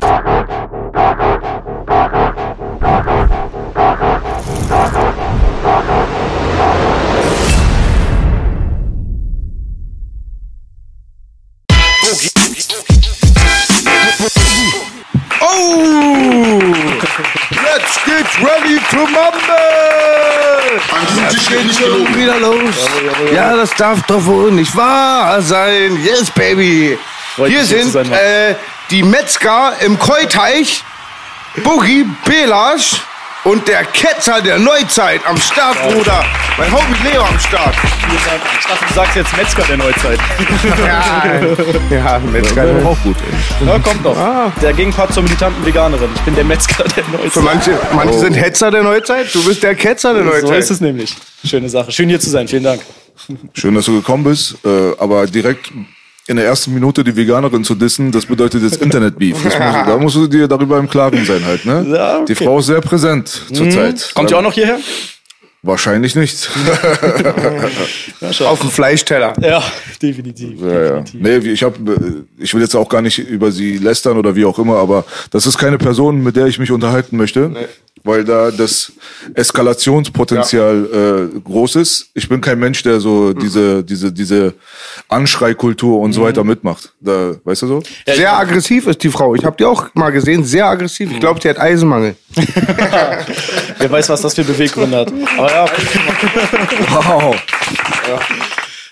Oh! Let's get ready to mumble! Wird nicht Schon wieder los. Ja, das darf doch wohl nicht wahr sein. Yes, baby. Freut Hier sind äh, die Metzger im Keuteich, Boogie Belasch und der Ketzer der Neuzeit am Start, Bruder. Mein Homie Leo am Start. Ich dachte, du sagst jetzt Metzger der Neuzeit. Ja, ja Metzger. auch gut, ey. Ja, kommt doch. Der Gegenpart zur militanten Veganerin. Ich bin der Metzger der Neuzeit. Für manche, manche sind Hetzer der Neuzeit, du bist der Ketzer der Neuzeit. so ist es nämlich. Schöne Sache. Schön hier zu sein. Vielen Dank. Schön, dass du gekommen bist, äh, aber direkt in der ersten Minute die Veganerin zu dissen, das bedeutet jetzt Internet-Beef. Da musst du dir darüber im Klaren sein halt, ne? Ja, okay. Mhm. Die Frau ist sehr präsent zurzeit. Kommt ihr auch noch hierher? Wahrscheinlich nicht. Auf dem Fleischteller. Ja, definitiv. Ja, ja. definitiv. Nee, ich hab, äh, ich will jetzt auch gar nicht über sie lästern oder wie auch immer, aber das ist keine Person, mit der ich mich unterhalten möchte, weil da das Eskalationspotenzial äh, groß ist. Ich bin kein Mensch, der so Mhm. diese, diese, diese Anschreikultur und so weiter mitmacht. Da, weißt du so? Sehr aggressiv ist die Frau. Ich habe die auch mal gesehen, sehr aggressiv. Ich glaube, sie hat Eisenmangel. Wer weiß, was das für Beweggründe hat. Aber ja, Wow. Ja,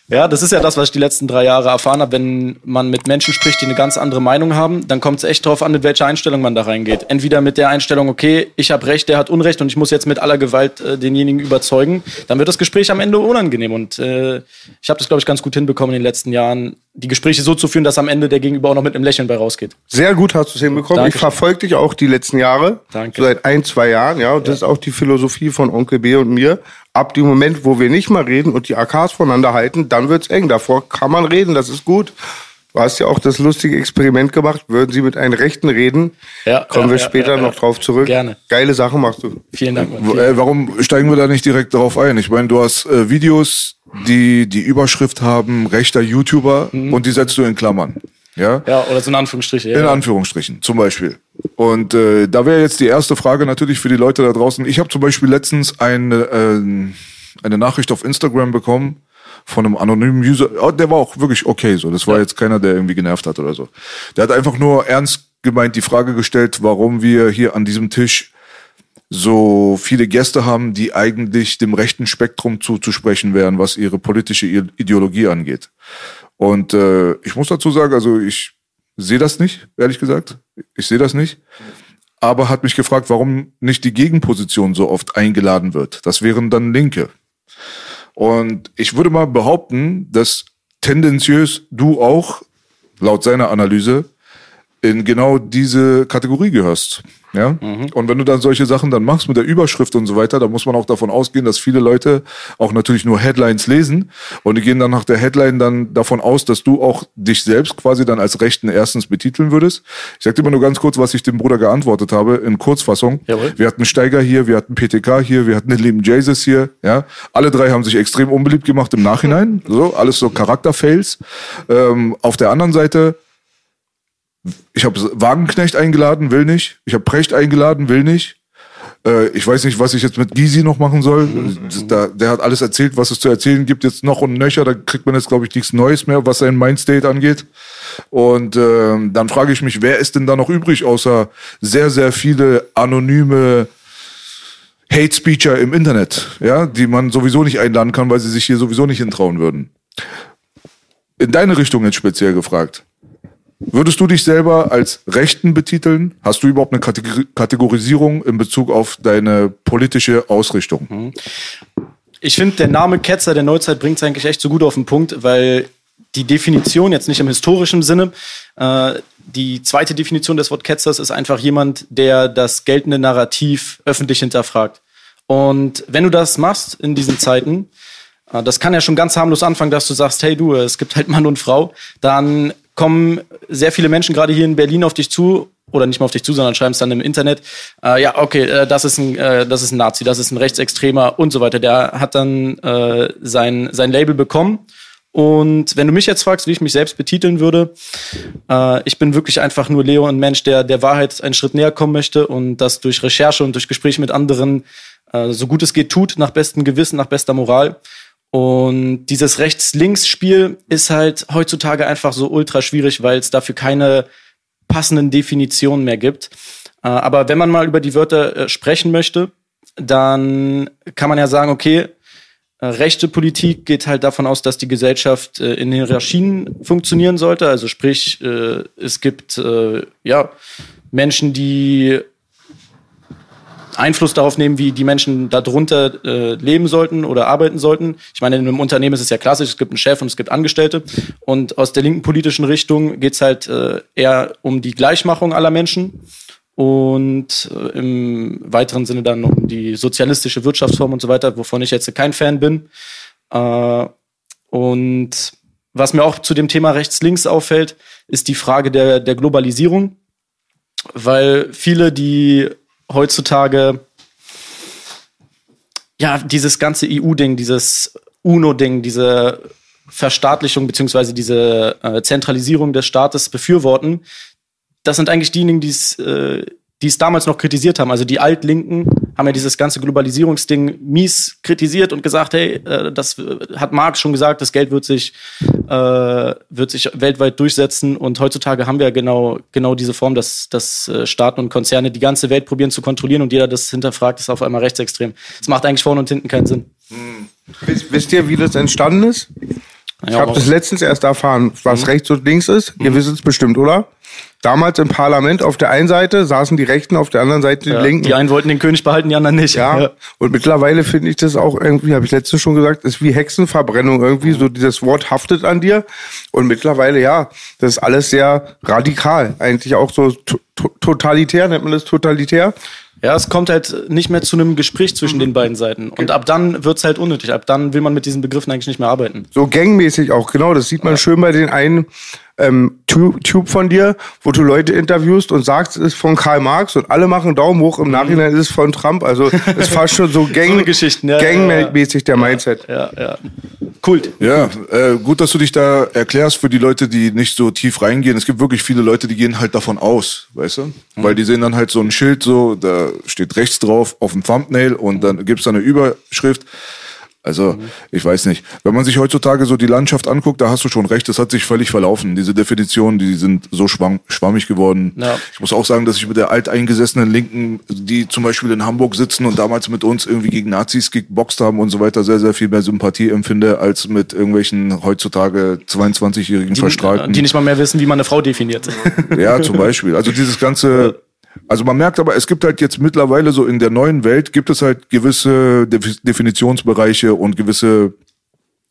das ist ja das, was ich die letzten drei Jahre erfahren habe. Wenn man mit Menschen spricht, die eine ganz andere Meinung haben, dann kommt es echt drauf an, mit welcher Einstellung man da reingeht. Entweder mit der Einstellung, okay, ich habe Recht, der hat Unrecht und ich muss jetzt mit aller Gewalt äh, denjenigen überzeugen, dann wird das Gespräch am Ende unangenehm. Und äh, ich habe das, glaube ich, ganz gut hinbekommen in den letzten Jahren, die Gespräche so zu führen, dass am Ende der Gegenüber auch noch mit einem Lächeln bei rausgeht. Sehr gut hast du es hinbekommen. Dankeschön. Ich verfolge dich auch die letzten Jahre. Danke. So seit ein, zwei Jahren, ja. Und das ist auch die Philosophie von Onkel B und mir. Ab dem Moment, wo wir nicht mal reden und die AKs voneinander halten, dann wird's eng. Davor kann man reden, das ist gut. Du hast ja auch das lustige Experiment gemacht. Würden sie mit einem Rechten reden? Ja, Kommen ja, wir später ja, ja. noch drauf zurück. Gerne. Geile Sache machst du. Vielen Dank. Mann. Äh, warum steigen wir da nicht direkt darauf ein? Ich meine, du hast äh, Videos, die die Überschrift haben, rechter YouTuber und die setzt du in Klammern. Ja? Ja, oder so in Anführungsstriche. Ja, In ja. Anführungsstrichen, zum Beispiel. Und äh, da wäre jetzt die erste Frage natürlich für die Leute da draußen. Ich habe zum Beispiel letztens eine, äh, eine Nachricht auf Instagram bekommen von einem anonymen User. Oh, der war auch wirklich okay so. Das war jetzt keiner, der irgendwie genervt hat oder so. Der hat einfach nur ernst gemeint die Frage gestellt, warum wir hier an diesem Tisch so viele Gäste haben, die eigentlich dem rechten Spektrum zuzusprechen wären, was ihre politische Ideologie angeht. Und äh, ich muss dazu sagen, also ich sehe das nicht, ehrlich gesagt. Ich sehe das nicht. Aber hat mich gefragt, warum nicht die Gegenposition so oft eingeladen wird. Das wären dann Linke. Und ich würde mal behaupten, dass tendenziös du auch, laut seiner Analyse, in genau diese Kategorie gehörst. Ja? Und wenn du dann solche Sachen dann machst mit der Überschrift und so weiter, dann muss man auch davon ausgehen, dass viele Leute auch natürlich nur Headlines lesen und die gehen dann nach der Headline dann davon aus, dass du auch dich selbst quasi dann als Rechten erstens betiteln würdest. Ich sag dir mal nur ganz kurz, was ich dem Bruder geantwortet habe, in Kurzfassung. Jawohl. Wir hatten Steiger hier, wir hatten PTK hier, wir hatten den lieben Jesus hier, ja. Alle drei haben sich extrem unbeliebt gemacht im Nachhinein, so, alles so Charakterfails. Ähm, auf der anderen Seite, ich habe Wagenknecht eingeladen, will nicht. Ich habe Precht eingeladen, will nicht. Äh, ich weiß nicht, was ich jetzt mit Gysi noch machen soll. Da, der hat alles erzählt, was es zu erzählen gibt, jetzt noch und nöcher. Da kriegt man jetzt, glaube ich, nichts Neues mehr, was sein Mindstate angeht. Und ähm, dann frage ich mich, wer ist denn da noch übrig, außer sehr, sehr viele anonyme Hate Speecher im Internet, ja, die man sowieso nicht einladen kann, weil sie sich hier sowieso nicht hintrauen würden. In deine Richtung jetzt speziell gefragt. Würdest du dich selber als Rechten betiteln? Hast du überhaupt eine Kategori- Kategorisierung in Bezug auf deine politische Ausrichtung? Ich finde, der Name Ketzer der Neuzeit bringt es eigentlich echt so gut auf den Punkt, weil die Definition, jetzt nicht im historischen Sinne, äh, die zweite Definition des Wortketzers ist einfach jemand, der das geltende Narrativ öffentlich hinterfragt. Und wenn du das machst in diesen Zeiten, äh, das kann ja schon ganz harmlos anfangen, dass du sagst, hey du, es gibt halt Mann und Frau, dann kommen sehr viele Menschen gerade hier in Berlin auf dich zu oder nicht mal auf dich zu, sondern schreiben es dann im Internet, äh, ja, okay, äh, das, ist ein, äh, das ist ein Nazi, das ist ein Rechtsextremer und so weiter. Der hat dann äh, sein, sein Label bekommen. Und wenn du mich jetzt fragst, wie ich mich selbst betiteln würde, äh, ich bin wirklich einfach nur Leo, ein Mensch, der der Wahrheit einen Schritt näher kommen möchte und das durch Recherche und durch Gespräche mit anderen äh, so gut es geht tut, nach bestem Gewissen, nach bester Moral. Und dieses Rechts-Links-Spiel ist halt heutzutage einfach so ultra schwierig, weil es dafür keine passenden Definitionen mehr gibt. Äh, aber wenn man mal über die Wörter äh, sprechen möchte, dann kann man ja sagen, okay, äh, rechte Politik geht halt davon aus, dass die Gesellschaft in Hierarchien funktionieren sollte. Also sprich, es gibt ja Menschen, die Einfluss darauf nehmen, wie die Menschen darunter äh, leben sollten oder arbeiten sollten. Ich meine, in einem Unternehmen ist es ja klassisch, es gibt einen Chef und es gibt Angestellte. Und aus der linken politischen Richtung geht's halt äh, eher um die Gleichmachung aller Menschen und äh, im weiteren Sinne dann um die sozialistische Wirtschaftsform und so weiter, wovon ich jetzt kein Fan bin. Äh, und was mir auch zu dem Thema rechts-links auffällt, ist die Frage der, der Globalisierung, weil viele, die heutzutage ja dieses ganze EU-Ding, dieses UNO-Ding, diese Verstaatlichung beziehungsweise diese äh, Zentralisierung des Staates befürworten, das sind eigentlich diejenigen, die es äh, die es damals noch kritisiert haben. Also die Altlinken haben ja dieses ganze Globalisierungsding mies kritisiert und gesagt, hey, äh, das hat Marx schon gesagt, das Geld wird sich, äh, wird sich weltweit durchsetzen. Und heutzutage haben wir genau, genau diese Form, dass, dass äh, Staaten und Konzerne die ganze Welt probieren zu kontrollieren und jeder das hinterfragt, ist auf einmal rechtsextrem. Das macht eigentlich vorne und hinten keinen Sinn. Hm. Wisst, wisst ihr, wie das entstanden ist? Ich habe das letztens erst erfahren, was mhm. rechts und links ist. Mhm. Ihr wisst es bestimmt, oder? Damals im Parlament auf der einen Seite saßen die Rechten, auf der anderen Seite die ja, Linken. Die einen wollten den König behalten, die anderen nicht. Ja. ja. Und mittlerweile finde ich das auch irgendwie, habe ich letztens schon gesagt, ist wie Hexenverbrennung irgendwie. So dieses Wort haftet an dir. Und mittlerweile, ja, das ist alles sehr radikal. Eigentlich auch so totalitär, nennt man das totalitär. Ja, es kommt halt nicht mehr zu einem Gespräch zwischen den beiden Seiten. Und ab dann wird's halt unnötig. Ab dann will man mit diesen Begriffen eigentlich nicht mehr arbeiten. So gangmäßig auch, genau. Das sieht man ja. schön bei den einen ähm, Tube von dir, wo du Leute interviewst und sagst, es ist von Karl Marx und alle machen Daumen hoch. Im Nachhinein ist es von Trump. Also es ist fast schon so, Gang, so ja, gangmäßig der Mindset. Ja, ja. Kult. Ja, äh, gut, dass du dich da erklärst für die Leute, die nicht so tief reingehen. Es gibt wirklich viele Leute, die gehen halt davon aus, weißt du? Mhm. Weil die sehen dann halt so ein Schild so, da steht rechts drauf auf dem Thumbnail und dann gibt's da eine Überschrift. Also, mhm. ich weiß nicht. Wenn man sich heutzutage so die Landschaft anguckt, da hast du schon recht, das hat sich völlig verlaufen. Diese Definitionen, die sind so schwamm, schwammig geworden. Ja. Ich muss auch sagen, dass ich mit der alteingesessenen Linken, die zum Beispiel in Hamburg sitzen und damals mit uns irgendwie gegen Nazis geboxt haben und so weiter, sehr, sehr viel mehr Sympathie empfinde, als mit irgendwelchen heutzutage 22-jährigen Verstrahlten. Die nicht mal mehr wissen, wie man eine Frau definiert. Ja, zum Beispiel. Also dieses ganze also man merkt aber, es gibt halt jetzt mittlerweile so in der neuen Welt gibt es halt gewisse Definitionsbereiche und gewisse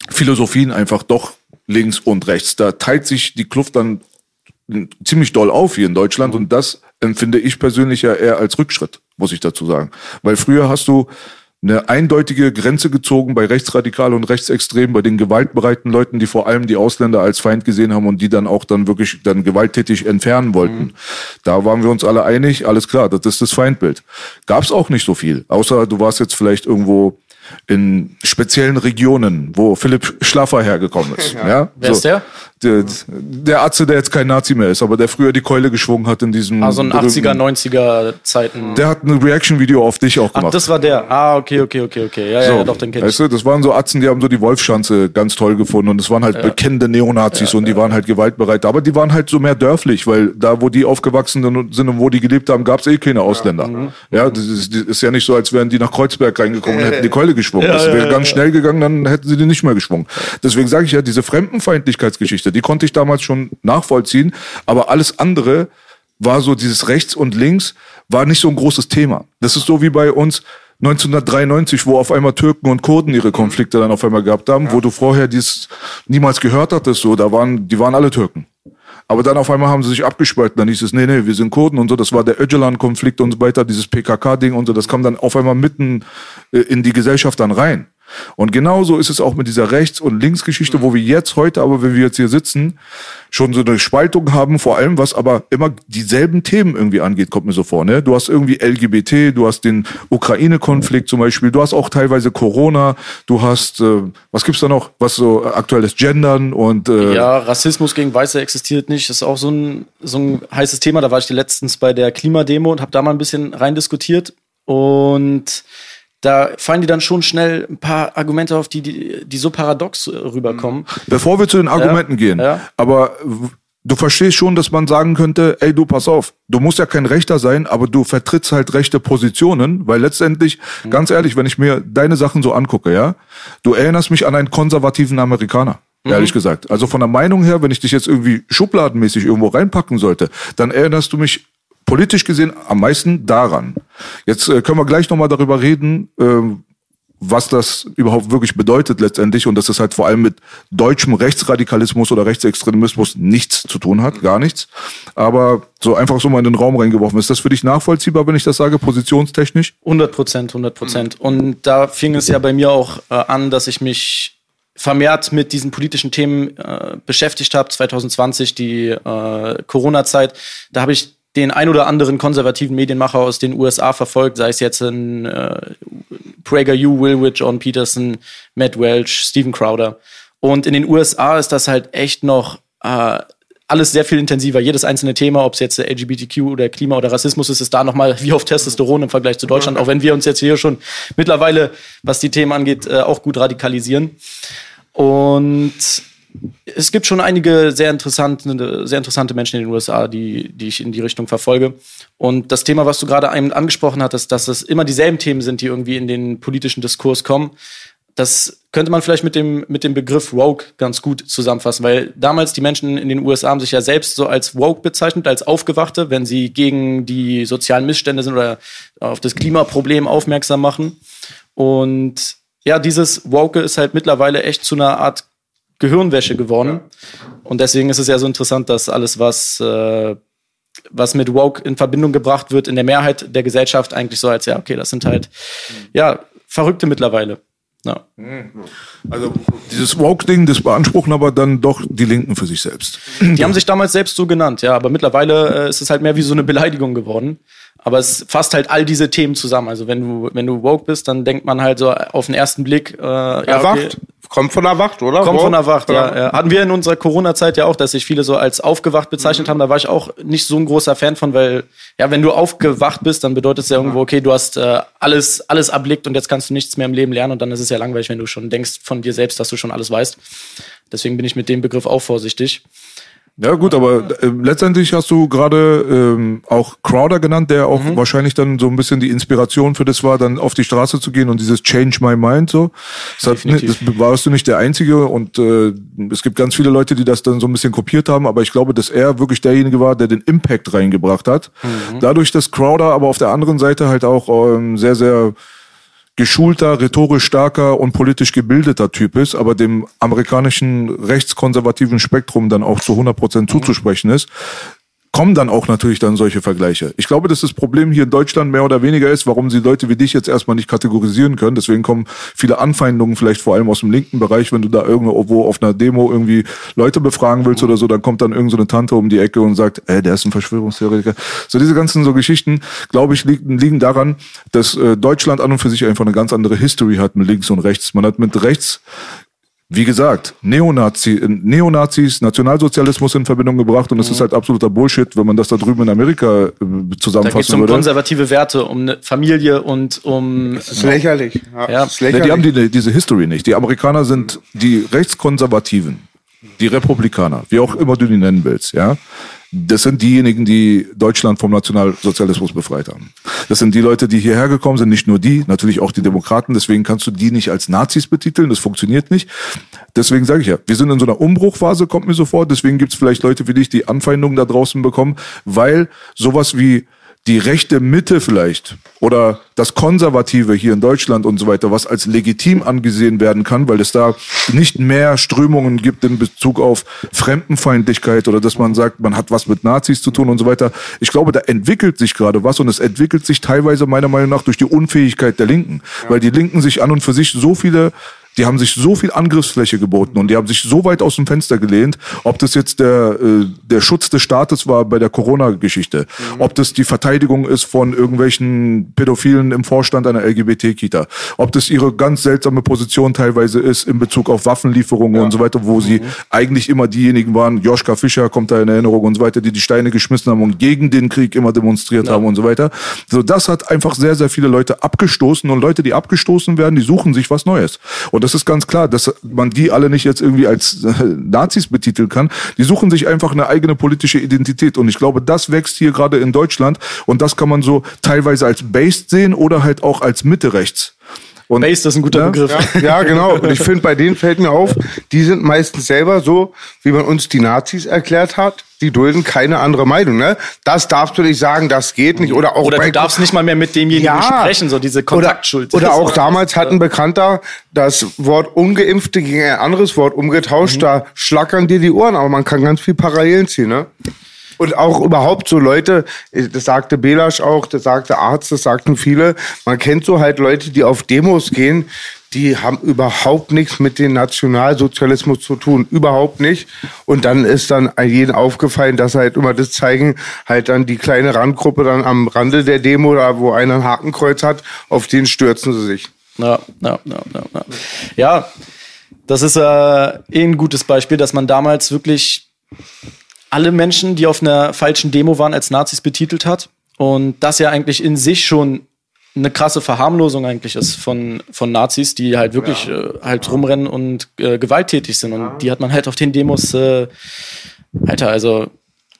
Philosophien einfach doch links und rechts. Da teilt sich die Kluft dann ziemlich doll auf hier in Deutschland und das empfinde ich persönlich ja eher als Rückschritt, muss ich dazu sagen. Weil früher hast du eine eindeutige Grenze gezogen bei Rechtsradikalen und Rechtsextremen, bei den gewaltbereiten Leuten, die vor allem die Ausländer als Feind gesehen haben und die dann auch dann wirklich dann gewalttätig entfernen wollten. Mhm. Da waren wir uns alle einig, alles klar, das ist das Feindbild. Gab es auch nicht so viel, außer du warst jetzt vielleicht irgendwo in speziellen Regionen, wo Philipp Schlaffer hergekommen ist. Ja. ja? Wer so. ist der? Der, der Atze, der jetzt kein Nazi mehr ist, aber der früher die Keule geschwungen hat in diesem. Also ein 80er, 90er Zeiten. Der hat ein Reaction-Video auf dich auch gemacht. Ach, das war der. Ah, okay, okay, okay, okay. Ja, so, ja, doch, den kenn ich. Weißt du, das waren so Atzen, die haben so die Wolfschanze ganz toll gefunden und es waren halt ja. bekennende Neonazis ja, und die ja. waren halt gewaltbereit. Aber die waren halt so mehr dörflich, weil da, wo die aufgewachsen sind und wo die gelebt haben, gab es eh keine Ausländer. Ja, mhm. ja das, ist, das ist ja nicht so, als wären die nach Kreuzberg reingekommen und hätten die Keule geschwungen. das wäre ganz schnell gegangen, dann hätten sie die nicht mehr geschwungen. Deswegen sage ich ja, diese Fremdenfeindlichkeitsgeschichte, die konnte ich damals schon nachvollziehen, aber alles andere war so dieses rechts und links war nicht so ein großes Thema. Das ist so wie bei uns 1993, wo auf einmal Türken und Kurden ihre Konflikte dann auf einmal gehabt haben, wo du vorher dies niemals gehört hattest, so, da waren, die waren alle Türken. Aber dann auf einmal haben sie sich abgespalten. Dann hieß es, nee, nee, wir sind Kurden und so. Das war der Öcalan-Konflikt und so weiter, dieses PKK-Ding und so. Das kam dann auf einmal mitten äh, in die Gesellschaft dann rein. Und genauso ist es auch mit dieser Rechts- und Linksgeschichte, wo wir jetzt heute, aber wenn wir jetzt hier sitzen, schon so eine Spaltung haben, vor allem was aber immer dieselben Themen irgendwie angeht, kommt mir so vor. Ne? Du hast irgendwie LGBT, du hast den Ukraine-Konflikt zum Beispiel, du hast auch teilweise Corona, du hast, äh, was gibt's da noch, was so aktuelles Gendern und äh, Ja, Rassismus gegen Weiße existiert nicht. Das ist auch so ein, so ein heißes Thema. Da war ich letztens bei der Klimademo und habe da mal ein bisschen rein diskutiert. Und da fallen die dann schon schnell ein paar Argumente auf, die, die, die so paradox äh, rüberkommen. Bevor wir zu den Argumenten gehen, ja. aber du verstehst schon, dass man sagen könnte, ey, du pass auf, du musst ja kein Rechter sein, aber du vertrittst halt rechte Positionen, weil letztendlich, Mhm. ganz ehrlich, wenn ich mir deine Sachen so angucke, ja, du erinnerst mich an einen konservativen Amerikaner. Mhm. Ehrlich gesagt. Also von der Meinung her, wenn ich dich jetzt irgendwie schubladenmäßig irgendwo reinpacken sollte, dann erinnerst du mich politisch gesehen am meisten daran. Jetzt äh, können wir gleich nochmal darüber reden, ähm, was das überhaupt wirklich bedeutet letztendlich und dass es halt vor allem mit deutschem Rechtsradikalismus oder Rechtsextremismus nichts zu tun hat, gar nichts. Aber so einfach so mal in den Raum reingeworfen. Ist das für dich nachvollziehbar, wenn ich das sage, positionstechnisch? 100 Prozent, 100 Prozent. Und da fing es ja bei mir auch äh, an, dass ich mich vermehrt mit diesen politischen Themen äh, beschäftigt habe. 2020, die äh, Corona-Zeit. Da habe ich den ein oder anderen konservativen Medienmacher aus den USA verfolgt, sei es jetzt in äh, PragerU, Will John Peterson, Matt Welch, Steven Crowder. Und in den USA ist das halt echt noch äh, alles sehr viel intensiver. Jedes einzelne Thema, ob es jetzt LGBTQ oder Klima oder Rassismus ist, ist da nochmal wie auf Testosteron im Vergleich zu Deutschland, auch wenn wir uns jetzt hier schon mittlerweile, was die Themen angeht, äh, auch gut radikalisieren. Und es gibt schon einige sehr interessante, sehr interessante Menschen in den USA, die, die ich in die Richtung verfolge. Und das Thema, was du gerade angesprochen hattest, dass es immer dieselben Themen sind, die irgendwie in den politischen Diskurs kommen, das könnte man vielleicht mit dem, mit dem Begriff Woke ganz gut zusammenfassen, weil damals die Menschen in den USA haben sich ja selbst so als Woke bezeichnet, als Aufgewachte, wenn sie gegen die sozialen Missstände sind oder auf das Klimaproblem aufmerksam machen. Und ja, dieses Woke ist halt mittlerweile echt zu einer Art Gehirnwäsche geworden. Und deswegen ist es ja so interessant, dass alles, was, äh, was mit Woke in Verbindung gebracht wird, in der Mehrheit der Gesellschaft eigentlich so als, ja, okay, das sind halt, ja, Verrückte mittlerweile. Ja. Also dieses Woke-Ding, das beanspruchen aber dann doch die Linken für sich selbst. Die haben sich damals selbst so genannt, ja, aber mittlerweile äh, ist es halt mehr wie so eine Beleidigung geworden. Aber es fasst halt all diese Themen zusammen. Also wenn du, wenn du woke bist, dann denkt man halt so auf den ersten Blick, äh, ja, okay, Erwacht. Kommt von erwacht, oder? Kommt von erwacht, ja, ja. Hatten wir in unserer Corona-Zeit ja auch, dass sich viele so als aufgewacht bezeichnet haben. Da war ich auch nicht so ein großer Fan von, weil, ja, wenn du aufgewacht bist, dann bedeutet es ja irgendwo, okay, du hast äh, alles, alles erblickt und jetzt kannst du nichts mehr im Leben lernen und dann ist es ja langweilig, wenn du schon denkst von dir selbst, dass du schon alles weißt. Deswegen bin ich mit dem Begriff auch vorsichtig. Ja gut, aber äh, letztendlich hast du gerade ähm, auch Crowder genannt, der auch Mhm. wahrscheinlich dann so ein bisschen die Inspiration für das war, dann auf die Straße zu gehen und dieses Change My Mind so. Das, hat, ne, das warst du nicht der Einzige und äh, es gibt ganz viele Leute, die das dann so ein bisschen kopiert haben, aber ich glaube, dass er wirklich derjenige war, der den Impact reingebracht hat. Mhm. Dadurch, dass Crowder aber auf der anderen Seite halt auch ähm, sehr, sehr geschulter, rhetorisch starker und politisch gebildeter Typ ist, aber dem amerikanischen rechtskonservativen Spektrum dann auch zu 100 Prozent zuzusprechen ist, kommen dann auch natürlich dann solche Vergleiche. Ich glaube, dass das Problem hier in Deutschland mehr oder weniger ist, warum sie Leute wie dich jetzt erstmal nicht kategorisieren können. Deswegen kommen viele Anfeindungen vielleicht vor allem aus dem linken Bereich, wenn du da irgendwo auf einer Demo irgendwie Leute befragen willst oder so, dann kommt dann irgend so Tante um die Ecke und sagt, ey, der ist ein Verschwörungstheoretiker. So diese ganzen so Geschichten, glaube ich, liegen, liegen daran, dass äh, Deutschland an und für sich einfach eine ganz andere History hat mit links und rechts. Man hat mit rechts wie gesagt, Neonazi, Neonazis, Nationalsozialismus in Verbindung gebracht und es ist halt absoluter Bullshit, wenn man das da drüben in Amerika äh, Da geht es zusammenfassen um würde. konservative Werte, um eine Familie und um Das ist lächerlich. Ja, Ja. Das ist lächerlich. die haben die, diese History nicht. Die Amerikaner sind die Rechtskonservativen, die Republikaner, wie auch immer du die nennen willst, ja. Das sind diejenigen, die Deutschland vom Nationalsozialismus befreit haben. Das sind die Leute, die hierher gekommen sind, nicht nur die, natürlich auch die Demokraten. Deswegen kannst du die nicht als Nazis betiteln, das funktioniert nicht. Deswegen sage ich ja, wir sind in so einer Umbruchphase, kommt mir so vor. Deswegen gibt es vielleicht Leute wie dich, die Anfeindungen da draußen bekommen, weil sowas wie die rechte Mitte vielleicht oder das Konservative hier in Deutschland und so weiter, was als legitim angesehen werden kann, weil es da nicht mehr Strömungen gibt in Bezug auf Fremdenfeindlichkeit oder dass man sagt, man hat was mit Nazis zu tun und so weiter. Ich glaube, da entwickelt sich gerade was und es entwickelt sich teilweise meiner Meinung nach durch die Unfähigkeit der Linken, weil die Linken sich an und für sich so viele die haben sich so viel Angriffsfläche geboten und die haben sich so weit aus dem Fenster gelehnt, ob das jetzt der, äh, der Schutz des Staates war bei der Corona-Geschichte, mhm. ob das die Verteidigung ist von irgendwelchen Pädophilen im Vorstand einer LGBT-Kita, ob das ihre ganz seltsame Position teilweise ist in Bezug auf Waffenlieferungen ja. und so weiter, wo mhm. sie eigentlich immer diejenigen waren, Joschka Fischer kommt da in Erinnerung und so weiter, die die Steine geschmissen haben und gegen den Krieg immer demonstriert ja. haben und so weiter. So, das hat einfach sehr, sehr viele Leute abgestoßen und Leute, die abgestoßen werden, die suchen sich was Neues. Und das ist ganz klar, dass man die alle nicht jetzt irgendwie als äh, Nazis betiteln kann. Die suchen sich einfach eine eigene politische Identität. Und ich glaube, das wächst hier gerade in Deutschland. Und das kann man so teilweise als based sehen oder halt auch als Mitte rechts. Und, Base, ist ein guter ja, Begriff. Ja, genau. Und ich finde, bei denen fällt mir auf, die sind meistens selber so, wie man uns die Nazis erklärt hat. Die dulden keine andere Meinung. Ne? Das darfst du nicht sagen, das geht nicht. Oder, auch oder du darfst nicht mal mehr mit demjenigen ja, sprechen, so diese Kontaktschuld. Oder, oder auch damals hat ein Bekannter das Wort Ungeimpfte gegen ein anderes Wort umgetauscht. Mhm. Da schlackern dir die Ohren, aber man kann ganz viel Parallelen ziehen. Ne? Und auch überhaupt so Leute, das sagte Belasch auch, das sagte Arzt, das sagten viele, man kennt so halt Leute, die auf Demos gehen, die haben überhaupt nichts mit dem Nationalsozialismus zu tun, überhaupt nicht. Und dann ist dann jedem aufgefallen, dass halt immer das zeigen, halt dann die kleine Randgruppe dann am Rande der Demo, da wo einer ein Hakenkreuz hat, auf den stürzen sie sich. Ja, ja, ja, ja. ja das ist äh, eh ein gutes Beispiel, dass man damals wirklich alle Menschen, die auf einer falschen Demo waren, als Nazis betitelt hat. Und das ja eigentlich in sich schon eine krasse Verharmlosung eigentlich ist von, von Nazis, die halt wirklich ja. äh, halt rumrennen und äh, gewalttätig sind. Und ja. die hat man halt auf den Demos, äh, Alter, also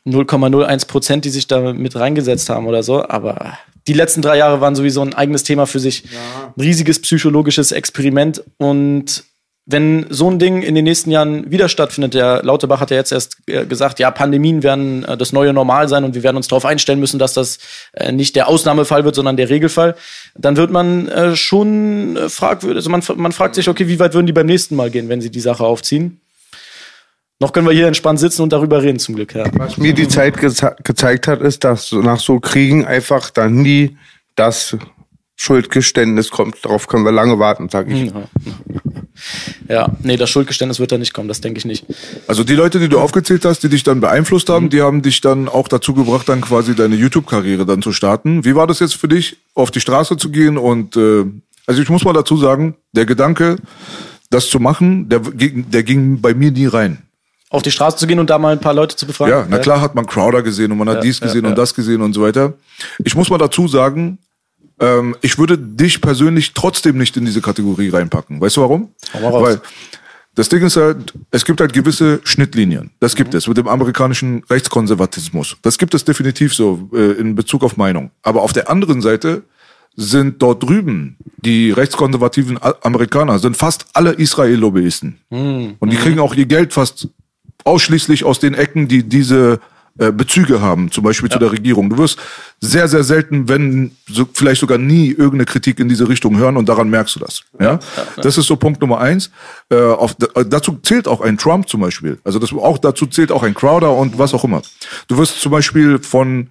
0,01 Prozent, die sich da mit reingesetzt haben oder so. Aber die letzten drei Jahre waren sowieso ein eigenes Thema für sich. Ja. Ein riesiges psychologisches Experiment. Und wenn so ein Ding in den nächsten Jahren wieder stattfindet, der Lauterbach hat ja jetzt erst äh, gesagt, ja, Pandemien werden äh, das neue Normal sein und wir werden uns darauf einstellen müssen, dass das äh, nicht der Ausnahmefall wird, sondern der Regelfall, dann wird man schon fragwürdig, also man, man fragt sich, okay, wie weit würden die beim nächsten Mal gehen, wenn sie die Sache aufziehen? Noch können wir hier entspannt sitzen und darüber reden, zum Glück, ja. Was mir die Zeit geze gezeigt hat, ist, dass nach so Kriegen einfach dann nie das Schuldgeständnis kommt. Darauf können wir lange warten, sage ich. Ja. ja, nee, das Schuldgeständnis wird da nicht kommen, das denke ich nicht. Also die Leute, die du aufgezählt hast, die dich dann beeinflusst haben, mhm. die haben dich dann auch dazu gebracht, dann quasi deine YouTube-Karriere dann zu starten. Wie war das jetzt für dich, auf die Straße zu gehen? Und äh, also ich muss mal dazu sagen, der Gedanke, das zu machen, der, der ging bei mir nie rein auf die Straße zu gehen und da mal ein paar Leute zu befragen. Ja, na klar hat man Crowder gesehen und man hat ja, dies gesehen ja, ja. und das gesehen und so weiter. Ich muss mal dazu sagen, ähm, ich würde dich persönlich trotzdem nicht in diese Kategorie reinpacken. Weißt du warum? Weil das Ding ist halt, es gibt halt gewisse Schnittlinien. Das gibt mhm. es mit dem amerikanischen Rechtskonservatismus. Das gibt es definitiv so äh, in Bezug auf Meinung. Aber auf der anderen Seite sind dort drüben die rechtskonservativen Amerikaner sind fast alle Israel-Lobbyisten. Mhm. Und die mhm. kriegen auch ihr Geld fast ausschließlich aus den Ecken, die diese äh, Bezüge haben, zum Beispiel ja. zu der Regierung. Du wirst sehr, sehr selten, wenn so, vielleicht sogar nie irgendeine Kritik in diese Richtung hören und daran merkst du das. Ja, ja, ja. das ist so Punkt Nummer eins. Äh, auf, äh, dazu zählt auch ein Trump zum Beispiel. Also das auch dazu zählt auch ein Crowder und was auch immer. Du wirst zum Beispiel von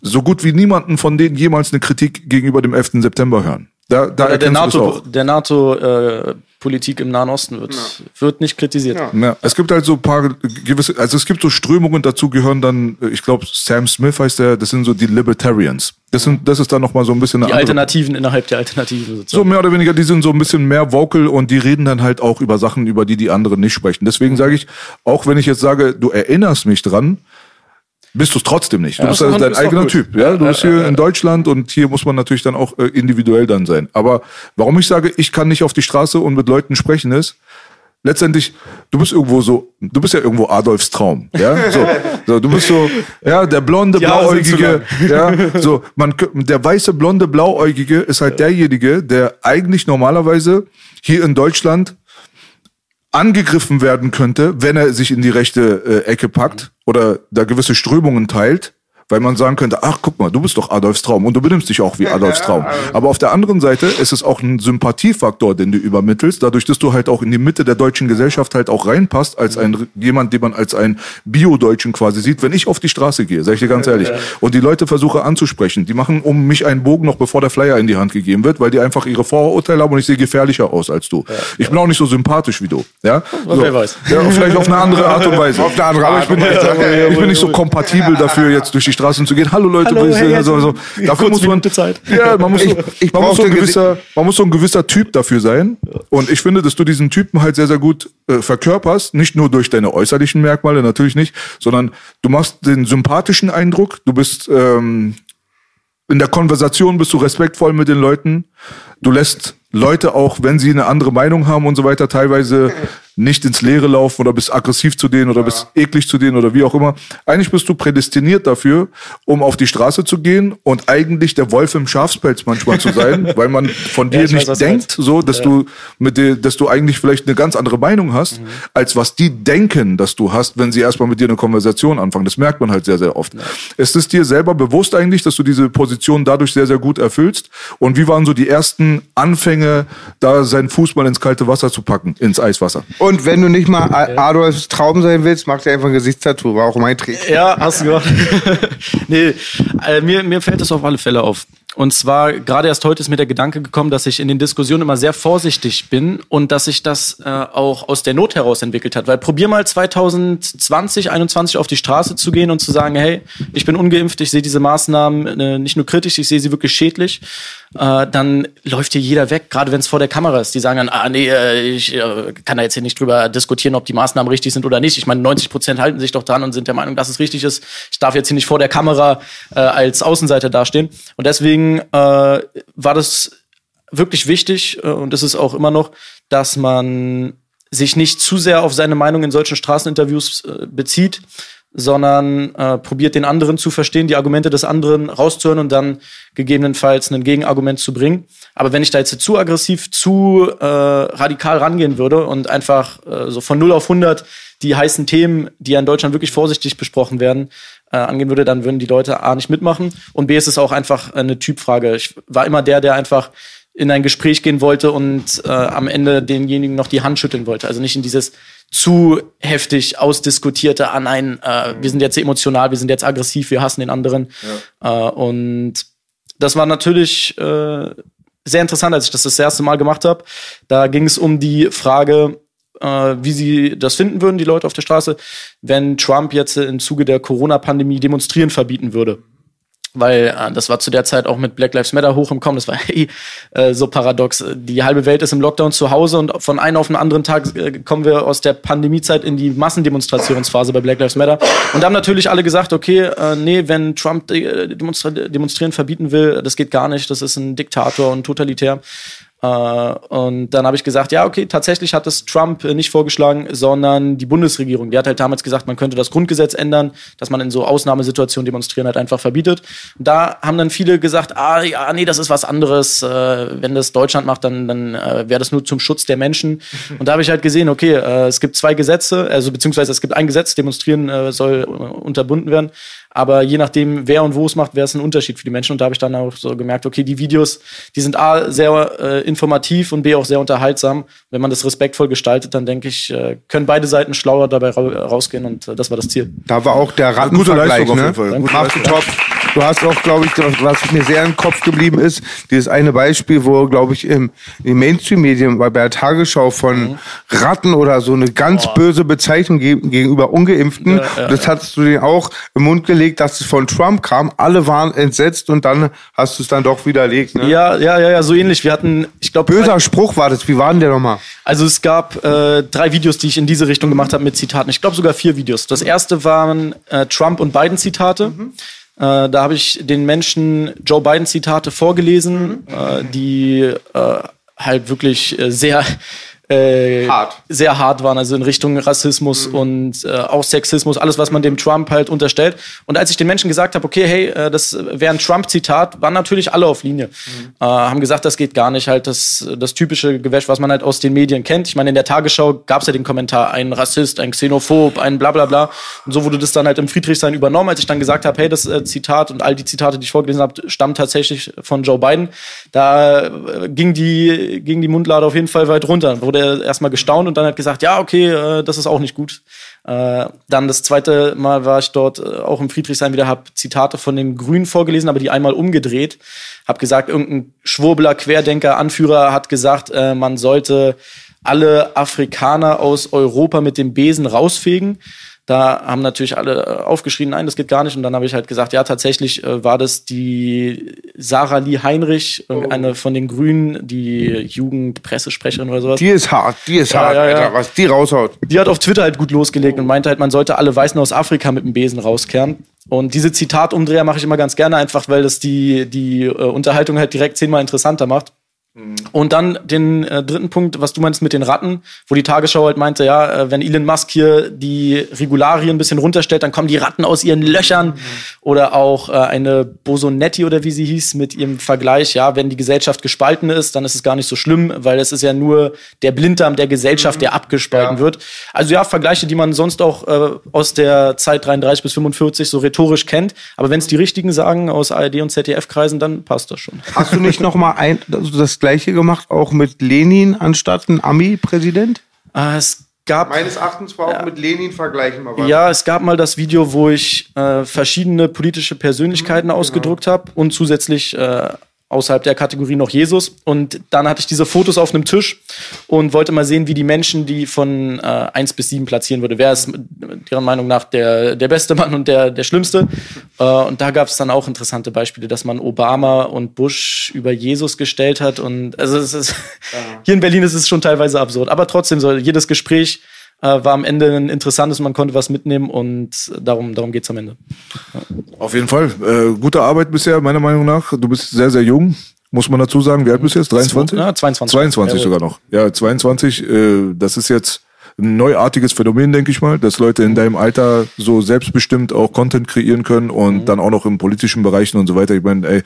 so gut wie niemanden von denen jemals eine Kritik gegenüber dem 11. September hören. Da, da der, der NATO, der NATO äh, Politik im Nahen Osten wird, ja. wird nicht kritisiert. Ja. ja. Es gibt halt so ein paar gewisse, also es gibt so Strömungen, dazu gehören dann, ich glaube, Sam Smith heißt der, das sind so die Libertarians. Das, sind, das ist dann nochmal so ein bisschen eine Die Alternativen innerhalb der Alternativen sozusagen. So mehr oder weniger, die sind so ein bisschen mehr vocal und die reden dann halt auch über Sachen, über die die anderen nicht sprechen. Deswegen mhm. sage ich, auch wenn ich jetzt sage, du erinnerst mich dran, bist du es trotzdem nicht. Du ja, bist also dein eigener Typ. Ja, du bist hier in Deutschland und hier muss man natürlich dann auch äh, individuell dann sein. Aber warum ich sage, ich kann nicht auf die Straße und mit Leuten sprechen ist, letztendlich, du bist irgendwo so, du bist ja irgendwo Adolfs Traum, ja, so, so du bist so, ja, der blonde, blauäugige, ja, so, man, der weiße, blonde, blauäugige ist halt derjenige, der eigentlich normalerweise hier in Deutschland angegriffen werden könnte, wenn er sich in die rechte äh, Ecke packt oder da gewisse Strömungen teilt, weil man sagen könnte, ach guck mal, du bist doch Adolfs Traum und du benimmst dich auch wie Adolfs Traum. Aber auf der anderen Seite ist es auch ein Sympathiefaktor, den du übermittelst, dadurch, dass du halt auch in die Mitte der deutschen Gesellschaft halt auch reinpasst, als ein jemand, den man als ein Bio-Deutschen quasi sieht. Wenn ich auf die Straße gehe, sage ich dir ganz ehrlich, und die Leute versuche anzusprechen, die machen um mich einen Bogen noch bevor der Flyer in die Hand gegeben wird, weil die einfach ihre Vorurteile haben und ich sehe gefährlicher aus als du. Ich bin auch nicht so sympathisch wie du. Ja, so. wer weiß. Ja, vielleicht auf eine andere Art und Weise. Auf eine andere Aber Art ich bin, Weise. ich bin nicht so kompatibel dafür, jetzt durch die Straßen zu gehen. Hallo Leute, Hallo. Jensen. also, so. Dafür muss man, Zeit. ja, man muss, so, ich man, muss so ein gewisser, man muss so ein gewisser Typ dafür sein. Und ich finde, dass du diesen Typen halt sehr, sehr gut äh, verkörperst. Nicht nur durch deine äußerlichen Merkmale, natürlich nicht, sondern du machst den sympathischen Eindruck. Du bist ähm, in der Konversation bist du respektvoll mit den Leuten. Du lässt Leute auch, wenn sie eine andere Meinung haben und so weiter, teilweise nicht ins Leere laufen oder bist aggressiv zu denen oder bist eklig zu denen oder wie auch immer. Eigentlich bist du prädestiniert dafür, um auf die Straße zu gehen und eigentlich der Wolf im Schafspelz manchmal zu sein, weil man von dir weiß, nicht du denkt, so, dass du mit dir, dass du eigentlich vielleicht eine ganz andere Meinung hast, als was die denken, dass du hast, wenn sie erstmal mit dir eine Konversation anfangen. Das merkt man halt sehr, sehr oft. Ist es dir selber bewusst eigentlich, dass du diese Position dadurch sehr, sehr gut erfüllst? Und wie waren so die ersten Anfänge, da seinen Fußball ins kalte Wasser zu packen, ins Eiswasser? Und wenn du nicht mal Adolfs Traum sein willst, mach dir einfach ein Gesichtstattoo. War auch mein Trick. Ja, hast du gemacht. nee, äh, mir, mir fällt das auf alle Fälle auf. Und zwar, gerade erst heute ist mir der Gedanke gekommen, dass ich in den Diskussionen immer sehr vorsichtig bin und dass sich das äh, auch aus der Not heraus entwickelt hat. Weil probier mal 2020, 2021 auf die Straße zu gehen und zu sagen, hey, ich bin ungeimpft, ich sehe diese Maßnahmen äh, nicht nur kritisch, ich sehe sie wirklich schädlich. Äh, dann läuft hier jeder weg, gerade wenn es vor der Kamera ist. Die sagen dann, ah nee, äh, ich äh, kann da jetzt hier nicht drüber diskutieren, ob die Maßnahmen richtig sind oder nicht. Ich meine, 90 Prozent halten sich doch dran und sind der Meinung, dass es richtig ist. Ich darf jetzt hier nicht vor der Kamera äh, als Außenseiter dastehen. Und deswegen äh, war das wirklich wichtig äh, und es ist auch immer noch, dass man sich nicht zu sehr auf seine Meinung in solchen Straßeninterviews äh, bezieht, sondern äh, probiert den anderen zu verstehen, die Argumente des anderen rauszuhören und dann gegebenenfalls ein Gegenargument zu bringen. Aber wenn ich da jetzt zu aggressiv, zu äh, radikal rangehen würde und einfach äh, so von 0 auf 100 die heißen Themen, die ja in Deutschland wirklich vorsichtig besprochen werden, äh, angehen würde, dann würden die Leute A nicht mitmachen und B ist es auch einfach eine Typfrage. Ich war immer der, der einfach in ein Gespräch gehen wollte und äh, am Ende denjenigen noch die Hand schütteln wollte. Also nicht in dieses zu heftig ausdiskutierte an ein, äh, wir sind jetzt emotional, wir sind jetzt aggressiv, wir hassen den anderen. Äh, und das war natürlich äh, sehr interessant, als ich das das erste Mal gemacht habe. Da ging es um die Frage, äh, wie sie das finden würden, die Leute auf der Straße, wenn Trump jetzt im Zuge der Corona-Pandemie demonstrieren verbieten würde. Weil äh, das war zu der Zeit auch mit Black Lives Matter hoch im Kommen. Das war äh, so paradox. Die halbe Welt ist im Lockdown zu Hause und von einem auf den anderen Tag äh, kommen wir aus der Pandemiezeit in die Massendemonstrationsphase bei Black Lives Matter. Und da haben natürlich alle gesagt, okay, äh, nee, wenn Trump äh, demonstra demonstrieren verbieten will, das geht gar nicht. Das ist ein Diktator und totalitär. Äh, und dann habe ich gesagt, ja, okay, tatsächlich hat es Trump äh, nicht vorgeschlagen, sondern die Bundesregierung. Die hat halt damals gesagt, man könnte das Grundgesetz ändern, dass man in so Ausnahmesituationen demonstrieren halt einfach verbietet. Und da haben dann viele gesagt, ah, ja, nee, das ist was anderes. Äh, wenn das Deutschland macht, dann, dann wäre das nur zum Schutz der Menschen. Und da habe ich halt gesehen, okay, es gibt zwei Gesetze, also beziehungsweise es gibt ein Gesetz, demonstrieren soll unterbunden werden. Aber je nachdem, wer und wo es macht, wäre es ein Unterschied für die Menschen. Und da habe ich dann auch so gemerkt, okay, die Videos, die sind A, sehr äh, informativ und B, auch sehr unterhaltsam. Wenn man das respektvoll gestaltet, dann denke ich, äh, können beide Seiten schlauer dabei ra rausgehen und äh, das war das Ziel. Da war auch der Gute Rattenvergleich, Leistung auf ne? jeden Fall. Gute du top. Du hast auch, glaube ich, das, was mir sehr im Kopf geblieben ist, dieses eine Beispiel, wo, glaube ich, im, im Mainstream-Medien bei der Tagesschau von Ratten oder so eine ganz böse Bezeichnung ge gegenüber Ungeimpften. das hast du denen auch im Mund gelegt, dass es von Trump kam. Alle waren entsetzt und dann hast du es dann doch widerlegt. Ne? Ja, ja, ja, ja, so ähnlich. Wir hatten, ich glaube, Böser Spruch war das. Wie war denn der nochmal? Also es gab äh, drei Videos, die ich in diese Richtung gemacht habe mit Zitaten. Ich glaube sogar vier Videos. Das erste waren äh, Trump und Biden Zitate. Äh, da habe ich den Menschen Joe Biden Zitate vorgelesen, äh, die äh, halt wirklich äh, sehr äh, Hart. sehr hart waren, also in Richtung Rassismus und äh, auch Sexismus, alles, was man dem Trump halt unterstellt. Und als ich den Menschen gesagt habe, okay, hey, äh, das wäre ein Trump-Zitat, waren natürlich alle auf Linie. Äh, haben gesagt, das geht gar nicht, halt das, das typische Gewäsch, was man halt aus den Medien kennt. Ich meine, in der Tagesschau gab es ja den Kommentar, ein Rassist, ein Xenophob, ein bla bla bla. Und so wurde das dann halt im Friedrichshain übernommen, als ich dann gesagt habe, hey, das äh, Zitat und all die Zitate, die ich vorgelesen habe, stammen tatsächlich von Joe Biden. Da äh, ging die, ging die Mundlade auf jeden Fall weit runter. Dann wurde er erstmal gestaunt und dann hat gesagt, ja, okay, äh, das ist auch nicht gut. Äh, dann das zweite Mal war ich dort äh, auch im Friedrichshain wieder, habe Zitate von den Grünen vorgelesen, aber die einmal umgedreht. Hab gesagt, irgendein Schwurbler, Querdenker, Anführer hat gesagt, äh, man sollte alle Afrikaner aus Europa mit dem Besen rausfegen. Da haben natürlich alle äh, aufgeschrien, nein, das geht gar nicht. Und dann habe ich halt gesagt, ja, tatsächlich äh, war das die Sarah Lee Heinrich, eine von den Grünen, die Jugendpressesprecherin oder sowas. Die ist hart, die ist Ja, hart, ja, ja. Alter, was die raushaut. Die hat auf Twitter halt gut losgelegt und meinte halt, man sollte alle Weißen aus Afrika mit dem Besen rauskehren. Und diese Zitatumdreher mache ich immer ganz gerne, einfach weil das die, die äh, Unterhaltung halt direkt zehnmal interessanter macht. Und dann den äh, dritten Punkt, was du meinst mit den Ratten, wo die Tagesschau halt meinte, ja, äh, wenn Elon Musk hier die Regularien ein bisschen runterstellt, dann kommen die Ratten aus ihren Löchern. Oder auch äh, eine Bosonetti oder wie sie hieß, mit ihrem Vergleich, ja, wenn die Gesellschaft gespalten ist, dann ist es gar nicht so schlimm, weil es ist ja nur der Blinddarm der Gesellschaft, der abgespalten Ja. wird. Also ja, Vergleiche, die man sonst auch äh, aus der Zeit 33 bis 45 so rhetorisch kennt. Aber wenn es die richtigen sagen aus ARD und ZDF-Kreisen, dann passt das schon. Hast du nicht noch mal ein, also das gleiche gemacht, auch mit Lenin anstatt ein Ami-Präsident? Äh, es gab Meines Erachtens war auch mit Lenin vergleichen. Aber Ja, es gab mal das Video, wo ich äh, verschiedene politische Persönlichkeiten ausgedruckt habe und zusätzlich äh, außerhalb der Kategorie noch Jesus. Und dann hatte ich diese Fotos auf einem Tisch und wollte mal sehen, wie die Menschen die von äh, 1 bis 7 platzieren würde. Wer ist deren Meinung nach der, der beste Mann und der, der schlimmste? Äh, und da gab es dann auch interessante Beispiele, dass man Obama und Bush über Jesus gestellt hat. Und also es ist, hier in Berlin ist es schon teilweise absurd. Aber trotzdem soll jedes Gespräch äh, war am Ende ein interessantes, man konnte was mitnehmen und darum, darum geht's am Ende. Auf jeden Fall. Äh, gute Arbeit bisher, meiner Meinung nach. Du bist sehr, sehr jung, muss man dazu sagen. Wie alt bist du jetzt? 23? Ja, 22. 22 Jawohl. sogar noch. Ja, 22. Äh, das ist jetzt ein neuartiges Phänomen, denke ich mal, dass Leute in deinem Alter so selbstbestimmt auch Content kreieren können und dann auch noch im politischen Bereichen und so weiter. Ich meine, ey,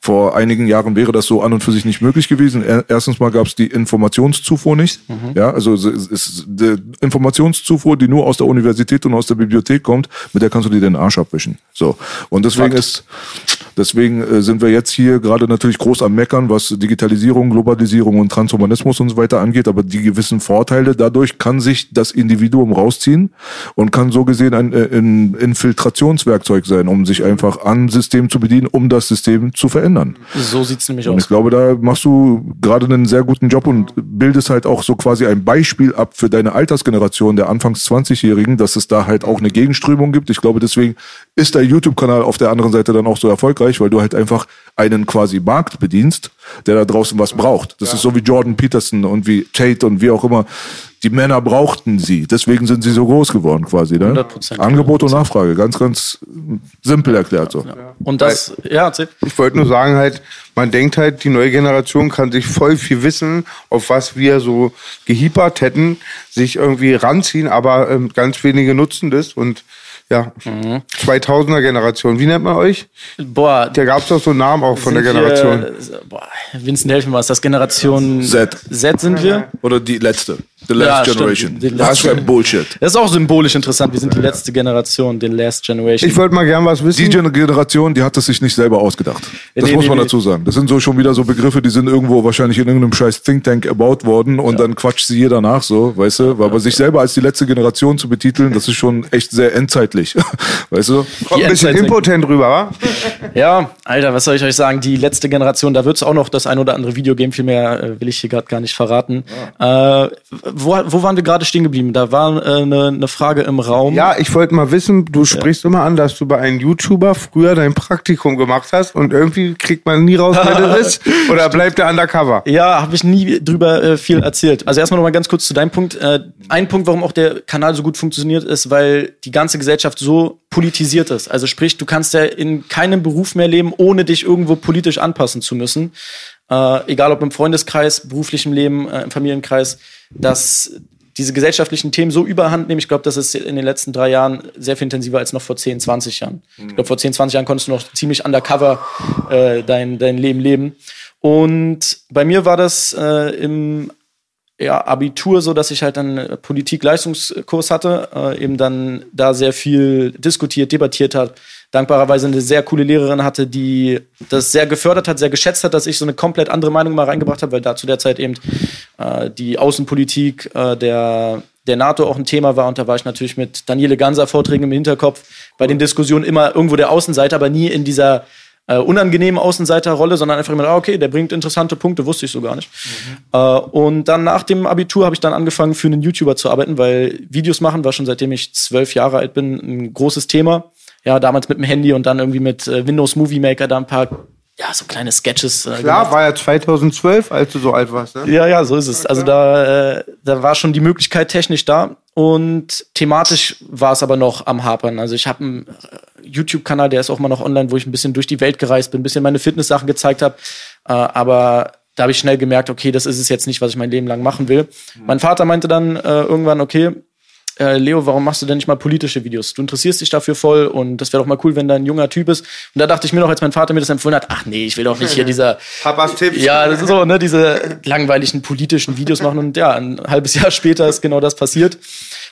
vor einigen Jahren wäre das so an und für sich nicht möglich gewesen. Er- Erstens mal gab es die Informationszufuhr nicht. Ja, also es ist die Informationszufuhr, die nur aus der Universität und aus der Bibliothek kommt, mit der kannst du dir den Arsch abwischen. So. Und deswegen Fakt. ist Deswegen äh, sind wir jetzt hier gerade natürlich groß am Meckern, was Digitalisierung, Globalisierung und Transhumanismus und so weiter angeht. Aber die gewissen Vorteile dadurch kann sich das Individuum rausziehen und kann so gesehen ein, äh, ein Infiltrationswerkzeug sein, um sich einfach am System zu bedienen, um das System zu verändern. So sieht's nämlich Und aus. ich glaube, da machst du gerade einen sehr guten Job und bildest halt auch so quasi ein Beispiel ab für deine Altersgeneration der Anfangs 20-Jährigen, dass es da halt auch eine Gegenströmung gibt. Ich glaube, deswegen ist der YouTube-Kanal auf der anderen Seite dann auch so erfolgreich, weil du halt einfach einen quasi Markt bedienst, der da draußen was braucht. Das ist so wie Jordan Peterson und wie Tate und wie auch immer. Die Männer brauchten sie, deswegen sind sie so groß geworden quasi. Ne? 100%. Angebot und Nachfrage, ganz, ganz simpel erklärt so. Und das, ja, erzähl. Ich wollte nur sagen halt, man denkt halt, die neue Generation kann sich voll viel Wissen, auf was wir so gehiepert hätten, sich irgendwie ranziehen, aber ähm, ganz wenige nutzen das und ja, 2000er Generation. Wie nennt man euch? Boah, Da gab es doch so einen Namen auch von der Generation. Wir, boah, Vincent, helf mir mal, ist das Generation Z. Z sind wir? Oder die letzte. The Ja, Last stimmt. Generation. Die Das letzte. wäre Bullshit. Das ist auch symbolisch interessant. Wir sind die letzte Generation, den Last Generation. Ich wollte mal gern was wissen. Die Generation, die hat es sich nicht selber ausgedacht. Das Nee, muss nee, man nee. dazu sagen. Das sind so schon wieder so Begriffe, die sind irgendwo wahrscheinlich in irgendeinem scheiß Think Tank erbaut worden und dann quatscht sie jeder nach so, weißt du? Aber sich selber als die letzte Generation zu betiteln, das ist schon echt sehr endzeitlich. weißt du? Kommt ein bisschen impotent rüber, wa? Ja, Alter, was soll ich euch sagen? Die letzte Generation, da wird es auch noch das ein oder andere Video geben. Viel mehr äh, will ich hier gerade gar nicht verraten. Äh, wo, wo waren wir gerade stehen geblieben? Da war eine äh, ne- Frage im Raum. Ja, ich wollte mal wissen, du sprichst immer an, dass du bei einem YouTuber früher dein Praktikum gemacht hast und irgendwie kriegt man nie raus, wer das ist. Oder bleibt der undercover? Ja, habe ich nie drüber äh, viel erzählt. Also erstmal noch mal ganz kurz zu deinem Punkt. Äh, ein Punkt, warum auch der Kanal so gut funktioniert, ist, weil die ganze Gesellschaft so politisiert ist. Also sprich, du kannst ja in keinem Beruf mehr leben, ohne dich irgendwo politisch anpassen zu müssen. Äh, egal ob im Freundeskreis, beruflichem Leben, äh, im Familienkreis, dass diese gesellschaftlichen Themen so überhand nehmen. Ich glaube, das ist in den letzten drei Jahren sehr viel intensiver als noch vor 10, 20 Jahren. Ich glaube, vor 10, 20 Jahren konntest du noch ziemlich undercover äh, dein, dein Leben leben. Und bei mir war das äh, im ja, Abitur so, dass ich halt dann äh, Politik-Leistungskurs hatte, äh, eben dann da sehr viel diskutiert, debattiert hat. Dankbarerweise eine sehr coole Lehrerin hatte, die das sehr gefördert hat, sehr geschätzt hat, dass ich so eine komplett andere Meinung mal reingebracht habe, weil da zu der Zeit eben äh, die Außenpolitik äh, der, der NATO auch ein Thema war. Und da war ich natürlich mit Daniele Ganser Vorträgen im Hinterkopf bei den Diskussionen immer irgendwo der Außenseiter, aber nie in dieser äh, unangenehmen Außenseiterrolle, sondern einfach immer, ah, okay, der bringt interessante Punkte, wusste ich so gar nicht. Mhm. Äh, und dann nach dem Abitur habe ich dann angefangen, für einen YouTuber zu arbeiten, weil Videos machen war schon seitdem ich zwölf Jahre alt bin ein großes Thema. Ja, damals mit dem Handy und dann irgendwie mit äh, Windows Movie Maker da ein paar ja, so kleine Sketches. Äh, Klar, gemacht. war ja 2012, als du so alt warst, ne? Ja, ja, so ist es. Also da, äh, da war schon die Möglichkeit technisch da. Und thematisch war es aber noch am Hapern. Also ich habe einen äh, YouTube-Kanal, der ist auch mal noch online, wo ich ein bisschen durch die Welt gereist bin, ein bisschen meine Fitness-Sachen gezeigt habe. Äh, aber da habe ich schnell gemerkt, okay, das ist es jetzt nicht, was ich mein Leben lang machen will. Mhm. Mein Vater meinte dann äh, irgendwann, okay, äh, Leo, warum machst du denn nicht mal politische Videos? Du interessierst dich dafür voll und das wäre doch mal cool, wenn da ein junger Typ ist. Und da dachte ich mir noch, als mein Vater mir das empfohlen hat, ach nee, ich will doch nicht hier dieser Papas Tipps. Ja, das ist so, ne, diese langweiligen politischen Videos machen und ja, ein halbes Jahr später ist genau das passiert.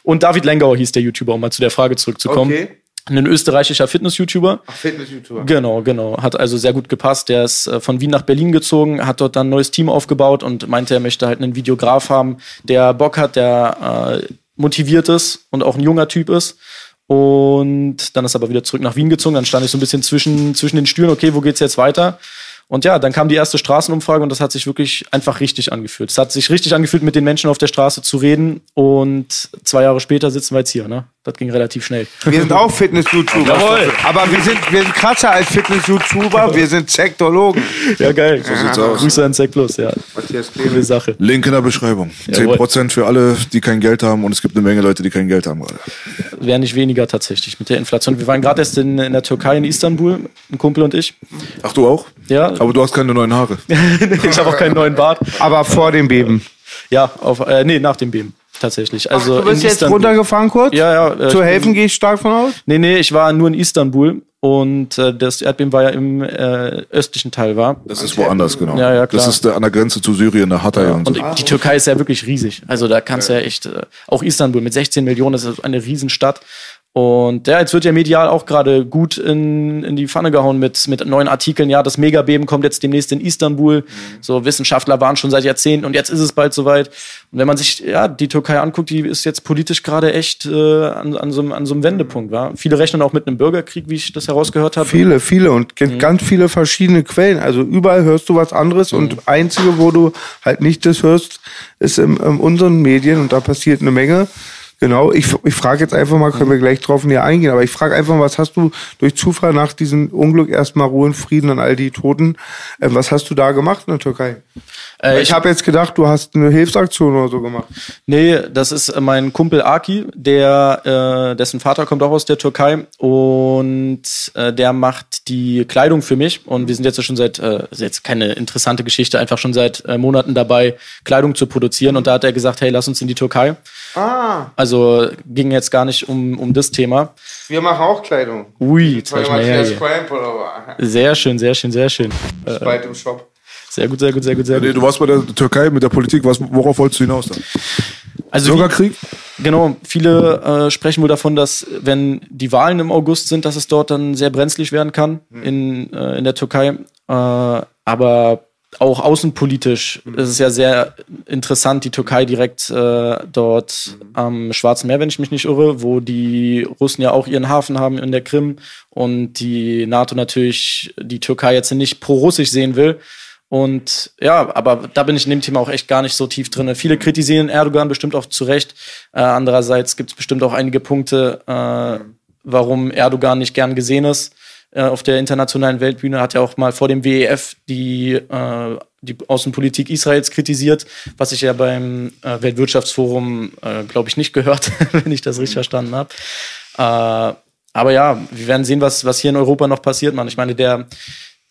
Und David Lengauer hieß der YouTuber, um mal zu der Frage zurückzukommen. Okay. Ein österreichischer Fitness-YouTuber. Ach, Fitness-YouTuber. Genau, genau. Hat also sehr gut gepasst. Der ist äh, von Wien nach Berlin gezogen, hat dort dann ein neues Team aufgebaut und meinte, er möchte halt einen Videograf haben, der Bock hat, der äh, motiviert ist und auch ein junger Typ ist. Und dann ist er aber wieder zurück nach Wien gezogen. Dann stand ich so ein bisschen zwischen, zwischen den Stühlen, okay, wo geht's jetzt weiter? Und ja, dann kam die erste Straßenumfrage und das hat sich wirklich einfach richtig angefühlt. Es hat sich richtig angefühlt, mit den Menschen auf der Straße zu reden. Und zwei Jahre später sitzen wir jetzt hier. Ne? Das ging relativ schnell. Wir sind auch Fitness-YouTuber. Jawohl. Aber wir sind, wir sind krasser als Fitness-YouTuber. Wir sind Sektologen. Ja, geil. So sieht's aus. Grüße an Sekt Plus, ja. Matthias Coole Sache. Link in der Beschreibung. Jawohl. 10% für alle, die kein Geld haben. Und es gibt eine Menge Leute, die kein Geld haben gerade. Wäre nicht weniger tatsächlich mit der Inflation. Wir waren gerade erst in, in der Türkei, in Istanbul, ein Kumpel und ich. Ach, du auch? Ja. Aber du hast keine neuen Haare. ich habe auch keinen neuen Bart. Aber vor dem Beben. Ja, auf, äh, nee, nach dem Beben. Tatsächlich. Also Ach, du bist in jetzt Istanbul. runtergefahren kurz? Ja, ja. äh, Zu helfen gehe ich stark von aus? Nee, nee, ich war nur in Istanbul und äh, das Erdbeben war ja im äh, östlichen Teil war. Das ist woanders, genau. Ja, ja, klar. Das ist äh, an der Grenze zu Syrien, der Hatay und so. Und die Türkei ist ja wirklich riesig. Also da kannst du ja echt, äh, auch Istanbul mit 16 Millionen, das ist eine Riesenstadt. Und ja, jetzt wird ja medial auch gerade gut in, in die Pfanne gehauen mit, mit neuen Artikeln. Ja, das Megabeben kommt jetzt demnächst in Istanbul. So Wissenschaftler waren schon seit Jahrzehnten und jetzt ist es bald soweit. Und wenn man sich ja die Türkei anguckt, die ist jetzt politisch gerade echt äh, an, an, so, einem- an so einem Wendepunkt. Wa? Viele rechnen auch mit einem Bürgerkrieg, wie ich das herausgehört habe. Viele, viele und gibt ganz viele verschiedene Quellen. Also überall hörst du was anderes und einzige, wo du halt nicht das hörst, ist in, in unseren Medien und da passiert eine Menge. Genau, ich, ich frage jetzt einfach mal, können wir gleich drauf näher eingehen, aber ich frage einfach mal, was hast du durch Zufall nach diesem Unglück erstmal Ruhe und Frieden an all die Toten, äh, was hast du da gemacht in der Türkei? Äh, ich habe jetzt gedacht, du hast eine Hilfsaktion oder so gemacht. Nee, das ist äh, mein Kumpel Aki, der, äh, dessen Vater kommt auch aus der Türkei und äh, der macht die Kleidung für mich und wir sind jetzt schon seit, äh, ist jetzt keine interessante Geschichte, einfach schon seit äh, Monaten dabei, Kleidung zu produzieren und da hat er gesagt, hey, lass uns in die Türkei. Ah, Also ging jetzt gar nicht um, um das Thema. wir machen auch Kleidung. Ui, jetzt ich mal her Sehr schön, sehr schön, sehr schön. was? Bald im Shop. Sehr gut, sehr gut, sehr gut, sehr gut. du warst bei der Türkei mit der Politik. Was, worauf wolltest du hinaus? Dann? Also Bürgerkrieg? Genau, viele äh, sprechen wohl davon, dass wenn die Wahlen im August sind, dass es dort dann sehr brenzlig werden kann in, äh, in der Türkei. Äh, aber auch außenpolitisch ist es ja sehr interessant, die Türkei direkt äh, dort am Schwarzen Meer, wenn ich mich nicht irre, wo die Russen ja auch ihren Hafen haben in der Krim und die NATO natürlich die Türkei jetzt nicht pro-russisch sehen will. Und ja, aber da bin ich in dem Thema auch echt gar nicht so tief drin. Viele kritisieren Erdogan bestimmt auch zu Recht. Äh, andererseits gibt es bestimmt auch einige Punkte, äh, warum Erdogan nicht gern gesehen ist äh, auf der internationalen Weltbühne. Hat ja auch mal vor dem WEF die, äh, die Außenpolitik Israels kritisiert, was ich ja beim äh, Weltwirtschaftsforum, äh, glaube ich, nicht gehört, wenn ich das richtig verstanden habe. Äh, aber ja, wir werden sehen, was, was hier in Europa noch passiert, Mann. Ich meine, der,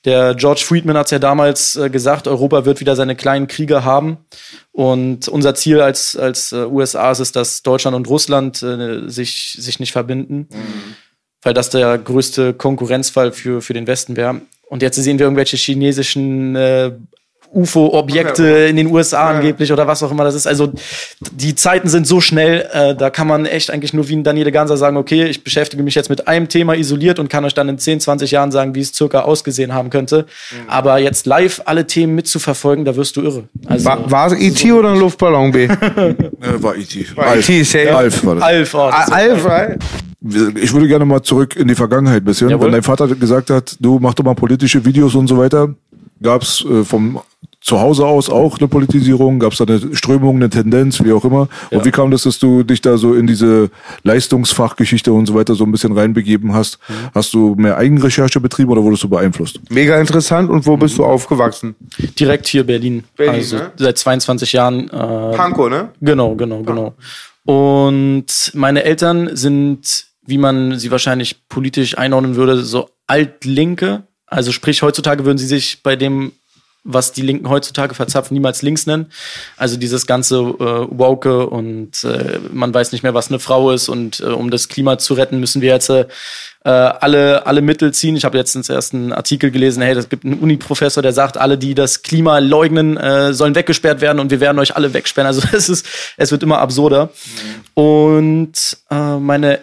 Der George Friedman hat es ja damals äh, gesagt, Europa wird wieder seine kleinen Kriege haben. Und unser Ziel als, als äh, USA ist es, dass Deutschland und Russland äh, sich, sich nicht verbinden, mhm. Weil das der größte Konkurrenzfall für, für den Westen wäre. Und jetzt sehen wir irgendwelche chinesischen äh, UFO-Objekte okay. in den USA ja. angeblich oder was auch immer das ist. Also die Zeiten sind so schnell, äh, da kann man echt eigentlich nur wie ein Daniele Ganser sagen, okay, ich beschäftige mich jetzt mit einem Thema isoliert und kann euch dann in 10, 20 Jahren sagen, wie es circa ausgesehen haben könnte. Mhm. Aber jetzt live alle Themen mitzuverfolgen, da wirst du irre. Also, war, war es E.T. oder ein Luftballon B? war E.T. Alf. E Alf war das. Alf, oh, das Alf? Ich würde gerne mal zurück in die Vergangenheit ein bisschen. Jawohl. Wenn dein Vater gesagt hat, du mach doch mal politische Videos und so weiter, gab es äh, vom zu Hause aus auch eine Politisierung? Gab es da eine Strömung, eine Tendenz, wie auch immer? Ja. Und wie kam das, dass du dich da so in diese Leistungsfachgeschichte und so weiter so ein bisschen reinbegeben hast? Mhm. Hast du mehr Eigenrecherche betrieben oder wurdest du beeinflusst? Mega interessant. Und wo bist du aufgewachsen? Direkt hier Berlin. Berlin also ne? seit 22 Jahren. Äh, Pankow, ne? Genau, genau, genau. Und meine Eltern sind, wie man sie wahrscheinlich politisch einordnen würde, so altlinke. Also sprich, heutzutage würden sie sich bei dem was die Linken heutzutage verzapfen, niemals links nennen. Also dieses ganze äh, Woke und äh, man weiß nicht mehr, was eine Frau ist und äh, um das Klima zu retten, müssen wir jetzt äh, alle, alle Mittel ziehen. Ich habe letztens erst einen Artikel gelesen, hey, es gibt einen Uni-Professor, der sagt, alle, die das Klima leugnen, äh, sollen weggesperrt werden und wir werden euch alle wegsperren. Also es ist, es wird immer absurder. Mhm. Und äh, meine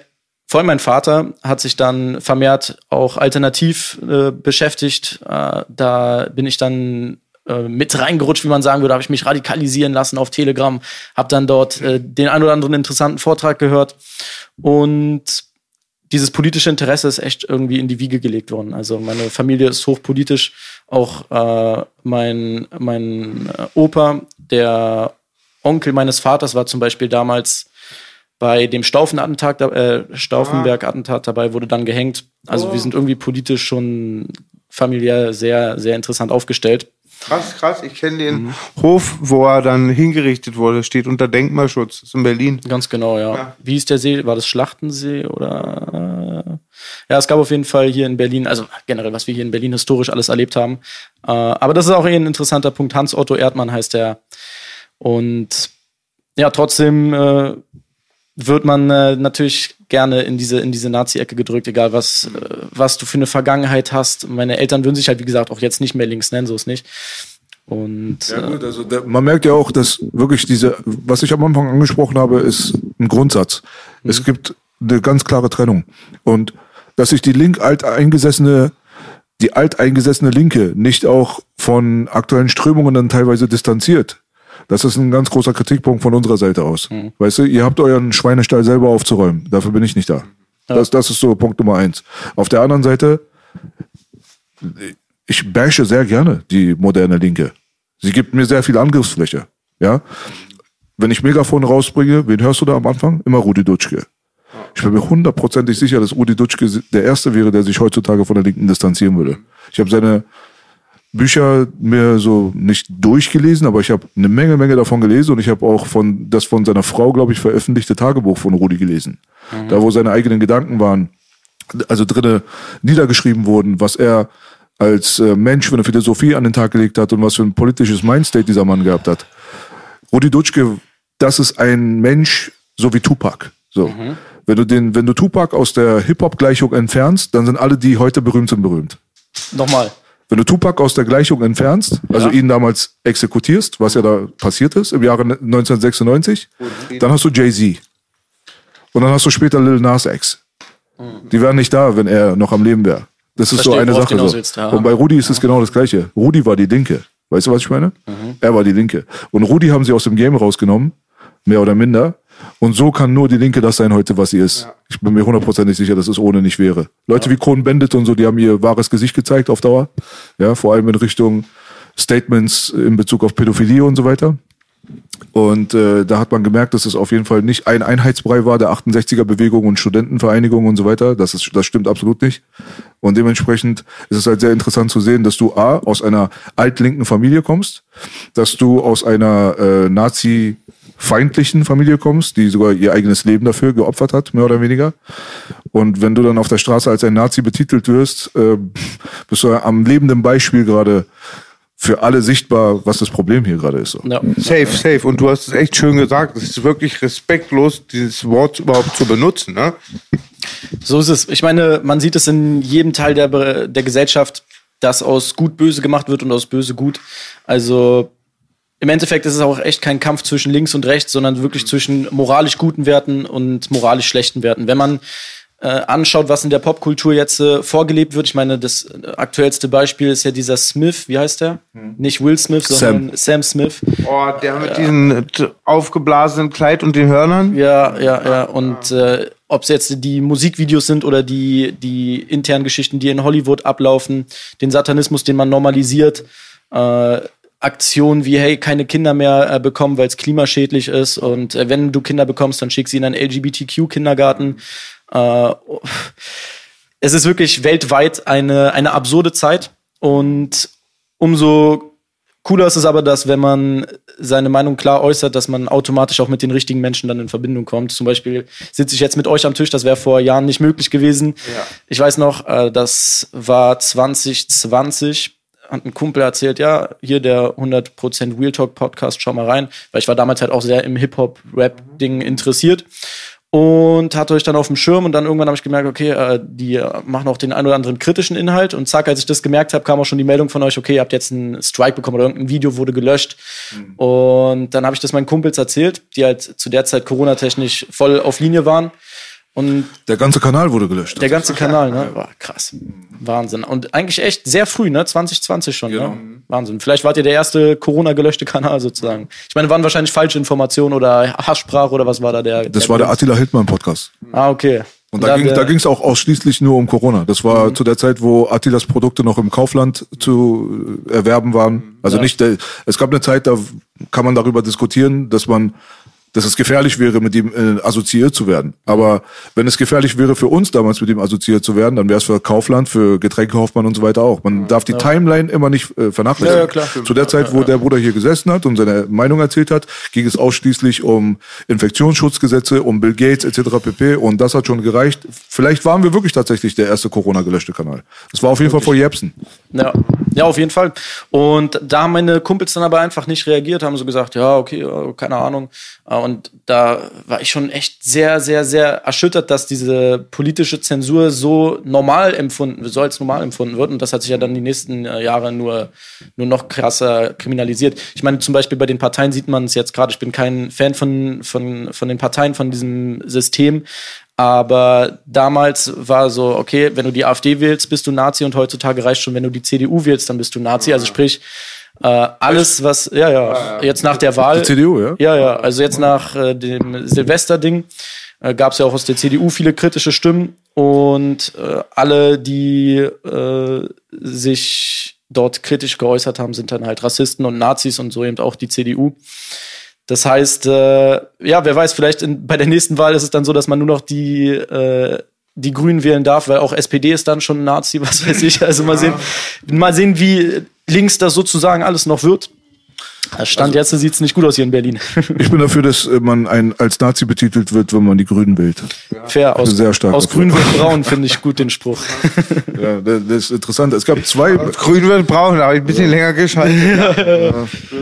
vor allem mein Vater hat sich dann vermehrt auch alternativ äh, beschäftigt. Äh, da bin ich dann äh, mit reingerutscht, wie man sagen würde, habe ich mich radikalisieren lassen auf Telegram, habe dann dort äh, den ein oder anderen interessanten Vortrag gehört und dieses politische Interesse ist echt irgendwie in die Wiege gelegt worden. Also meine Familie ist hochpolitisch. Auch äh, mein, mein äh, Opa, der Onkel meines Vaters, war zum Beispiel damals bei dem Staufen-Attentat, äh, Stauffenberg-Attentat dabei, wurde dann gehängt. Also oh. wir sind irgendwie politisch schon familiär sehr, sehr interessant aufgestellt. Krass, krass. Ich kenne den mhm. Hof, wo er dann hingerichtet wurde. Steht unter Denkmalschutz. Ist in Berlin. Ganz genau, ja. ja. Wie hieß der See? War das Schlachtensee oder? Ja, es gab auf jeden Fall hier in Berlin, also generell, was wir hier in Berlin historisch alles erlebt haben. Äh, aber das ist auch eh ein interessanter Punkt. Hans-Otto Erdmann heißt der. Und ja, trotzdem äh, wird man äh, natürlich gerne in diese, in diese Nazi-Ecke gedrückt, egal was, äh, was du für eine Vergangenheit hast. Meine Eltern würden sich halt, wie gesagt, auch jetzt nicht mehr links nennen, so ist nicht. Und ja, gut, also der, man merkt ja auch, dass wirklich diese, was ich am Anfang angesprochen habe, ist ein Grundsatz. Mhm. Es gibt eine ganz klare Trennung. Und dass sich die link alteingesessene, die alteingesessene Linke nicht auch von aktuellen Strömungen dann teilweise distanziert, das ist ein ganz großer Kritikpunkt von unserer Seite aus. Mhm. Weißt du, ihr habt euren Schweinestall selber aufzuräumen. Dafür bin ich nicht da. Ja. Das, das ist so Punkt Nummer eins. Auf der anderen Seite, ich bashe sehr gerne die moderne Linke. Sie gibt mir sehr viel Angriffsfläche. Ja. Wenn ich Megafon rausbringe, wen hörst du da am Anfang? Immer Rudi Dutschke. Ich bin mir hundertprozentig sicher, dass Rudi Dutschke der Erste wäre, der sich heutzutage von der Linken distanzieren würde. Ich habe seine Bücher mir so nicht durchgelesen, aber ich habe eine Menge, Menge davon gelesen und ich habe auch von das von seiner Frau, glaube ich, veröffentlichte Tagebuch von Rudi gelesen. Mhm. Da, wo seine eigenen Gedanken waren, also drinne niedergeschrieben wurden, was er als äh, Mensch für eine Philosophie an den Tag gelegt hat und was für ein politisches Mindstate dieser Mann gehabt hat. Rudi Dutschke, das ist ein Mensch, so wie Tupac. So. Mhm. Wenn du den, wenn du Tupac aus der Hip-Hop-Gleichung entfernst, dann sind alle, die heute berühmt sind, berühmt. Nochmal. Wenn du Tupac aus der Gleichung entfernst, also ihn damals exekutierst, was ja da passiert ist im Jahre 1996, dann hast du Jay-Z. Und dann hast du später Lil Nas X. Mhm. Die wären nicht da, wenn er noch am Leben wäre. Das ist Verstehe, so eine Sache. So. Willst, ja. Und bei Rudi ist es genau das Gleiche. Rudi war die Linke. Weißt du, was ich meine? Mhm. Er war die Linke. Und Rudi haben sie aus dem Game rausgenommen, mehr oder minder. Und so kann nur die Linke das sein heute, was sie ist. Ja. Ich bin mir hundertprozentig sicher, dass es ohne nicht wäre. Leute ja. wie Cohn Bendit und so, die haben ihr wahres Gesicht gezeigt auf Dauer. Ja, vor allem in Richtung Statements in Bezug auf Pädophilie und so weiter. Und äh, da hat man gemerkt, dass es auf jeden Fall nicht ein Einheitsbrei war der 68er-Bewegung und Studentenvereinigung und so weiter. Das, ist, das stimmt absolut nicht. Und dementsprechend ist es halt sehr interessant zu sehen, dass du A, aus einer altlinken Familie kommst, dass du aus einer äh, Nazi- feindlichen Familie kommst, die sogar ihr eigenes Leben dafür geopfert hat, mehr oder weniger. Und wenn du dann auf der Straße als ein Nazi betitelt wirst, äh, bist du am lebenden Beispiel gerade für alle sichtbar, was das Problem hier gerade ist. So. Ja. Safe, safe. Und du hast es echt schön gesagt. Es ist wirklich respektlos, dieses Wort überhaupt zu benutzen. Ne? So ist es. Ich meine, man sieht es in jedem Teil der, der Gesellschaft, dass aus gut böse gemacht wird und aus böse gut. Also im Endeffekt ist es auch echt kein Kampf zwischen links und rechts, sondern wirklich zwischen moralisch guten Werten und moralisch schlechten Werten. Wenn man äh, anschaut, was in der Popkultur jetzt äh, vorgelebt wird, ich meine, das äh, aktuellste Beispiel ist ja dieser Smith, wie heißt der? Nicht Will Smith, sondern Sam, Smith. Oh, der mit diesem t- aufgeblasenen Kleid und den Hörnern. Ja, ja, ja. Und äh, ob es jetzt die Musikvideos sind oder die, die internen Geschichten, die in Hollywood ablaufen, den Satanismus, den man normalisiert, äh, Aktionen wie, hey, keine Kinder mehr äh, bekommen, weil es klimaschädlich ist. Und äh, wenn du Kinder bekommst, dann schick sie in einen LGBTQ-Kindergarten. Äh, es ist wirklich weltweit eine, eine absurde Zeit. Und umso cooler ist es aber, dass wenn man seine Meinung klar äußert, dass man automatisch auch mit den richtigen Menschen dann in Verbindung kommt. Zum Beispiel sitze ich jetzt mit euch am Tisch, das wäre vor Jahren nicht möglich gewesen. Ich weiß noch, äh, das war 2020 hat ein Kumpel erzählt, ja, hier der 100% Real Talk Podcast, schau mal rein, weil ich war damals halt auch sehr im Hip-Hop-Rap-Ding interessiert und hatte euch dann auf dem Schirm und dann irgendwann habe ich gemerkt, okay, äh, die machen auch den ein oder anderen kritischen Inhalt und zack, als ich das gemerkt habe, kam auch schon die Meldung von euch, okay, ihr habt jetzt einen Strike bekommen oder irgendein Video wurde gelöscht und dann habe ich das meinen Kumpels erzählt, die halt zu der Zeit Corona-technisch voll auf Linie waren und Der ganze Kanal wurde gelöscht. der ganze Kanal, ne? War krass. Wahnsinn. Und eigentlich echt sehr früh, ne? 2020 schon, Genau. ne? Wahnsinn. Vielleicht wart ihr der erste Corona-gelöschte Kanal sozusagen. Ich meine, waren wahrscheinlich falsche Informationen oder Haschsprache oder was war da der? das war der Attila Hildmann Podcast. Ah, okay. Und da, ging, der- da ging es auch ausschließlich nur um Corona. Das war zu der Zeit, wo Attilas Produkte noch im Kaufland zu äh, erwerben waren. Also nicht, der, es gab eine Zeit, da kann man darüber diskutieren, dass man, dass es gefährlich wäre, mit ihm äh, assoziiert zu werden. Aber wenn es gefährlich wäre für uns damals, mit ihm assoziiert zu werden, dann wäre es für Kaufland, für Getränkehoffmann und so weiter auch. Man darf die Timeline immer nicht äh, vernachlässigen. Ja, ja, klar. Zu der Zeit, wo der Bruder hier gesessen hat und seine Meinung erzählt hat, ging es ausschließlich um Infektionsschutzgesetze, um Bill Gates etc. pp. Und das hat schon gereicht. Vielleicht waren wir wirklich tatsächlich der erste Corona-gelöschte Kanal. Das war auf jeden Fall vor Jepsen. Ja. ja, auf jeden Fall. Und da haben meine Kumpels dann aber einfach nicht reagiert, haben so gesagt, ja, okay, äh, keine Ahnung. Äh, Und da war ich schon echt sehr, sehr, sehr erschüttert, dass diese politische Zensur so normal empfunden, so als normal empfunden wird. Und das hat sich ja dann die nächsten äh, Jahre nur, nur noch krasser kriminalisiert. Ich meine, zum Beispiel bei den Parteien sieht man es jetzt gerade. Ich bin kein Fan von, von, von den Parteien, von diesem System. Aber damals war so, okay, wenn du die AfD wählst, bist du Nazi und heutzutage reicht schon, wenn du die CDU wählst, dann bist du Nazi. Also sprich, äh, alles, was, ja, ja, jetzt nach der Wahl. Die CDU, ja? Ja, ja, also jetzt nach äh, dem Silvester-Ding äh, gab es ja auch aus der CDU viele kritische Stimmen und äh, alle, die äh, sich dort kritisch geäußert haben, sind dann halt Rassisten und Nazis und so eben auch die CDU. Das heißt, äh, ja, wer weiß, vielleicht in, bei der nächsten Wahl ist es dann so, dass man nur noch die, äh, die Grünen wählen darf, weil auch SPD ist dann schon ein Nazi, was weiß ich. Also mal sehen, mal sehen, wie links das sozusagen alles noch wird. Stand jetzt sieht es nicht gut aus hier in Berlin. Ich bin dafür, dass äh, man ein, als Nazi betitelt wird, wenn man die Grünen wählt. Fair, aus, Sehr stark aus grün wird braun, finde ich gut den Spruch. Ja, das das ist interessant. Es gab zwei, Grün wird braun, da habe ich ein bisschen länger geschaltet.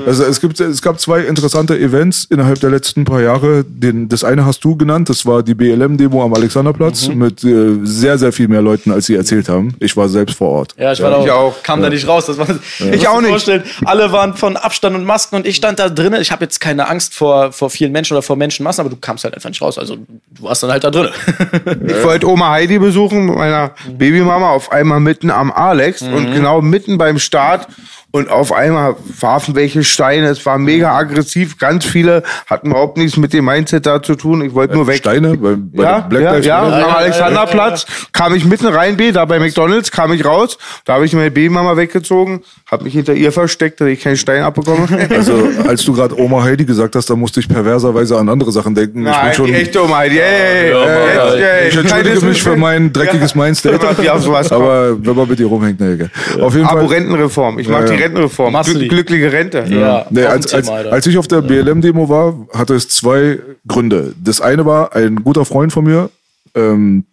also es gibt, es gab zwei interessante Events innerhalb der letzten paar Jahre. Den, das eine hast du genannt, das war die BLM-Demo am Alexanderplatz mit äh, sehr, sehr viel mehr Leuten, als sie erzählt haben. Ich war selbst vor Ort. Ja, ich war da ich auch, auch. kam da nicht raus. Das war, Ich auch nicht. Vorstellen, alle waren von Abstand und Masken und ich stand da drinnen. Ich habe jetzt keine Angst vor, vor vielen Menschen oder vor Menschenmassen, aber du kamst halt einfach nicht raus. Also du warst dann halt da drinnen. Ich wollte Oma Heidi besuchen mit meiner Babymama auf einmal mitten am Alex und genau mitten beim Start. Und auf einmal warfen welche Steine. Es war mega aggressiv. Ganz viele hatten überhaupt nichts mit dem Mindset da zu tun. Ich wollte nur weg. Steine bei, bei Ja, Black ja, Lives ja, am Alexanderplatz kam ich mitten rein, B, da bei McDonalds kam ich raus, da habe ich meine Babymama weggezogen, habe mich hinter ihr versteckt, dass ich keinen Stein abbekomme. Also, als du gerade Oma Heidi gesagt hast, da musste ich perverserweise an andere Sachen denken. ich bin Nein, schon, die echte Oma Heidi. Ey, Ja, jetzt, ey, ich entschuldige mich für mein dreckiges kommt. Aber wenn man mit dir rumhängt, ne. Auf jeden Abo Fall. Rentenreform. Ich mag Ja, die ja. Rentenreform. Glück, die? glückliche Rente. Ja, Nee, auch ein als, als, als ich auf der BLM-Demo war, hatte es zwei Gründe. Das eine war, ein guter Freund von mir, ähm,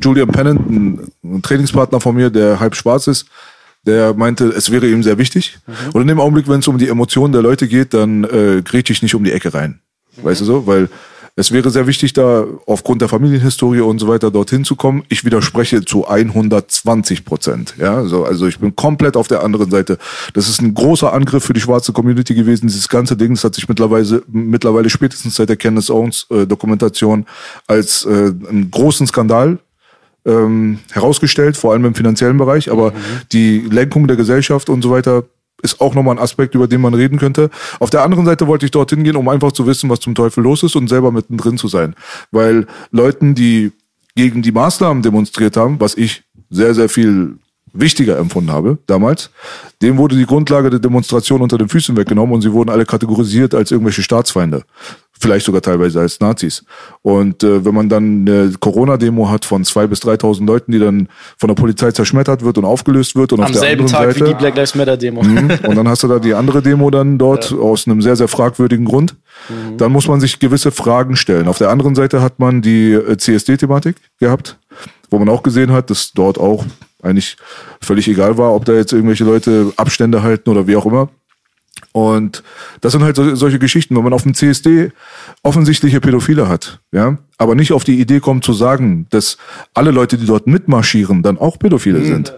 Julian Pennant, ein, Trainingspartner von mir, der halb schwarz ist, der meinte, es wäre ihm sehr wichtig. Und in dem Augenblick, wenn es um die Emotionen der Leute geht, dann äh, grätsche ich nicht um die Ecke rein. Weißt du so? Weil es wäre sehr wichtig, da aufgrund der Familienhistorie und so weiter dorthin zu kommen. Ich widerspreche zu 120 Prozent. Ja, so, also ich bin komplett auf der anderen Seite. Das ist ein großer Angriff für die schwarze Community gewesen. Dieses ganze Ding, das hat sich mittlerweile, mittlerweile spätestens seit der Candace Owens äh, Dokumentation als äh, einen großen Skandal ähm, herausgestellt, vor allem im finanziellen Bereich. Aber die Lenkung der Gesellschaft und so weiter ist auch nochmal ein Aspekt, über den man reden könnte. Auf der anderen Seite wollte ich dorthin gehen, um einfach zu wissen, was zum Teufel los ist und selber mittendrin zu sein. Weil Leuten, die gegen die Maßnahmen demonstriert haben, was ich sehr, sehr viel wichtiger empfunden habe damals, dem wurde die Grundlage der Demonstration unter den Füßen weggenommen und sie wurden alle kategorisiert als irgendwelche Staatsfeinde. Vielleicht sogar teilweise als Nazis. Und äh, wenn man dann eine Corona-Demo hat von zwei bis 3.000 Leuten, die dann von der Polizei zerschmettert wird und aufgelöst wird und auf Am der selben anderen Tag Seite wie die Black Lives Matter Demo. Mhm. Und dann hast du da die andere Demo dann dort aus einem sehr, sehr fragwürdigen Grund. Dann muss man sich gewisse Fragen stellen. Auf der anderen Seite hat man die äh, CSD-Thematik gehabt, wo man auch gesehen hat, dass dort auch eigentlich völlig egal war, ob da jetzt irgendwelche Leute Abstände halten oder wie auch immer. Und das sind halt so, solche Geschichten, wenn man auf dem CSD offensichtliche Pädophile hat, ja, aber nicht auf die Idee kommt zu sagen, dass alle Leute, die dort mitmarschieren, dann auch Pädophile sind.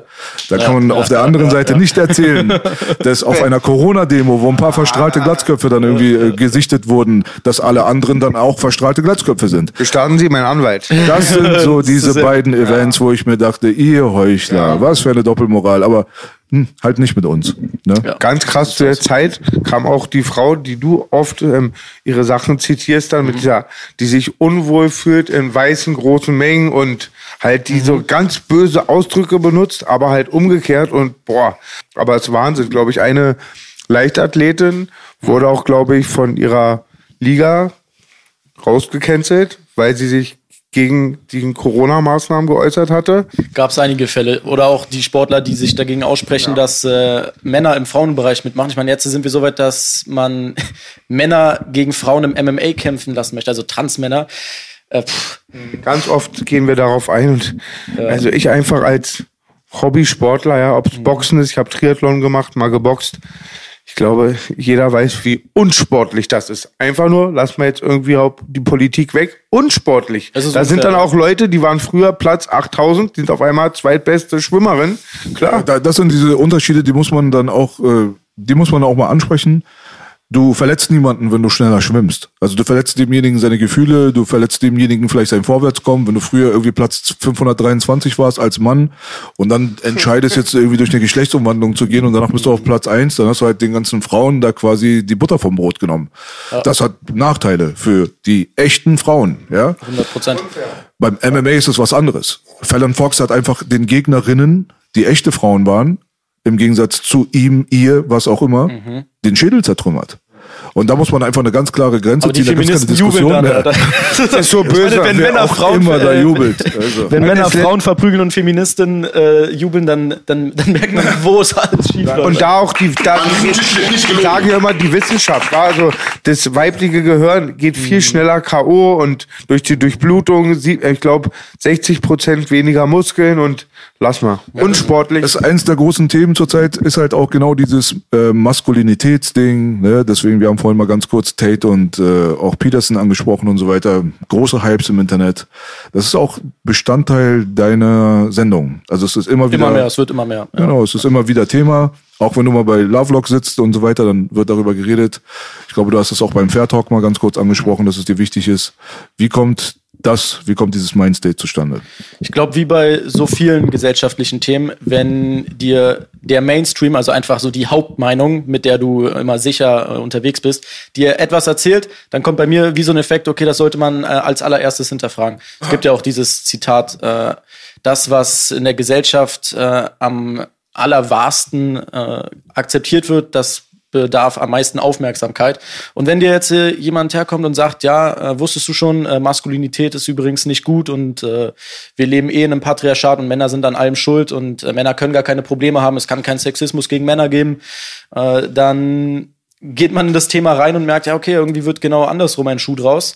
Da kann man auf der anderen Seite nicht erzählen, dass auf einer Corona-Demo, wo ein paar verstrahlte Glatzköpfe dann irgendwie äh, gesichtet wurden, dass alle anderen dann auch verstrahlte Glatzköpfe sind. Gestatten Sie, mein Anwalt. Das sind so diese beiden Events, wo ich mir dachte, ihr Heuchler, was für eine Doppelmoral, aber hm, halt nicht mit uns. Ne? Ganz krass zu der Zeit kam auch die Frau, die du oft ähm, ihre Sachen zitierst, dann mit dieser, die sich unwohl fühlt in weißen großen Mengen und halt die so ganz böse Ausdrücke benutzt, aber halt umgekehrt und boah, aber es ist Wahnsinn, glaube ich, eine Leichtathletin wurde auch, glaube ich, von ihrer Liga rausgecancelt, weil sie sich gegen die Corona-Maßnahmen geäußert hatte. Gab es einige Fälle. Oder auch die Sportler, die sich dagegen aussprechen, dass äh, Männer im Frauenbereich mitmachen. Ich meine, jetzt sind wir so weit, dass man Männer gegen Frauen im MMA kämpfen lassen möchte, also Transmänner. Äh, Ganz oft gehen wir darauf ein und also ich einfach als Hobbysportler, ja, ob es Boxen ist, ich habe Triathlon gemacht, mal geboxt. Ich glaube, jeder weiß, wie unsportlich das ist. Einfach nur, lass mal jetzt irgendwie die Politik weg. Unsportlich. Das ist Da sind dann auch Leute, die waren früher Platz 8000, sind auf einmal zweitbeste Schwimmerin. Klar. Da, das sind diese Unterschiede, die muss man dann auch, äh, die muss man auch mal ansprechen. Du verletzt niemanden, wenn du schneller schwimmst. Also du verletzt demjenigen seine Gefühle, du verletzt demjenigen vielleicht sein Vorwärtskommen, wenn du früher irgendwie Platz 523 warst als Mann und dann entscheidest jetzt irgendwie durch eine Geschlechtsumwandlung zu gehen und danach bist du auf Platz eins, dann hast du halt den ganzen Frauen da quasi die Butter vom Brot genommen. Das hat Nachteile für die echten Frauen, ja. 100 Prozent. Beim MMA ist es was anderes. Fallon Fox hat einfach den Gegnerinnen, die echte Frauen waren, im Gegensatz zu ihm, ihr, was auch immer, Mhm. den Schädel zertrümmert. Und da muss man einfach eine ganz klare Grenze Aber die ziehen. Da gibt's keine Feministen jubeln dann, mehr. Das ist so böse. meine, wenn Männer auch Frauen immer da jubelt. Also. Wenn Männer Frauen verprügeln und Feministinnen äh, jubeln, dann, dann, dann merkt man, wo es alles schief läuft. Und da auch die, da, ich sage ja immer die Wissenschaft, also das weibliche Gehirn geht viel Mhm. schneller K.O. und durch die Durchblutung, sieht, ich glaube, 60 Prozent weniger Muskeln und lass mal. Unsportlich. Das ist eins der großen Themen zurzeit ist halt auch genau dieses äh, Maskulinitätsding. Ne? Deswegen, wir haben vorhin mal ganz kurz Tate und äh, auch Peterson angesprochen und so weiter. Große Hypes im Internet. Das ist auch Bestandteil deiner Sendung. Also es ist immer wieder. immer mehr, es wird immer mehr. Ja. Genau, es ist immer wieder Thema. Auch wenn du mal bei Lovelock sitzt und so weiter, dann wird darüber geredet. Ich glaube, du hast es auch beim Fair Talk mal ganz kurz angesprochen, dass es dir wichtig ist. Wie kommt das, wie kommt dieses Mindstate zustande? Ich glaube, wie bei so vielen gesellschaftlichen Themen, wenn dir der Mainstream, also einfach so die Hauptmeinung, mit der du immer sicher äh, unterwegs bist, dir etwas erzählt, dann kommt bei mir wie so ein Effekt, okay, das sollte man äh, als allererstes hinterfragen. Es gibt ja auch dieses Zitat, äh, das, was in der Gesellschaft äh, am allerwahrsten äh, akzeptiert wird, das bedarf am meisten Aufmerksamkeit. Und wenn dir jetzt äh, jemand herkommt und sagt, ja, äh, wusstest du schon, äh, Maskulinität ist übrigens nicht gut und äh, wir leben eh in einem Patriarchat und Männer sind an allem schuld und äh, Männer können gar keine Probleme haben, es kann keinen Sexismus gegen Männer geben, äh, dann geht man in das Thema rein und merkt, ja, okay, irgendwie wird genau andersrum ein Schuh draus.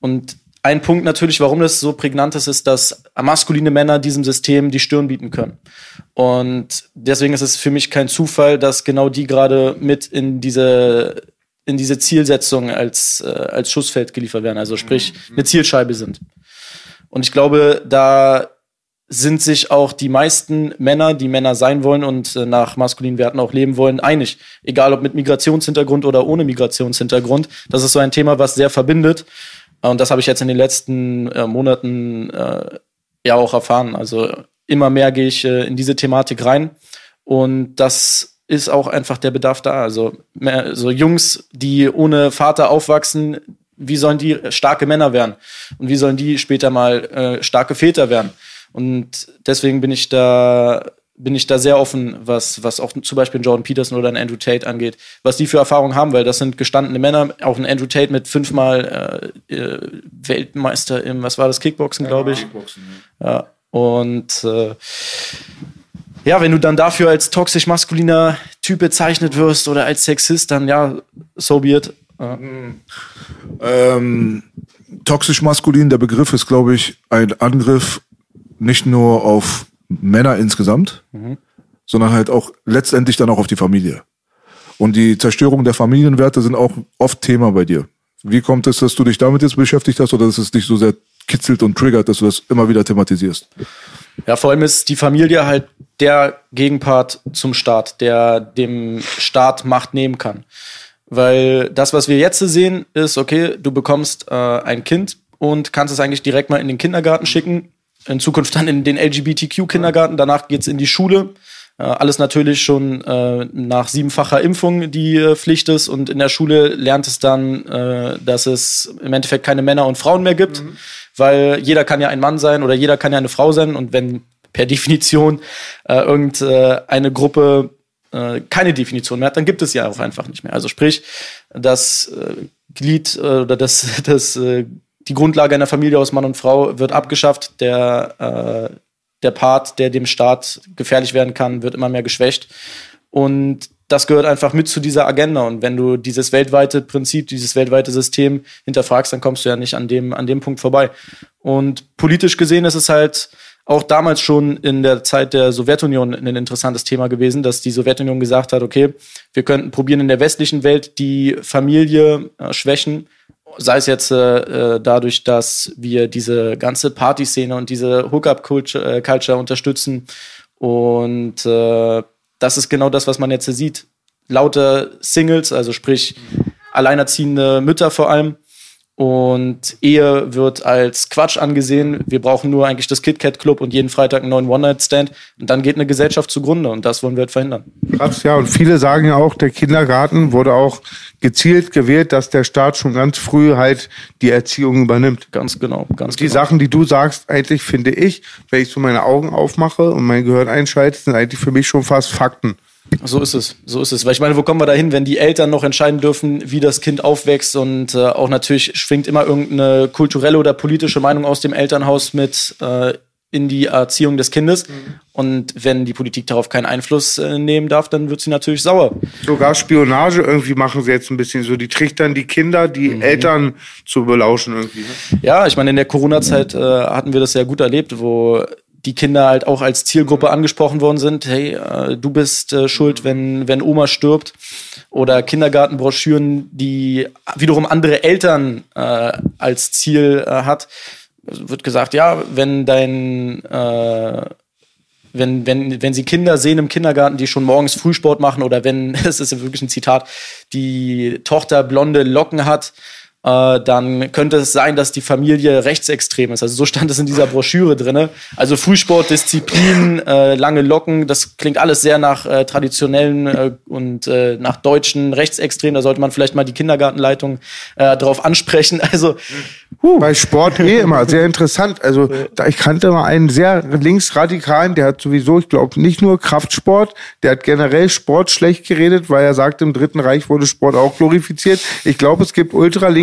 Und ein Punkt natürlich, warum das so prägnant ist, ist, dass maskuline Männer diesem System die Stirn bieten können. Und deswegen ist es für mich kein Zufall, dass genau die gerade mit in diese, in diese Zielsetzung als, äh, als Schussfeld geliefert werden, also sprich eine Zielscheibe sind. Und ich glaube, da sind sich auch die meisten Männer, die Männer sein wollen und äh, nach maskulinen Werten auch leben wollen, einig. Egal ob mit Migrationshintergrund oder ohne Migrationshintergrund. Das ist so ein Thema, was sehr verbindet. Und das habe ich jetzt in den letzten äh, Monaten äh, ja auch erfahren. Also immer mehr gehe ich äh, in diese Thematik rein. Und das ist auch einfach der Bedarf da. Also mehr, so Jungs, die ohne Vater aufwachsen, wie sollen die starke Männer werden? Und wie sollen die später mal äh, starke Väter werden? Und deswegen bin ich da bin ich da sehr offen, was, was auch zum Beispiel Jordan Peterson oder ein Andrew Tate angeht, was die für Erfahrungen haben, weil das sind gestandene Männer, auch ein Andrew Tate mit fünfmal äh, äh Weltmeister im, was war das, Kickboxen, glaube ich. Kickboxen, ja. ja. Und äh, ja, wenn du dann dafür als toxisch maskuliner Typ bezeichnet wirst oder als Sexist, dann ja, so be it. Ja. Ähm, toxisch maskulin, der Begriff ist, glaube ich, ein Angriff nicht nur auf Männer insgesamt, mhm. sondern halt auch letztendlich dann auch auf die Familie. Und die Zerstörung der Familienwerte sind auch oft Thema bei dir. Wie kommt es, dass du dich damit jetzt beschäftigt hast oder dass es dich so sehr kitzelt und triggert, dass du das immer wieder thematisierst? Ja, vor allem ist die Familie halt der Gegenpart zum Staat, der dem Staat Macht nehmen kann. Weil das, was wir jetzt sehen, ist, okay, du bekommst äh, ein Kind und kannst es eigentlich direkt mal in den Kindergarten schicken in Zukunft dann in den LGBTQ-Kindergarten, danach geht's in die Schule. Äh, alles natürlich schon äh, nach siebenfacher Impfung, die äh, Pflicht ist. Und in der Schule lernt es dann, äh, dass es im Endeffekt keine Männer und Frauen mehr gibt, mhm. weil jeder kann ja ein Mann sein oder jeder kann ja eine Frau sein. Und wenn per Definition äh, irgendeine Gruppe äh, keine Definition mehr hat, dann gibt es ja auch einfach nicht mehr. Also sprich, das Glied oder das, das die Grundlage einer Familie aus Mann und Frau wird abgeschafft. Der, äh, der Part, der dem Staat gefährlich werden kann, wird immer mehr geschwächt. Und das gehört einfach mit zu dieser Agenda. Und wenn du dieses weltweite Prinzip, dieses weltweite System hinterfragst, dann kommst du ja nicht an dem, an dem Punkt vorbei. Und politisch gesehen ist es halt auch damals schon in der Zeit der Sowjetunion ein interessantes Thema gewesen, dass die Sowjetunion gesagt hat, okay, wir könnten probieren in der westlichen Welt die Familie äh, schwächen sei es jetzt äh, äh, dadurch, dass wir diese ganze Partyszene und diese Hookup-Culture äh, unterstützen. Und äh, das ist genau das, was man jetzt sieht. Laute Singles, also sprich alleinerziehende Mütter vor allem, und Ehe wird als Quatsch angesehen. Wir brauchen nur eigentlich das KitKat Club und jeden Freitag einen neuen One-Night-Stand. Und dann geht eine Gesellschaft zugrunde. Und das wollen wir halt verhindern. Krass, ja. Und viele sagen ja auch, der Kindergarten wurde auch gezielt gewählt, dass der Staat schon ganz früh halt die Erziehung übernimmt. Ganz genau, ganz und die genau. Sachen, die du sagst, eigentlich finde ich, wenn ich so meine Augen aufmache und mein Gehirn einschalte, sind eigentlich für mich schon fast Fakten. So ist es, so ist es. Weil ich meine, wo kommen wir da hin, wenn die Eltern noch entscheiden dürfen, wie das Kind aufwächst und äh, auch natürlich schwingt immer irgendeine kulturelle oder politische Meinung aus dem Elternhaus mit äh, in die Erziehung des Kindes. Mhm. Und wenn die Politik darauf keinen Einfluss äh, nehmen darf, dann wird sie natürlich sauer. Sogar Spionage irgendwie machen sie jetzt ein bisschen so. Die trichtern die Kinder, die mhm. Eltern zu belauschen irgendwie. Ne? Ja, ich meine, in der Corona-Zeit äh, hatten wir das sehr gut erlebt, wo die Kinder halt auch als Zielgruppe angesprochen worden sind. Hey, äh, du bist äh, schuld, wenn, wenn Oma stirbt. Oder Kindergartenbroschüren, die wiederum andere Eltern äh, als Ziel äh, hat. Also wird gesagt, ja, wenn dein äh, wenn, wenn, wenn sie Kinder sehen im Kindergarten, die schon morgens Frühsport machen oder wenn, es ist wirklich ein Zitat, die Tochter blonde Locken hat, äh, dann könnte es sein, dass die Familie rechtsextrem ist. Also so stand es in dieser Broschüre drinne. Also Frühsport, Disziplin, äh, lange Locken, das klingt alles sehr nach äh, traditionellen äh, und äh, nach deutschen Rechtsextremen. Da sollte man vielleicht mal die Kindergartenleitung äh, drauf ansprechen. Also Huh. Bei Sport eh immer sehr interessant. Also da, ich kannte mal einen sehr linksradikalen, der hat sowieso, ich glaube, nicht nur Kraftsport, der hat generell Sport schlecht geredet, weil er sagt, im Dritten Reich wurde Sport auch glorifiziert. Ich glaube, es gibt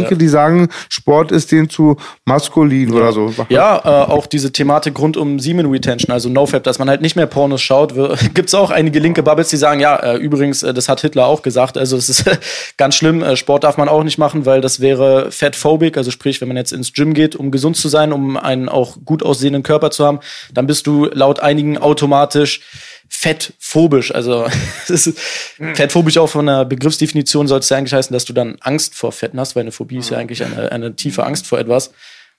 Ultralinke, ja. die sagen, Sport ist denen zu maskulin ja. oder so. Ja, äh, auch diese Thematik rund um Semen Retention, also NoFap, dass man halt nicht mehr Pornos schaut. Gibt es auch einige linke Bubbles, die sagen, ja, äh, übrigens, äh, das hat Hitler auch gesagt. Also es ist ganz schlimm. Äh, Sport darf man auch nicht machen, weil das wäre fatphobic, also sprich, wenn man jetzt ins Gym geht, um gesund zu sein, um einen auch gut aussehenden Körper zu haben, dann bist du laut einigen automatisch fettphobisch. Also ist, fettphobisch auch von der Begriffsdefinition sollte es ja eigentlich heißen, dass du dann Angst vor Fetten hast, weil eine Phobie ist ja eigentlich eine, eine tiefe Angst vor etwas.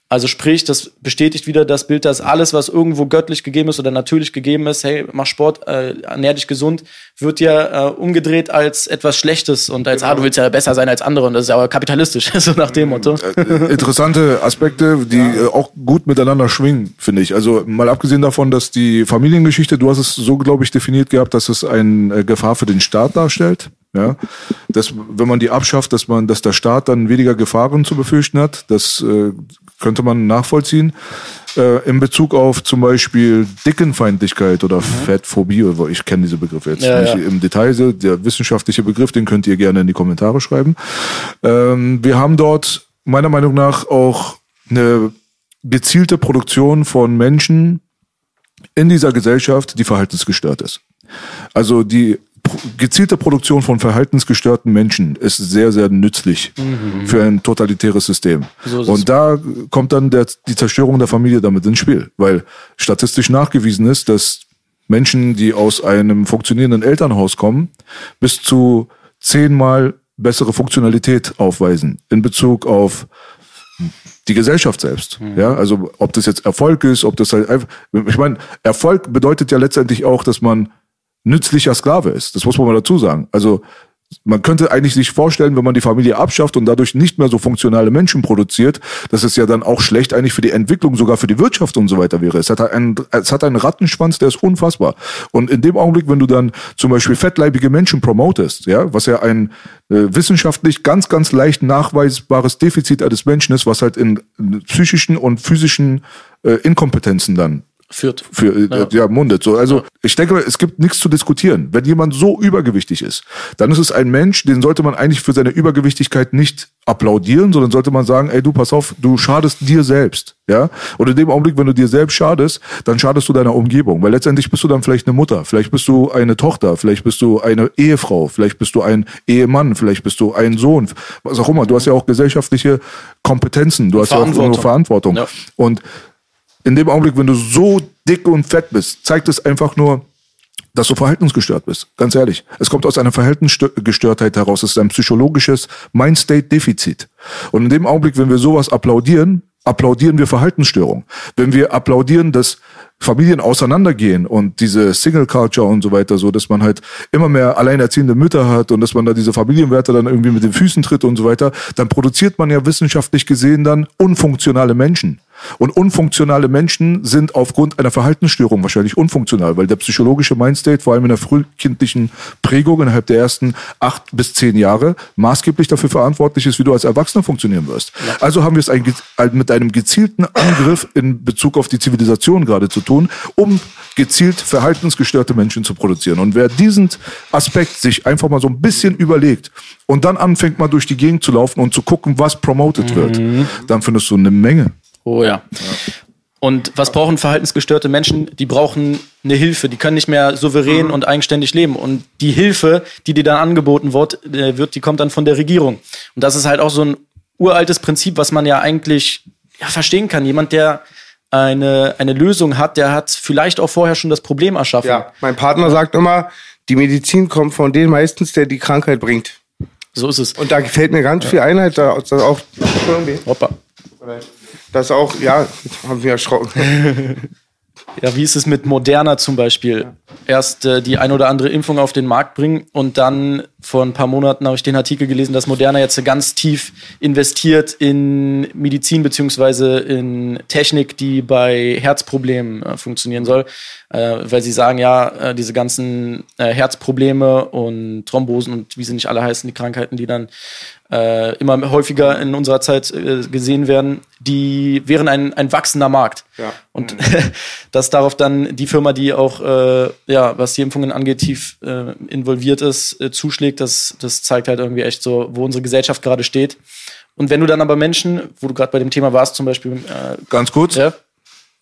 Also sprich, das bestätigt wieder das Bild, dass alles, was irgendwo göttlich gegeben ist oder natürlich gegeben ist, hey, mach Sport, äh, ernähr dich gesund, wird ja äh, umgedreht als etwas Schlechtes und als, genau. ah, du willst ja besser sein als andere und das ist ja aber kapitalistisch, so nach dem Motto. Äh, äh, interessante Aspekte, die ja. äh, auch gut miteinander schwingen, finde ich. Also mal abgesehen davon, dass die Familiengeschichte, du hast es so, glaube ich, definiert gehabt, dass es eine Gefahr für den Staat darstellt. Ja, dass, wenn man die abschafft, dass man, dass der Staat dann weniger Gefahren zu befürchten hat, das äh, könnte man nachvollziehen. Äh, in Bezug auf zum Beispiel Dickenfeindlichkeit oder mhm. Fettphobie, ich kenne diese Begriffe jetzt ja, nicht ja. im Detail, der wissenschaftliche Begriff, den könnt ihr gerne in die Kommentare schreiben. Ähm, wir haben dort meiner Meinung nach auch eine gezielte Produktion von Menschen in dieser Gesellschaft, die verhaltensgestört ist. Also die gezielte Produktion von verhaltensgestörten Menschen ist sehr, sehr nützlich mhm. für ein totalitäres System. So und da kommt dann der, die Zerstörung der Familie damit ins Spiel, weil statistisch nachgewiesen ist, dass Menschen, die aus einem funktionierenden Elternhaus kommen, bis zu zehnmal bessere Funktionalität aufweisen in Bezug auf die Gesellschaft selbst. Mhm. Ja, also ob das jetzt Erfolg ist, ob das halt einfach, ich meine, Erfolg bedeutet ja letztendlich auch, dass man nützlicher Sklave ist. Das muss man mal dazu sagen. Also man könnte eigentlich sich vorstellen, wenn man die Familie abschafft und dadurch nicht mehr so funktionale Menschen produziert, dass es ja dann auch schlecht eigentlich für die Entwicklung, sogar für die Wirtschaft und so weiter wäre. Es hat einen, es hat einen Rattenschwanz, der ist unfassbar. Und in dem Augenblick, wenn du dann zum Beispiel fettleibige Menschen promotest, ja, was ja ein äh, wissenschaftlich ganz, ganz leicht nachweisbares Defizit eines Menschen ist, was halt in, in psychischen und physischen äh, Inkompetenzen dann führt. Für, äh, ja. ja, mundet. So, also ich denke, es gibt nichts zu diskutieren. Wenn jemand so übergewichtig ist, dann ist es ein Mensch, den sollte man eigentlich für seine Übergewichtigkeit nicht applaudieren, sondern sollte man sagen, ey, du pass auf, du schadest dir selbst. Ja? Und in dem Augenblick, wenn du dir selbst schadest, dann schadest du deiner Umgebung. Weil letztendlich bist du dann vielleicht eine Mutter, vielleicht bist du eine Tochter, vielleicht bist du eine Ehefrau, vielleicht bist du ein Ehemann, vielleicht bist du ein Sohn, was auch immer. Du hast ja auch gesellschaftliche Kompetenzen, du hast ja auch Verantwortung. Ja. Und in dem Augenblick, wenn du so dick und fett bist, zeigt es einfach nur, dass du verhaltensgestört bist. Ganz ehrlich. Es kommt aus einer Verhaltensgestörtheit heraus. Es ist ein psychologisches Mindstate-Defizit. Und in dem Augenblick, wenn wir sowas applaudieren, applaudieren wir Verhaltensstörung. Wenn wir applaudieren, dass Familien auseinandergehen und diese Single Culture und so weiter, so dass man halt immer mehr alleinerziehende Mütter hat und dass man da diese Familienwerte dann irgendwie mit den Füßen tritt und so weiter, dann produziert man ja wissenschaftlich gesehen dann unfunktionale Menschen. Und unfunktionale Menschen sind aufgrund einer Verhaltensstörung wahrscheinlich unfunktional, weil der psychologische Mindstate, vor allem in der frühkindlichen Prägung innerhalb der ersten acht bis zehn Jahre, maßgeblich dafür verantwortlich ist, wie du als Erwachsener funktionieren wirst. Ja. Also haben wir es ein, mit einem gezielten Angriff in Bezug auf die Zivilisation gerade zu tun, um gezielt verhaltensgestörte Menschen zu produzieren. Und wer diesen Aspekt sich einfach mal so ein bisschen überlegt und dann anfängt mal durch die Gegend zu laufen und zu gucken, was promoted mhm. wird, dann findest du eine Menge. Oh ja. ja. Und was brauchen verhaltensgestörte Menschen? Die brauchen eine Hilfe. Die können nicht mehr souverän mhm. und eigenständig leben. Und die Hilfe, die dir dann angeboten wird, äh, wird, die kommt dann von der Regierung. Und das ist halt auch so ein uraltes Prinzip, was man ja eigentlich ja, verstehen kann. Jemand, der eine, eine Lösung hat, der hat vielleicht auch vorher schon das Problem erschaffen. Ja, mein Partner sagt immer, die Medizin kommt von dem meistens, der die Krankheit bringt. So ist es. Und da gefällt mir ganz ja. viel Einheit, da auch. Hoppa. Das auch, ja, haben wir erschrocken. Ja, wie ist es mit Moderna zum Beispiel? Erst äh, die ein oder andere Impfung auf den Markt bringen und dann vor ein paar Monaten habe ich den Artikel gelesen, dass Moderna jetzt ganz tief investiert in Medizin beziehungsweise in Technik, die bei Herzproblemen äh, funktionieren soll, äh, weil sie sagen, ja, äh, diese ganzen äh, Herzprobleme und Thrombosen und wie sie nicht alle heißen, die Krankheiten, die dann äh, immer häufiger in unserer Zeit äh, gesehen werden, die wären ein, ein wachsender Markt. Ja. Und dass darauf dann die Firma, die auch, äh, ja, was die Impfungen angeht, tief äh, involviert ist, äh, zuschlägt, das, das zeigt halt irgendwie echt so, wo unsere Gesellschaft gerade steht. Und wenn du dann aber Menschen, wo du gerade bei dem Thema warst, zum Beispiel, äh, Ganz kurz, ja,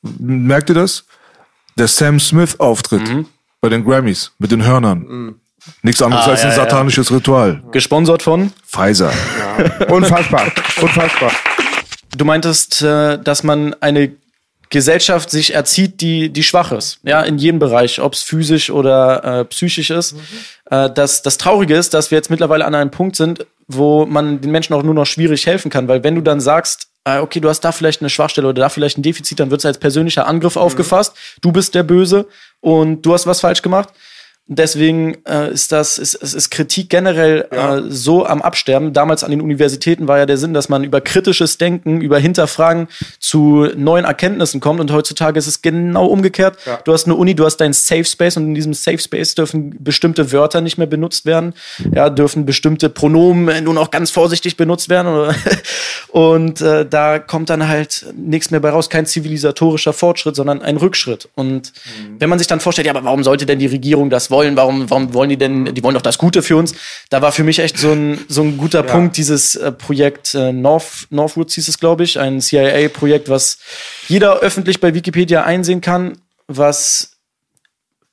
merkt ihr das? Der Sam Smith-Auftritt bei den Grammys mit den Hörnern. Nichts anderes Ah, als ein ja, ja. satanisches Ritual. gesponsert von Pfizer. Unfassbar. Unfassbar. Du meintest, äh, dass man eine Gesellschaft sich erzieht, die, die schwach ist. Ja, in jedem Bereich, ob es physisch oder äh, psychisch ist. Äh, das, das Traurige ist, dass wir jetzt mittlerweile an einem Punkt sind, wo man den Menschen auch nur noch schwierig helfen kann. Weil wenn du dann sagst, äh, okay, du hast da vielleicht eine Schwachstelle oder da vielleicht ein Defizit, dann wird es als persönlicher Angriff aufgefasst. Du bist der Böse und du hast was falsch gemacht. Deswegen äh, ist das, ist, ist, ist Kritik generell äh, so am Absterben. Damals an den Universitäten war ja der Sinn, dass man über kritisches Denken, über Hinterfragen zu neuen Erkenntnissen kommt. Und heutzutage ist es genau umgekehrt. Du hast eine Uni, du hast deinen Safe Space und in diesem Safe Space dürfen bestimmte Wörter nicht mehr benutzt werden. Ja, dürfen bestimmte Pronomen nur noch ganz vorsichtig benutzt werden. Und äh, da kommt dann halt nichts mehr bei raus, kein zivilisatorischer Fortschritt, sondern ein Rückschritt. Und wenn man sich dann vorstellt, ja, aber warum sollte denn die Regierung das wollen? Warum, warum wollen die denn, die wollen doch das Gute für uns? Da war für mich echt so ein, so ein guter Punkt, dieses äh, Projekt äh, North, Northwoods hieß es, glaube ich, ein CIA-Projekt, was jeder öffentlich bei Wikipedia einsehen kann, was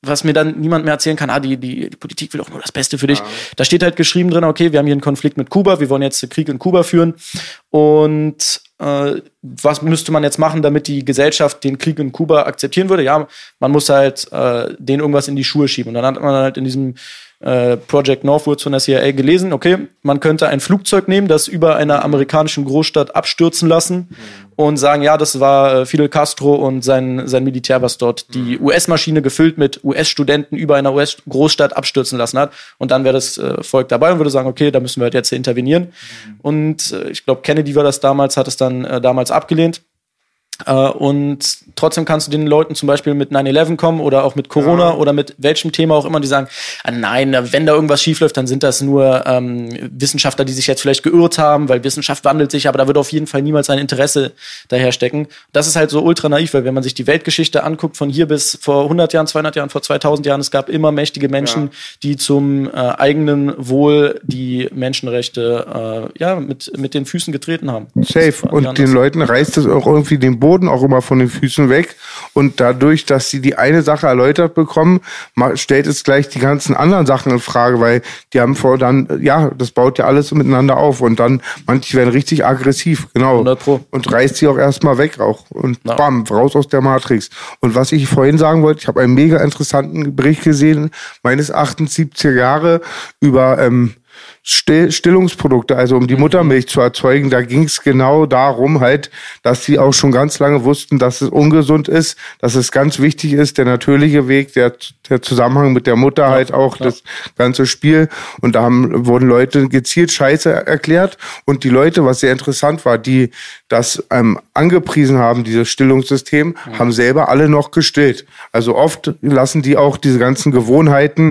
was mir dann niemand mehr erzählen kann, ah, die, die, die Politik will auch nur das Beste für dich. Da steht halt geschrieben drin, okay, wir haben hier einen Konflikt mit Kuba, wir wollen jetzt den Krieg in Kuba führen. Und was müsste man jetzt machen, damit die Gesellschaft den Krieg in Kuba akzeptieren würde? Ja, man muss halt äh, denen irgendwas in die Schuhe schieben. Und dann hat man halt in diesem äh, Project Northwoods von der CIA gelesen, okay, man könnte ein Flugzeug nehmen, das über einer amerikanischen Großstadt abstürzen lassen und sagen, ja, das war äh, Fidel Castro und sein, sein Militär, was dort die US-Maschine gefüllt mit US-Studenten über einer US-Großstadt abstürzen lassen hat. Und dann wäre das äh, Volk dabei und würde sagen, okay, da müssen wir halt jetzt intervenieren. Und äh, ich glaube, Kennedy war das damals, hat es dann damals abgelehnt. Äh, und trotzdem kannst du den Leuten zum Beispiel mit 9-11 kommen oder auch mit Corona oder mit welchem Thema auch immer, die sagen, ah, nein, wenn da irgendwas schiefläuft, dann sind das nur ähm, Wissenschaftler, die sich jetzt vielleicht geirrt haben, weil Wissenschaft wandelt sich, aber da wird auf jeden Fall niemals ein Interesse daher stecken. Das ist halt so ultra naiv, weil wenn man sich die Weltgeschichte anguckt, von hier bis vor 100 Jahren, 200 Jahren, vor 2000 Jahren, es gab immer mächtige Menschen, die zum äh, eigenen Wohl die Menschenrechte äh, ja, mit, mit den Füßen getreten haben. Safe. Und den. Leuten reißt es auch irgendwie den Boden auch immer von den Füßen weg. Und dadurch, dass sie die eine Sache erläutert bekommen, stellt es gleich die ganzen anderen Sachen in Frage, weil die haben vor dann, ja, das baut ja alles miteinander auf. Und dann, manche werden richtig aggressiv, genau. 100 Pro. Und reißt sie auch erstmal weg auch. Und Ja. bam, raus aus der Matrix. Und was ich vorhin sagen wollte, ich habe einen mega interessanten Bericht gesehen, meines Erachtens 70er Jahre, über ähm, Stillungsprodukte, also um die Muttermilch zu erzeugen. Da ging es genau darum halt, dass sie auch schon ganz lange wussten, dass es ungesund ist, dass es ganz wichtig ist, der natürliche Weg, der, der Zusammenhang mit der Mutter halt auch, das ganze Spiel. Und da haben, wurden Leute gezielt Scheiße erklärt. Und die Leute, was sehr interessant war, die das ähm, angepriesen haben, dieses Stillungssystem, haben selber alle noch gestillt. Also oft lassen die auch diese ganzen Gewohnheiten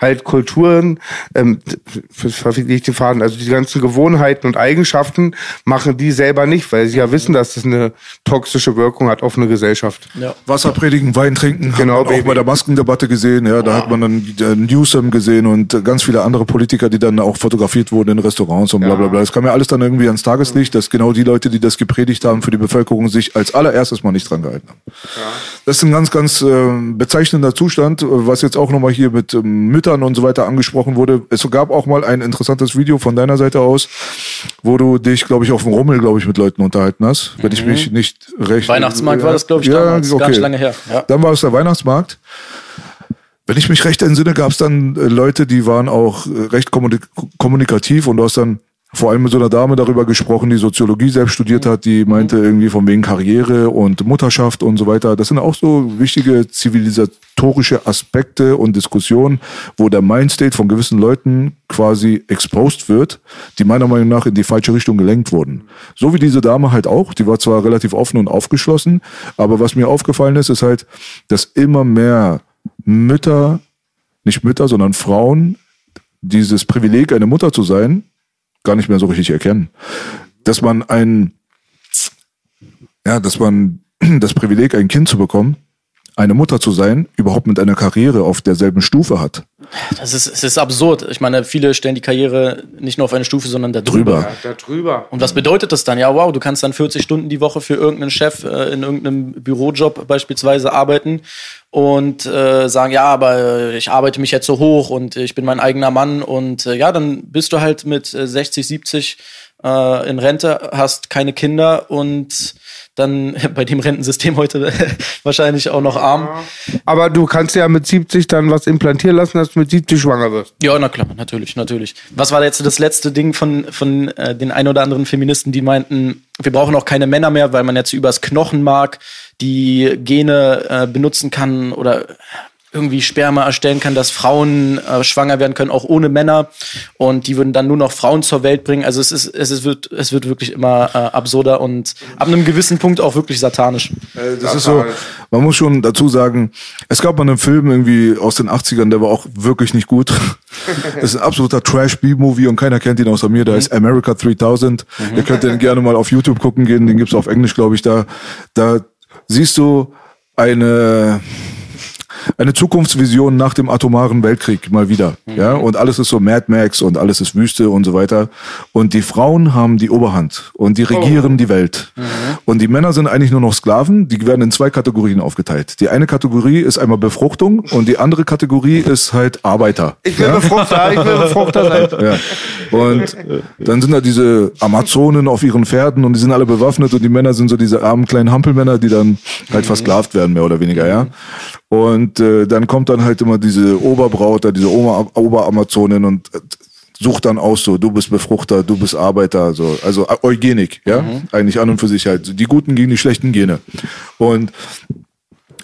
Halt Kulturen, ähm, ich den Faden, also die ganzen Gewohnheiten und Eigenschaften machen die selber nicht, weil sie ja wissen, dass das eine toxische Wirkung hat auf eine Gesellschaft. Ja. Wasser predigen, Wein trinken, genau, auch bei der Maskendebatte gesehen, ja, da hat man dann äh, Newsom gesehen und ganz viele andere Politiker, die dann auch fotografiert wurden in Restaurants und bla bla bla. Das kam ja alles dann irgendwie ans Tageslicht, dass genau die Leute, die das gepredigt haben für die Bevölkerung, sich als allererstes mal nicht dran gehalten haben. Ja. Das ist ein ganz, ganz äh, bezeichnender Zustand, was jetzt auch nochmal hier mit ähm, Müttern und so weiter angesprochen wurde. Es gab auch mal ein interessantes Video von deiner Seite aus, wo du dich, glaube ich, auf dem Rummel, glaube ich, mit Leuten unterhalten hast, wenn ich mhm. mich nicht recht. Weihnachtsmarkt war das, glaube ich, ja, damals, okay. nicht lange her. Ja. Dann war es der Weihnachtsmarkt. Wenn ich mich recht entsinne, gab es dann äh, Leute, die waren auch äh, recht kommunikativ und du hast dann vor allem mit so einer Dame darüber gesprochen, die Soziologie selbst studiert hat, die meinte irgendwie von wegen Karriere und Mutterschaft und so weiter. Das sind auch so wichtige zivilisatorische Aspekte und Diskussionen, wo der Mindstate von gewissen Leuten quasi exposed wird, die meiner Meinung nach in die falsche Richtung gelenkt wurden. So wie diese Dame halt auch, die war zwar relativ offen und aufgeschlossen, aber was mir aufgefallen ist, ist halt, dass immer mehr Mütter, nicht Mütter, sondern Frauen dieses Privileg, eine Mutter zu sein, gar nicht mehr so richtig erkennen. Dass man ein, ja, dass man das Privileg, ein Kind zu bekommen, eine Mutter zu sein, überhaupt mit einer Karriere auf derselben Stufe hat. Das ist, es ist absurd. Ich meine, viele stellen die Karriere nicht nur auf eine Stufe, sondern da drüber. Ja, da drüber. Und was bedeutet das dann? Ja, wow, du kannst dann 40 Stunden die Woche für irgendeinen Chef äh, in irgendeinem Bürojob beispielsweise arbeiten und äh, sagen, ja, aber ich arbeite mich jetzt so hoch und ich bin mein eigener Mann und äh, ja, dann bist du halt mit 60, 70 äh, in Rente, hast keine Kinder und dann bei dem Rentensystem heute wahrscheinlich auch noch arm. Aber du kannst ja mit 70 dann was implantieren lassen, dass du mit 70 schwanger wirst. Ja, na klar, natürlich, natürlich. Was war jetzt das letzte Ding von, von äh, den ein oder anderen Feministen, die meinten, wir brauchen auch keine Männer mehr, weil man jetzt übers Knochenmark die Gene äh, benutzen kann oder irgendwie Sperma erstellen kann, dass Frauen äh, schwanger werden können, auch ohne Männer. Und die würden dann nur noch Frauen zur Welt bringen. Also es ist, es ist, wird, es wird wirklich immer äh, absurder und ab einem gewissen Punkt auch wirklich satanisch. Äh, das ist so, man muss schon dazu sagen, es gab mal einen Film irgendwie aus den 80ern, der war auch wirklich nicht gut. das ist ein absoluter Trash-B-Movie und keiner kennt ihn außer mir. Der mhm. ist America 3000. Mhm. Ihr könnt den gerne mal auf YouTube gucken gehen. Den gibt's auf Englisch, glaube ich. Da, da siehst du eine eine Zukunftsvision nach dem atomaren Weltkrieg mal wieder. Mhm. Ja, und alles ist so Mad Max und alles ist Wüste und so weiter. Und die Frauen haben die Oberhand und die regieren oh. die Welt. Mhm. Und die Männer sind eigentlich nur noch Sklaven. Die werden in zwei Kategorien aufgeteilt. Die eine Kategorie ist einmal Befruchtung und die andere Kategorie ist halt Arbeiter. Ich will ja? Befruchter, ich will Befruchter sein. Ja. Und dann sind da diese Amazonen auf ihren Pferden und die sind alle bewaffnet und die Männer sind so diese armen kleinen Hampelmänner, die dann halt mhm. versklavt werden, mehr oder weniger, ja. Und äh, dann kommt dann halt immer diese Oberbraut, diese Oma, Oberamazonin und äh, sucht dann aus so, du bist Befruchter, du bist Arbeiter, so, also Eugenik, ja, mhm. eigentlich an und für sich halt, die guten gegen die schlechten Gene. Und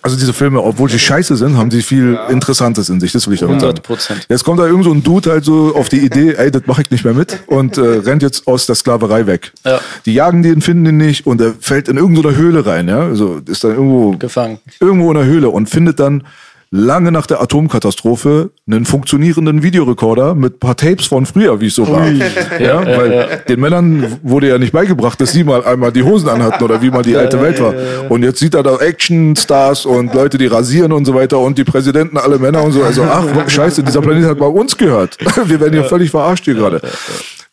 also diese Filme, obwohl sie scheiße sind, haben sie viel ja. Interessantes in sich. Das will ich damit 100 sagen. Jetzt kommt da irgend so ein Dude halt so auf die Idee, ey, das mache ich nicht mehr mit und äh, rennt jetzt aus der Sklaverei weg. Ja. Die jagen den, finden ihn nicht und er fällt in irgendeine Höhle rein, ja. Also ist dann irgendwo gefangen. Irgendwo in der Höhle und findet dann lange nach der Atomkatastrophe einen funktionierenden Videorekorder mit paar Tapes von früher, wie es so war. Ja, weil den Männern wurde ja nicht beigebracht, dass sie mal einmal die Hosen anhatten oder wie mal die alte Welt war. Und jetzt sieht er da Actionstars und Leute, die rasieren und so weiter und die Präsidenten, alle Männer und so. Also, ach, scheiße, dieser Planet hat bei uns gehört. Wir werden hier völlig verarscht hier gerade.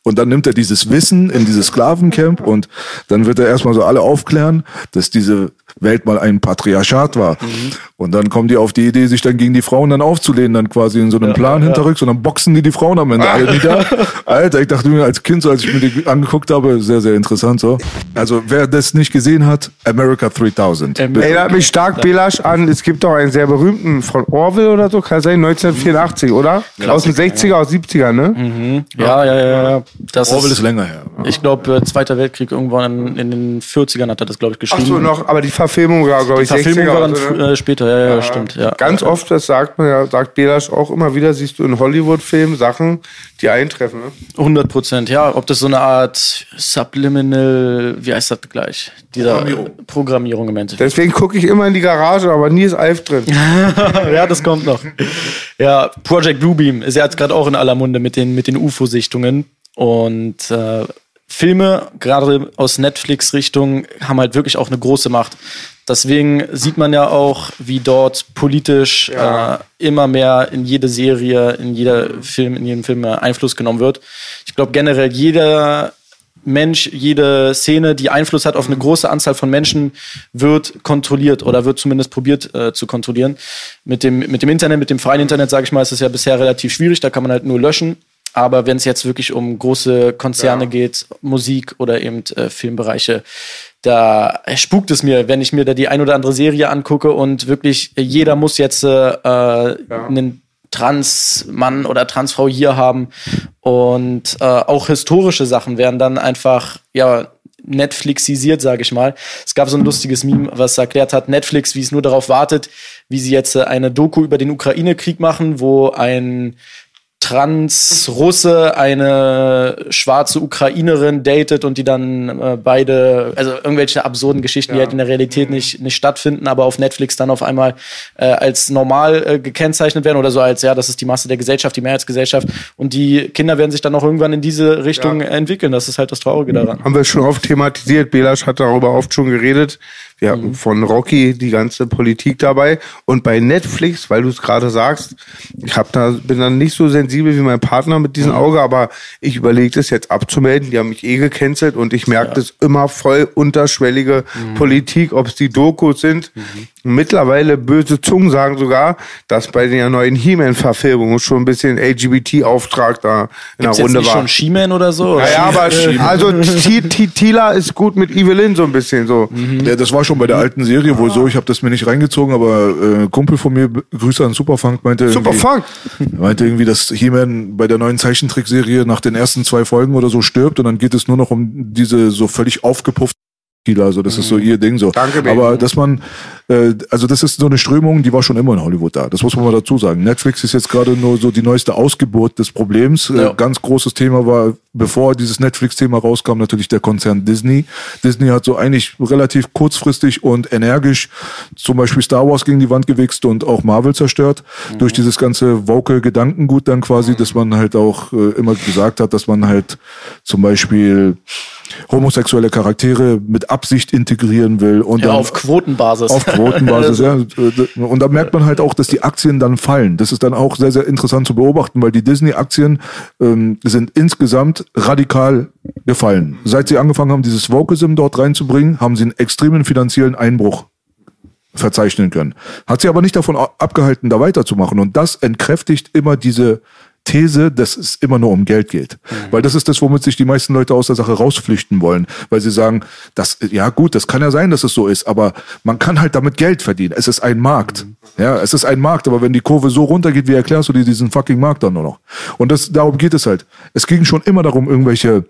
Und dann nimmt er dieses Wissen in dieses Sklavencamp und dann wird er erstmal so alle aufklären, dass diese Welt mal ein Patriarchat war. Mhm. Und dann kommen die auf die Idee, sich dann gegen die Frauen dann aufzulehnen, dann quasi in so einem ja, Plan ja. hinterrücks und dann boxen die die Frauen am Ende alle nieder. Alter, ich dachte mir als Kind, so als ich mir die angeguckt habe, sehr, sehr interessant so. Also wer das nicht gesehen hat, America 3000. Erinnert mich stark Belasch an, es gibt doch einen sehr berühmten von Orwell oder so, kann sein, 1984, oder? Klassiker, aus den 60er, ja. aus 70er, ne? Mhm. Ja, ja, ja. ja. Das Orwell ist, ist länger her. Ich glaube, äh, Zweiter Weltkrieg irgendwann in, in, den 40ern hat er das, glaube ich, geschrieben. Ach so, noch, aber die Verfilmung war, glaube ich, die Verfilmung 60er war dann oder? Ne? Äh, später, ja, ja, ja, stimmt. Ja. Ganz oft, das sagt man ja, sagt Belasch auch immer wieder, siehst du in Hollywood-Filmen Sachen, die eintreffen. Ne? 100 Prozent, ja. Ob das so eine Art Subliminal, wie heißt das gleich? Dieser Programmierung, Programmierung im Endeffekt. Deswegen gucke ich immer in die Garage, aber nie ist Alf drin. ja, das kommt noch. Ja, Project Bluebeam ist ja jetzt gerade auch in aller Munde mit den, mit den UFO-Sichtungen. Und äh, Filme, gerade aus Netflix-Richtung, haben halt wirklich auch eine große Macht. Deswegen sieht man ja auch, wie dort politisch ja. äh, immer mehr in jede Serie, in jeder Film, in jedem Film Einfluss genommen wird. Ich glaube generell jeder Mensch, jede Szene, die Einfluss hat auf eine große Anzahl von Menschen, wird kontrolliert oder wird zumindest probiert äh, zu kontrollieren. Mit dem, mit dem Internet, mit dem freien Internet, sage ich mal, ist es ja bisher relativ schwierig. Da kann man halt nur löschen. Aber wenn es jetzt wirklich um große Konzerne ja. geht, Musik oder eben äh, Filmbereiche, da spukt es mir, wenn ich mir da die ein oder andere Serie angucke und wirklich jeder muss jetzt äh, ja. einen Transmann oder Transfrau hier haben und äh, auch historische Sachen werden dann einfach ja Netflixisiert, sage ich mal. Es gab so ein lustiges Meme, was erklärt hat, Netflix, wie es nur darauf wartet, wie sie jetzt äh, eine Doku über den Ukraine-Krieg machen, wo ein Trans-Russe eine schwarze Ukrainerin datet und die dann äh, beide, also irgendwelche absurden Geschichten, ja. die halt in der Realität mhm. nicht, nicht stattfinden, aber auf Netflix dann auf einmal äh, als normal äh, gekennzeichnet werden oder so als, ja, das ist die Masse der Gesellschaft, die Mehrheitsgesellschaft und die Kinder werden sich dann auch irgendwann in diese Richtung ja. entwickeln. Das ist halt das Traurige daran. Haben wir schon oft thematisiert, Belasch hat darüber oft schon geredet. Wir hatten mhm. von Rocky die ganze Politik dabei. Und bei Netflix, weil du es gerade sagst, ich hab da, bin dann nicht so sensibel wie mein Partner mit diesem mhm. Auge, aber ich überlege das jetzt abzumelden. Die haben mich eh gecancelt und ich merke ja. das immer voll unterschwellige mhm. Politik, ob es die Dokus sind. Mhm. Mittlerweile böse Zungen sagen sogar, dass bei der neuen He-Man-Verfilmung schon ein bisschen LGBT-Auftrag da in Gibt's der Runde jetzt nicht war. schon She-Man oder so? Naja, aber also Tila ist gut mit Evelyn so ein bisschen so. Mhm. Ja, das war schon schon bei der alten Serie wohl so, ich habe das mir nicht reingezogen, aber äh, Kumpel von mir, Grüße an Superfunk, meinte Superfunk! meinte irgendwie, dass He-Man bei der neuen Zeichentrickserie nach den ersten zwei Folgen oder so stirbt und dann geht es nur noch um diese so völlig aufgepuffte also das ist so mhm. ihr Ding so. Danke, Baby. Aber dass man, äh, also das ist so eine Strömung, die war schon immer in Hollywood da. Das muss man mal dazu sagen. Netflix ist jetzt gerade nur so die neueste Ausgeburt des Problems. Äh, ja. Äh, ganz großes Thema war, bevor dieses Netflix-Thema rauskam, natürlich der Konzern Disney. Disney hat so eigentlich relativ kurzfristig und energisch zum Beispiel Star Wars gegen die Wand gewichst und auch Marvel zerstört. Mhm. Durch dieses ganze woke Gedankengut dann quasi, mhm. dass man halt auch äh, immer gesagt hat, dass man halt zum Beispiel homosexuelle Charaktere mit Absicht integrieren will. Und ja, auf Quotenbasis. Auf Quotenbasis, ja. Und da merkt man halt auch, dass die Aktien dann fallen. Das ist dann auch sehr, sehr interessant zu beobachten, weil die Disney-Aktien ähm, sind insgesamt radikal gefallen. Seit sie angefangen haben, dieses Wokeism dort reinzubringen, haben sie einen extremen finanziellen Einbruch verzeichnen können. Hat sie aber nicht davon abgehalten, da weiterzumachen. Und das entkräftigt immer diese These, dass es immer nur um Geld geht. Mhm. Weil das ist das, womit sich die meisten Leute aus der Sache rausflüchten wollen. Weil sie sagen, das, ja gut, das kann ja sein, dass es so ist, aber man kann halt damit Geld verdienen. Es ist ein Markt. Mhm. Ja, es ist ein Markt, aber wenn die Kurve so runtergeht, wie erklärst du dir diesen fucking Markt dann nur noch? Und das, darum geht es halt. Es ging schon immer darum, irgendwelche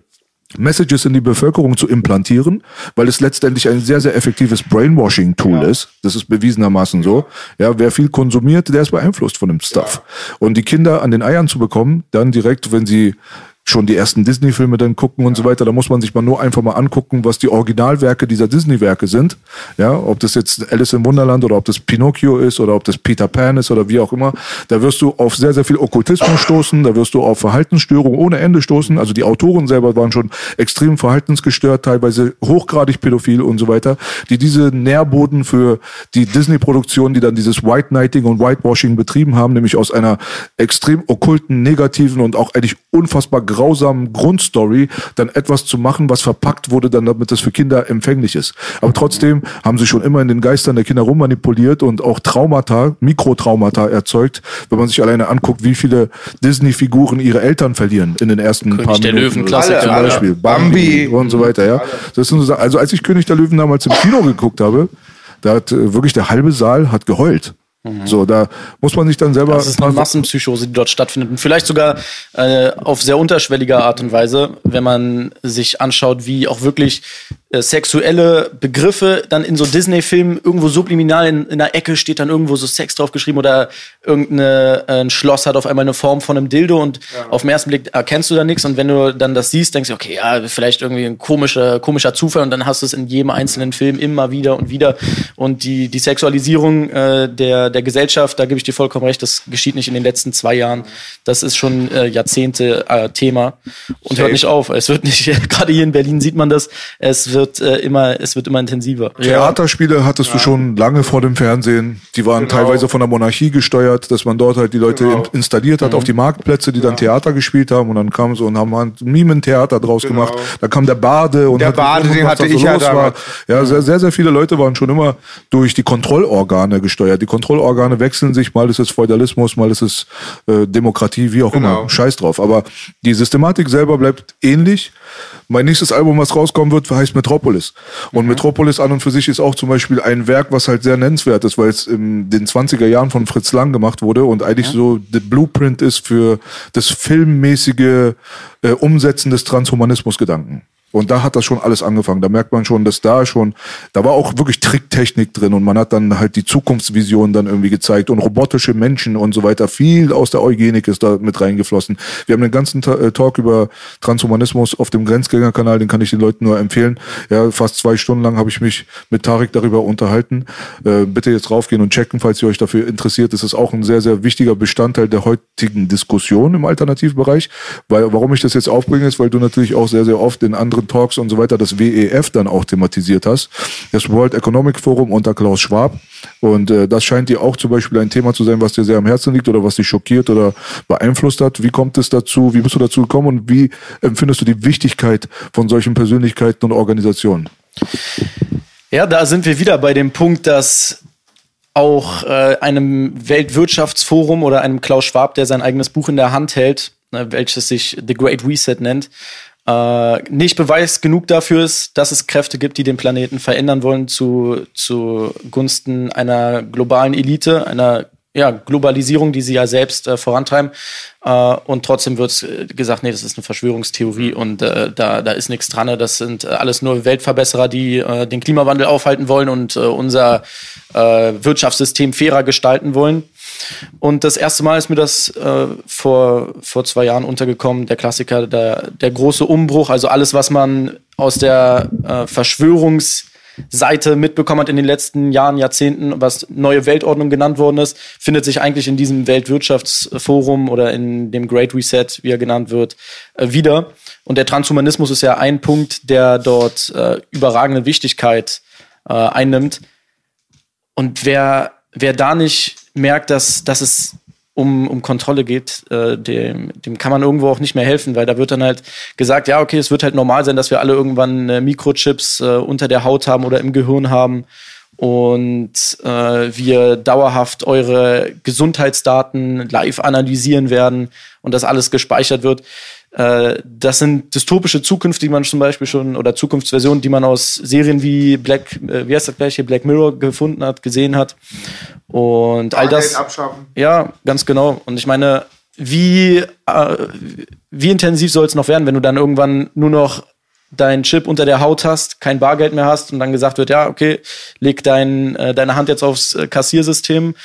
Messages in die Bevölkerung zu implantieren, weil es letztendlich ein sehr, sehr effektives Brainwashing-Tool ja. ist. Das ist bewiesenermaßen so. Ja, wer viel konsumiert, der ist beeinflusst von dem Stuff. Ja. Und die Kinder an den Eiern zu bekommen, dann direkt, wenn sie schon die ersten Disney-Filme dann gucken und so weiter. Da muss man sich mal nur einfach mal angucken, was die Originalwerke dieser Disney-Werke sind. Ja, ob das jetzt Alice im Wunderland oder ob das Pinocchio ist oder ob das Peter Pan ist oder wie auch immer. Da wirst du auf sehr, sehr viel Okkultismus stoßen. Da wirst du auf Verhaltensstörungen ohne Ende stoßen. Also die Autoren selber waren schon extrem verhaltensgestört, teilweise hochgradig pädophil und so weiter, die diese Nährboden für die Disney-Produktion, die dann dieses White Knighting und Whitewashing betrieben haben, nämlich aus einer extrem okkulten, negativen und auch eigentlich unfassbar grausamen Grundstory dann etwas zu machen, was verpackt wurde, dann damit das für Kinder empfänglich ist. Aber trotzdem haben sie schon immer in den Geistern der Kinder rummanipuliert und auch Traumata, Mikrotraumata erzeugt, wenn man sich alleine anguckt, wie viele Disney-Figuren ihre Eltern verlieren in den ersten König paar der Minuten. Löwen, Klassiker. Zum Beispiel Bambi und so weiter, ja. Das sind so, also als ich König der Löwen damals im Kino geguckt habe, da hat äh, wirklich der halbe Saal hat geheult. Mhm. So, da muss man sich dann selber. Das ist eine Massenpsychose, die dort stattfindet. Und vielleicht sogar äh, auf sehr unterschwelliger Art und Weise, wenn man sich anschaut, wie auch wirklich äh, sexuelle Begriffe dann in so Disney-Filmen irgendwo subliminal in, in der Ecke steht dann irgendwo so Sex draufgeschrieben oder irgendein äh, Schloss hat auf einmal eine Form von einem Dildo und ja. auf den ersten Blick erkennst du da nichts und wenn du dann das siehst, denkst du, okay, ja, vielleicht irgendwie ein komischer, komischer Zufall und dann hast du es in jedem einzelnen Film immer wieder und wieder und die, die Sexualisierung äh, der, der Gesellschaft, da gebe ich dir vollkommen recht, das geschieht nicht in den letzten zwei Jahren. Das ist schon äh, Jahrzehnte äh, Thema und Safe. hört nicht auf. Es wird nicht, gerade hier in Berlin sieht man das, es wird wird äh, immer, es wird immer intensiver. Theaterspiele hattest ja. du schon lange vor dem Fernsehen. Die waren genau. teilweise von der Monarchie gesteuert, dass man dort halt die Leute genau. installiert hat mhm. auf die Marktplätze, die ja. dann Theater gespielt haben und dann kamen so und haben ein Mimentheater draus genau. gemacht. Da kam der Bade und der hat Bade, den hatte ich so ja war. Ja, sehr, sehr, sehr viele Leute waren schon immer durch die Kontrollorgane gesteuert. Die Kontrollorgane wechseln sich, mal ist es Feudalismus, mal ist es äh, Demokratie, wie auch genau. immer. Scheiß drauf. Aber die Systematik selber bleibt ähnlich. Mein nächstes Album, was rauskommen wird, heißt Metropolis. Und mhm. Metropolis an und für sich ist auch zum Beispiel ein Werk, was halt sehr nennenswert ist, weil es in den 20er Jahren von Fritz Lang gemacht wurde und eigentlich ja. so der Blueprint ist für das filmmäßige äh, Umsetzen des Transhumanismus-Gedanken. Und da hat das schon alles angefangen. Da merkt man schon, dass da schon, da war auch wirklich Tricktechnik drin und man hat dann halt die Zukunftsvision dann irgendwie gezeigt und robotische Menschen und so weiter. Viel aus der Eugenik ist da mit reingeflossen. Wir haben den ganzen äh, Talk über Transhumanismus auf dem Grenzgängerkanal, den kann ich den Leuten nur empfehlen. Ja, fast zwei Stunden lang habe ich mich mit Tarek darüber unterhalten. Äh, bitte jetzt raufgehen und checken, falls ihr euch dafür interessiert. Das ist auch ein sehr, sehr wichtiger Bestandteil der heutigen Diskussion im Alternativbereich. Weil, warum ich das jetzt aufbringe, ist, weil du natürlich auch sehr, sehr oft in anderen Talks und so weiter das WEF dann auch thematisiert hast, das World Economic Forum unter Klaus Schwab. Und äh, das scheint dir auch zum Beispiel ein Thema zu sein, was dir sehr am Herzen liegt oder was dich schockiert oder beeinflusst hat. Wie kommt es dazu? Wie bist du dazu gekommen und wie empfindest du die Wichtigkeit von solchen Persönlichkeiten und Organisationen? Ja, da sind wir wieder bei dem Punkt, dass auch äh, einem Weltwirtschaftsforum oder einem Klaus Schwab, der sein eigenes Buch in der Hand hält, äh, welches sich The Great Reset nennt, äh, nicht Beweis genug dafür ist, dass es Kräfte gibt, die den Planeten verändern wollen zu, zu Gunsten einer globalen Elite, einer ja, Globalisierung, die sie ja selbst äh, vorantreiben. Äh, und trotzdem wird äh, gesagt, nee, das ist eine Verschwörungstheorie und äh, da, da ist nichts dran. Das sind äh, alles nur Weltverbesserer, die äh, den Klimawandel aufhalten wollen und äh, unser äh, Wirtschaftssystem fairer gestalten wollen. Und das erste Mal ist mir das äh, vor, vor zwei Jahren untergekommen, der Klassiker, der, der große Umbruch, also alles, was man aus der äh, Verschwörungsseite mitbekommen hat in den letzten Jahren, Jahrzehnten, was neue Weltordnung genannt worden ist, findet sich eigentlich in diesem Weltwirtschaftsforum oder in dem Great Reset, wie er genannt wird, äh, wieder. Und der Transhumanismus ist ja ein Punkt, der dort äh, überragende Wichtigkeit äh, einnimmt. Und wer, wer da nicht merkt, dass, dass es um, um Kontrolle geht, äh, dem, dem kann man irgendwo auch nicht mehr helfen, weil da wird dann halt gesagt, ja, okay, es wird halt normal sein, dass wir alle irgendwann äh, Mikrochips äh, unter der Haut haben oder im Gehirn haben und äh, wir dauerhaft eure Gesundheitsdaten live analysieren werden und das alles gespeichert wird. Äh, das sind dystopische Zukünfte, die man zum Beispiel schon, oder Zukunftsversionen, die man aus Serien wie Black, äh, wie heißt das gleiche, Black Mirror gefunden hat, gesehen hat. Und all das. Abschaffen. Ja, ganz genau. Und ich meine, wie, äh, wie intensiv soll es noch werden, wenn du dann irgendwann nur noch deinen Chip unter der Haut hast, kein Bargeld mehr hast und dann gesagt wird, ja, okay, leg dein, äh, deine Hand jetzt aufs äh, Kassiersystem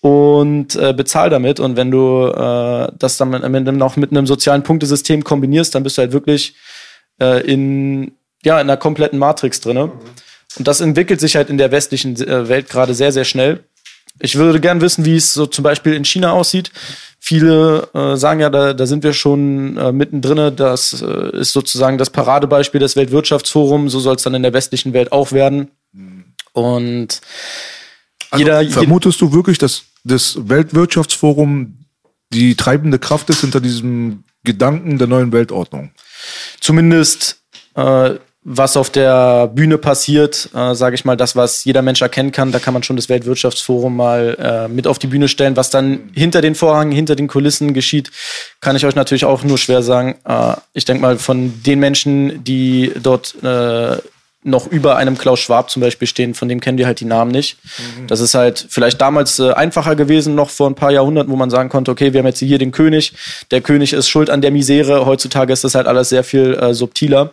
und äh, bezahl damit. Und wenn du äh, das dann am Ende noch mit einem sozialen Punktesystem kombinierst, dann bist du halt wirklich äh, in, ja, in einer kompletten Matrix drinne. Mhm. Und das entwickelt sich halt in der westlichen äh, Welt gerade sehr, sehr schnell. Ich würde gern wissen, wie es so zum Beispiel in China aussieht. Viele äh, sagen ja, da, da sind wir schon äh, mittendrin. Das äh, ist sozusagen das Paradebeispiel des Weltwirtschaftsforums. So soll es dann in der westlichen Welt auch werden. Und also jeder, vermutest du wirklich, dass das Weltwirtschaftsforum die treibende Kraft ist hinter diesem Gedanken der neuen Weltordnung? Zumindest äh, was auf der Bühne passiert, äh, sage ich mal, das, was jeder Mensch erkennen kann, da kann man schon das Weltwirtschaftsforum mal äh, mit auf die Bühne stellen. Was dann hinter den Vorhängen, hinter den Kulissen geschieht, kann ich euch natürlich auch nur schwer sagen. Äh, ich denke mal, von den Menschen, die dort äh, noch über einem Klaus Schwab zum Beispiel stehen, von dem kennen wir halt die Namen nicht. Mhm. Das ist halt vielleicht damals äh, einfacher gewesen, noch vor ein paar Jahrhunderten, wo man sagen konnte, okay, wir haben jetzt hier den König, der König ist schuld an der Misere. Heutzutage ist das halt alles sehr viel äh, subtiler.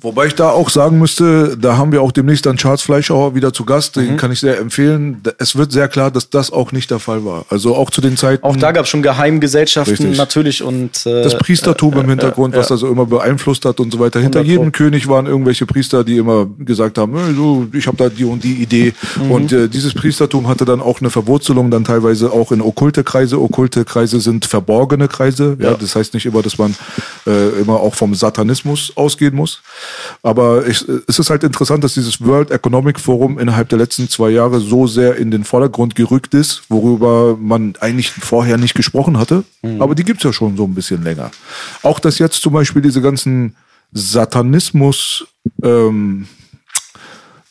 Wobei ich da auch sagen müsste, da haben wir auch demnächst dann Charles Fleischhauer wieder zu Gast. Den kann ich sehr empfehlen. Es wird sehr klar, dass das auch nicht der Fall war. Also auch zu den Zeiten. Auch da gab es schon Geheimgesellschaften Richtig. natürlich und äh, das Priestertum im Hintergrund, was da so immer beeinflusst hat und so weiter. Hinter 100 jedem. König waren irgendwelche Priester, die immer gesagt haben, "Hey, so, ich habe da die und die Idee. Mhm. Und äh, dieses Priestertum hatte dann auch eine Verwurzelung, dann teilweise auch in okkulte Kreise. Okkulte Kreise sind verborgene Kreise. Ja. Das heißt nicht immer, dass man äh, immer auch vom Satanismus ausgehen muss. Aber ich, es ist halt interessant, dass dieses World Economic Forum innerhalb der letzten zwei Jahre so sehr in den Vordergrund gerückt ist, worüber man eigentlich vorher nicht gesprochen hatte. Aber die gibt's ja schon so ein bisschen länger. Auch dass jetzt zum Beispiel diese ganzen Satanismus, ähm,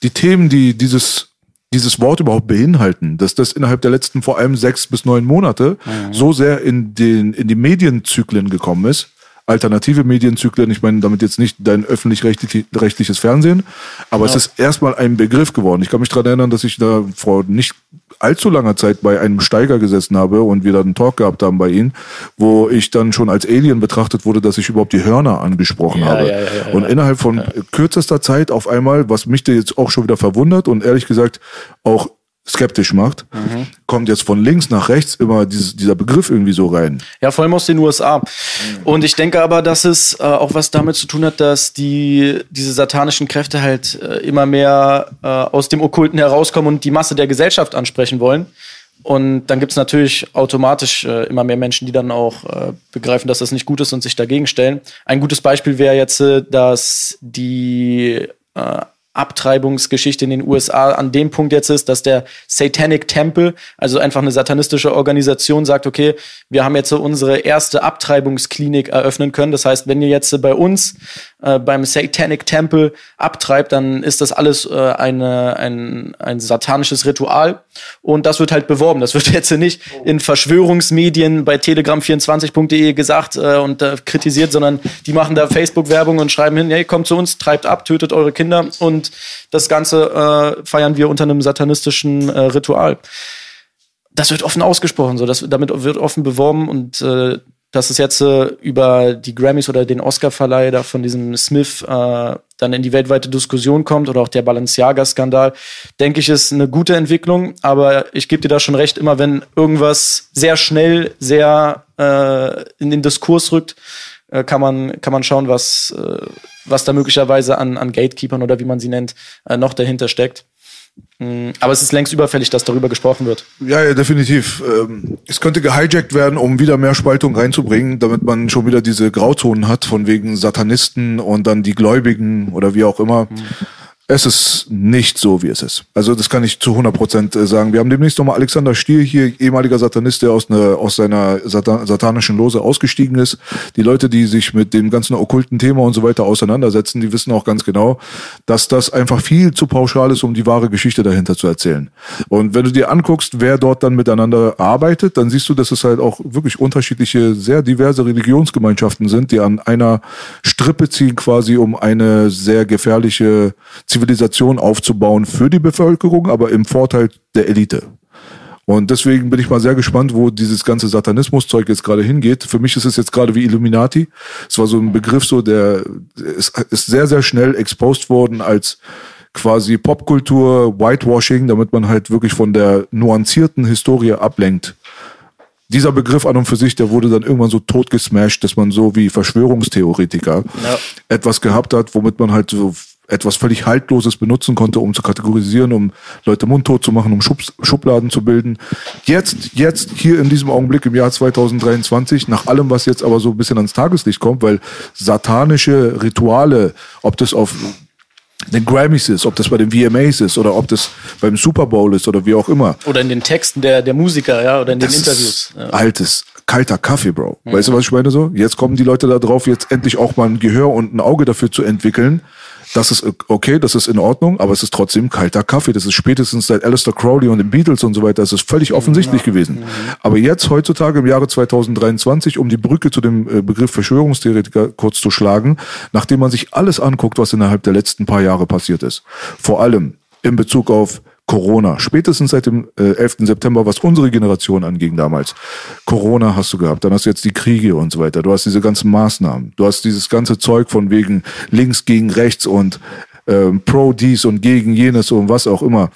die Themen, die dieses dieses Wort überhaupt beinhalten, dass das innerhalb der letzten vor allem sechs bis neun Monate so sehr in den in die Medienzyklen gekommen ist. Alternative Medienzyklen, ich meine damit jetzt nicht dein öffentlich-rechtliches Fernsehen, aber es ist erstmal ein Begriff geworden. Ich kann mich daran erinnern, dass ich da vor nicht allzu langer Zeit bei einem Steiger gesessen habe und wir dann einen Talk gehabt haben bei ihm, wo ich dann schon als Alien betrachtet wurde, dass ich überhaupt die Hörner angesprochen Ja, habe. ja, ja, ja, und innerhalb von kürzester Zeit auf einmal, was mich da jetzt auch schon wieder verwundert und ehrlich gesagt auch skeptisch macht, Mhm. kommt jetzt von links nach rechts immer dieses, dieser Begriff irgendwie so rein. Ja, vor allem aus den USA. Und ich denke aber, dass es äh, auch was damit zu tun hat, dass die, diese satanischen Kräfte halt äh, immer mehr äh, aus dem Okkulten herauskommen und die Masse der Gesellschaft ansprechen wollen. Und dann gibt es natürlich automatisch äh, immer mehr Menschen, die dann auch äh, begreifen, dass das nicht gut ist und sich dagegen stellen. Ein gutes Beispiel wäre jetzt, äh, dass die äh, Abtreibungsgeschichte in den USA an dem Punkt jetzt ist, dass der Satanic Temple, also einfach eine satanistische Organisation, sagt, okay, wir haben jetzt so unsere erste Abtreibungsklinik eröffnen können. Das heißt, wenn ihr jetzt bei uns äh, beim Satanic Temple abtreibt, dann ist das alles äh, eine, ein, ein satanisches Ritual. Und das wird halt beworben. Das wird jetzt nicht in Verschwörungsmedien bei telegram24.de gesagt äh, und äh, kritisiert, sondern die machen da Facebook-Werbung und schreiben hin, hey, kommt zu uns, treibt ab, tötet eure Kinder und das Ganze äh, feiern wir unter einem satanistischen äh, Ritual. Das wird offen ausgesprochen, so das, damit wird offen beworben und äh, dass es jetzt äh, über die Grammys oder den Oscar-Verleih da von diesem Smith äh, dann in die weltweite Diskussion kommt oder auch der Balenciaga-Skandal, denke ich, ist eine gute Entwicklung. Aber ich gebe dir da schon recht, immer wenn irgendwas sehr schnell, sehr äh, in den Diskurs rückt, äh, kann man kann man schauen, was äh, was da möglicherweise an an Gatekeepern oder wie man sie nennt äh, noch dahinter steckt. Mm, Aber es ist längst überfällig, dass darüber gesprochen wird. Ja, ja, definitiv. Ähm, es könnte gehijackt werden, um wieder mehr Spaltung reinzubringen, damit man schon wieder diese Grauzonen hat, von wegen Satanisten und dann die Gläubigen oder wie auch immer. Es ist nicht so, wie es ist. Also das kann ich zu 100 Prozent äh, sagen. Wir haben demnächst nochmal Alexander Stier hier, ehemaliger Satanist, der aus, ne, aus seiner Satan satanischen Lose ausgestiegen ist. Die Leute, die sich mit dem ganzen okkulten Thema und so weiter auseinandersetzen, die wissen auch ganz genau, dass das einfach viel zu pauschal ist, um die wahre Geschichte dahinter zu erzählen. Und wenn du dir anguckst, wer dort dann miteinander arbeitet, dann siehst du, dass es halt auch wirklich unterschiedliche, sehr diverse Religionsgemeinschaften sind, die an einer Strippe ziehen quasi, um eine sehr gefährliche Zivilisation aufzubauen für die Bevölkerung, aber im Vorteil der Elite. Und deswegen bin ich mal sehr gespannt, wo dieses ganze Satanismus-Zeug jetzt gerade hingeht. Für mich ist es jetzt gerade wie Illuminati. Es war so ein Begriff, so der ist, sehr, sehr schnell exposed worden als quasi Popkultur, Whitewashing, damit man halt wirklich von der nuancierten Historie ablenkt. Dieser Begriff an und für sich, der wurde dann irgendwann so totgesmashed, dass man so wie Verschwörungstheoretiker etwas gehabt hat, womit man halt so etwas völlig Haltloses benutzen konnte, um zu kategorisieren, um Leute mundtot zu machen, um Schub Schubladen zu bilden. Jetzt, jetzt, hier in diesem Augenblick im Jahr 2023, nach allem, was jetzt aber so ein bisschen ans Tageslicht kommt, weil satanische Rituale, ob das auf den Grammys ist, ob das bei den VMAs ist oder ob das beim Super Bowl ist oder wie auch immer. Oder in den Texten der, der Musiker, ja, oder in den Das Interviews. ist Ja. altes, kalter Kaffee, Bro. Weißt du, was ich meine so? Jetzt kommen die Leute da drauf, jetzt endlich auch mal ein Gehör und ein Auge dafür zu entwickeln. Das ist okay, das ist in Ordnung, aber es ist trotzdem kalter Kaffee. Das ist spätestens seit Alistair Crowley und den Beatles und so weiter, das ist völlig offensichtlich gewesen. Aber jetzt, heutzutage, im Jahre 2023, um die Brücke zu dem äh, Begriff Verschwörungstheoretiker kurz zu schlagen, nachdem man sich alles anguckt, was innerhalb der letzten paar Jahre passiert ist. Vor allem in Bezug auf Corona, spätestens seit dem äh, 11. September, was unsere Generation anging damals. Corona hast du gehabt, dann hast du jetzt die Kriege und so weiter. Du hast diese ganzen Maßnahmen. Du hast dieses ganze Zeug von wegen links gegen rechts und ähm, pro dies und gegen jenes und was auch immer.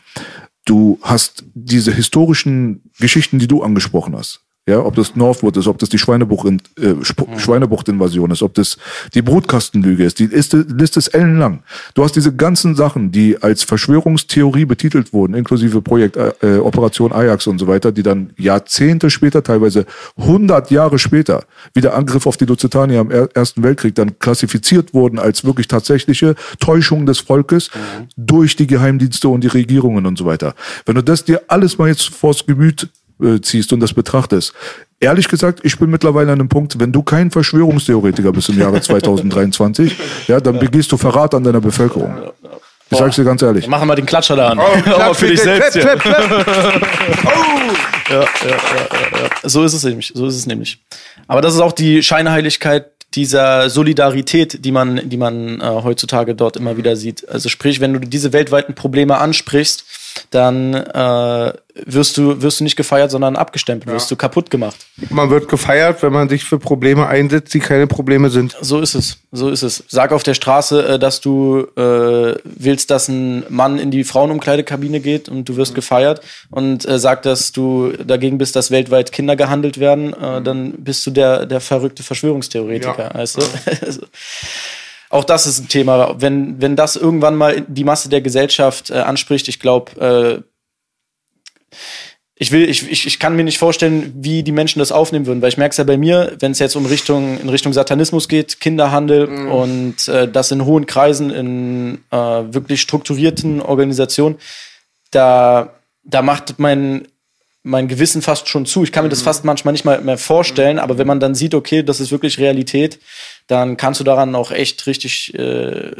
Du hast diese historischen Geschichten, die du angesprochen hast. Ja, ob das Northwood ist, ob das die Schweinebucht, äh, Schweinebucht-Invasion ist, ob das die Brutkastenlüge ist. Die Liste, Liste ist ellenlang. Du hast diese ganzen Sachen, die als Verschwörungstheorie betitelt wurden, inklusive Projekt äh, Operation Ajax und so weiter, die dann Jahrzehnte später, teilweise 100 Jahre später, wie der Angriff auf die Lusitanier im Ersten Weltkrieg dann klassifiziert wurden als wirklich tatsächliche Täuschung des Volkes mhm. durch die Geheimdienste und die Regierungen und so weiter. Wenn du das dir alles mal jetzt vors Gemüt äh, ziehst und das betrachtest. Ehrlich gesagt, ich bin mittlerweile an einem Punkt, wenn du kein Verschwörungstheoretiker bist im Jahre 2023, ja, dann begehst du Verrat an deiner Bevölkerung. Ich sag's dir ganz ehrlich. Machen wir den Klatscher da an. Oh, Klatsch für dich selbst. Klapp, klapp, klapp. oh. ja, ja, ja, ja, ja. So ist es nämlich. So ist es nämlich. Aber das ist auch die Scheinheiligkeit dieser Solidarität, die man, die man äh, heutzutage dort immer wieder sieht. Also sprich, wenn du diese weltweiten Probleme ansprichst, dann äh, wirst du wirst du nicht gefeiert, sondern abgestempelt, ja. wirst du kaputt gemacht. Man wird gefeiert, wenn man sich für Probleme einsetzt, die keine Probleme sind. So ist es, so ist es. Sag auf der Straße, äh, dass du äh, willst, dass ein Mann in die Frauenumkleidekabine geht und du wirst mhm. gefeiert und äh, sag, dass du dagegen bist, dass weltweit Kinder gehandelt werden, äh, mhm. dann bist du der der verrückte Verschwörungstheoretiker, ja. weißt du? auch das ist ein Thema. Wenn, wenn das irgendwann mal die Masse der Gesellschaft äh, anspricht, ich glaube, äh, ich will, ich, ich, ich kann mir nicht vorstellen, wie die Menschen das aufnehmen würden, weil ich merke es ja bei mir, wenn es jetzt um Richtung, in Richtung Satanismus geht, Kinderhandel mhm. und äh, das in hohen Kreisen, in äh, wirklich strukturierten Organisationen, da, da macht mein, mein Gewissen fast schon zu. Ich kann mir das mhm. fast manchmal nicht mal mehr vorstellen, aber wenn man dann sieht, okay, das ist wirklich Realität, dann kannst du daran auch echt richtig äh,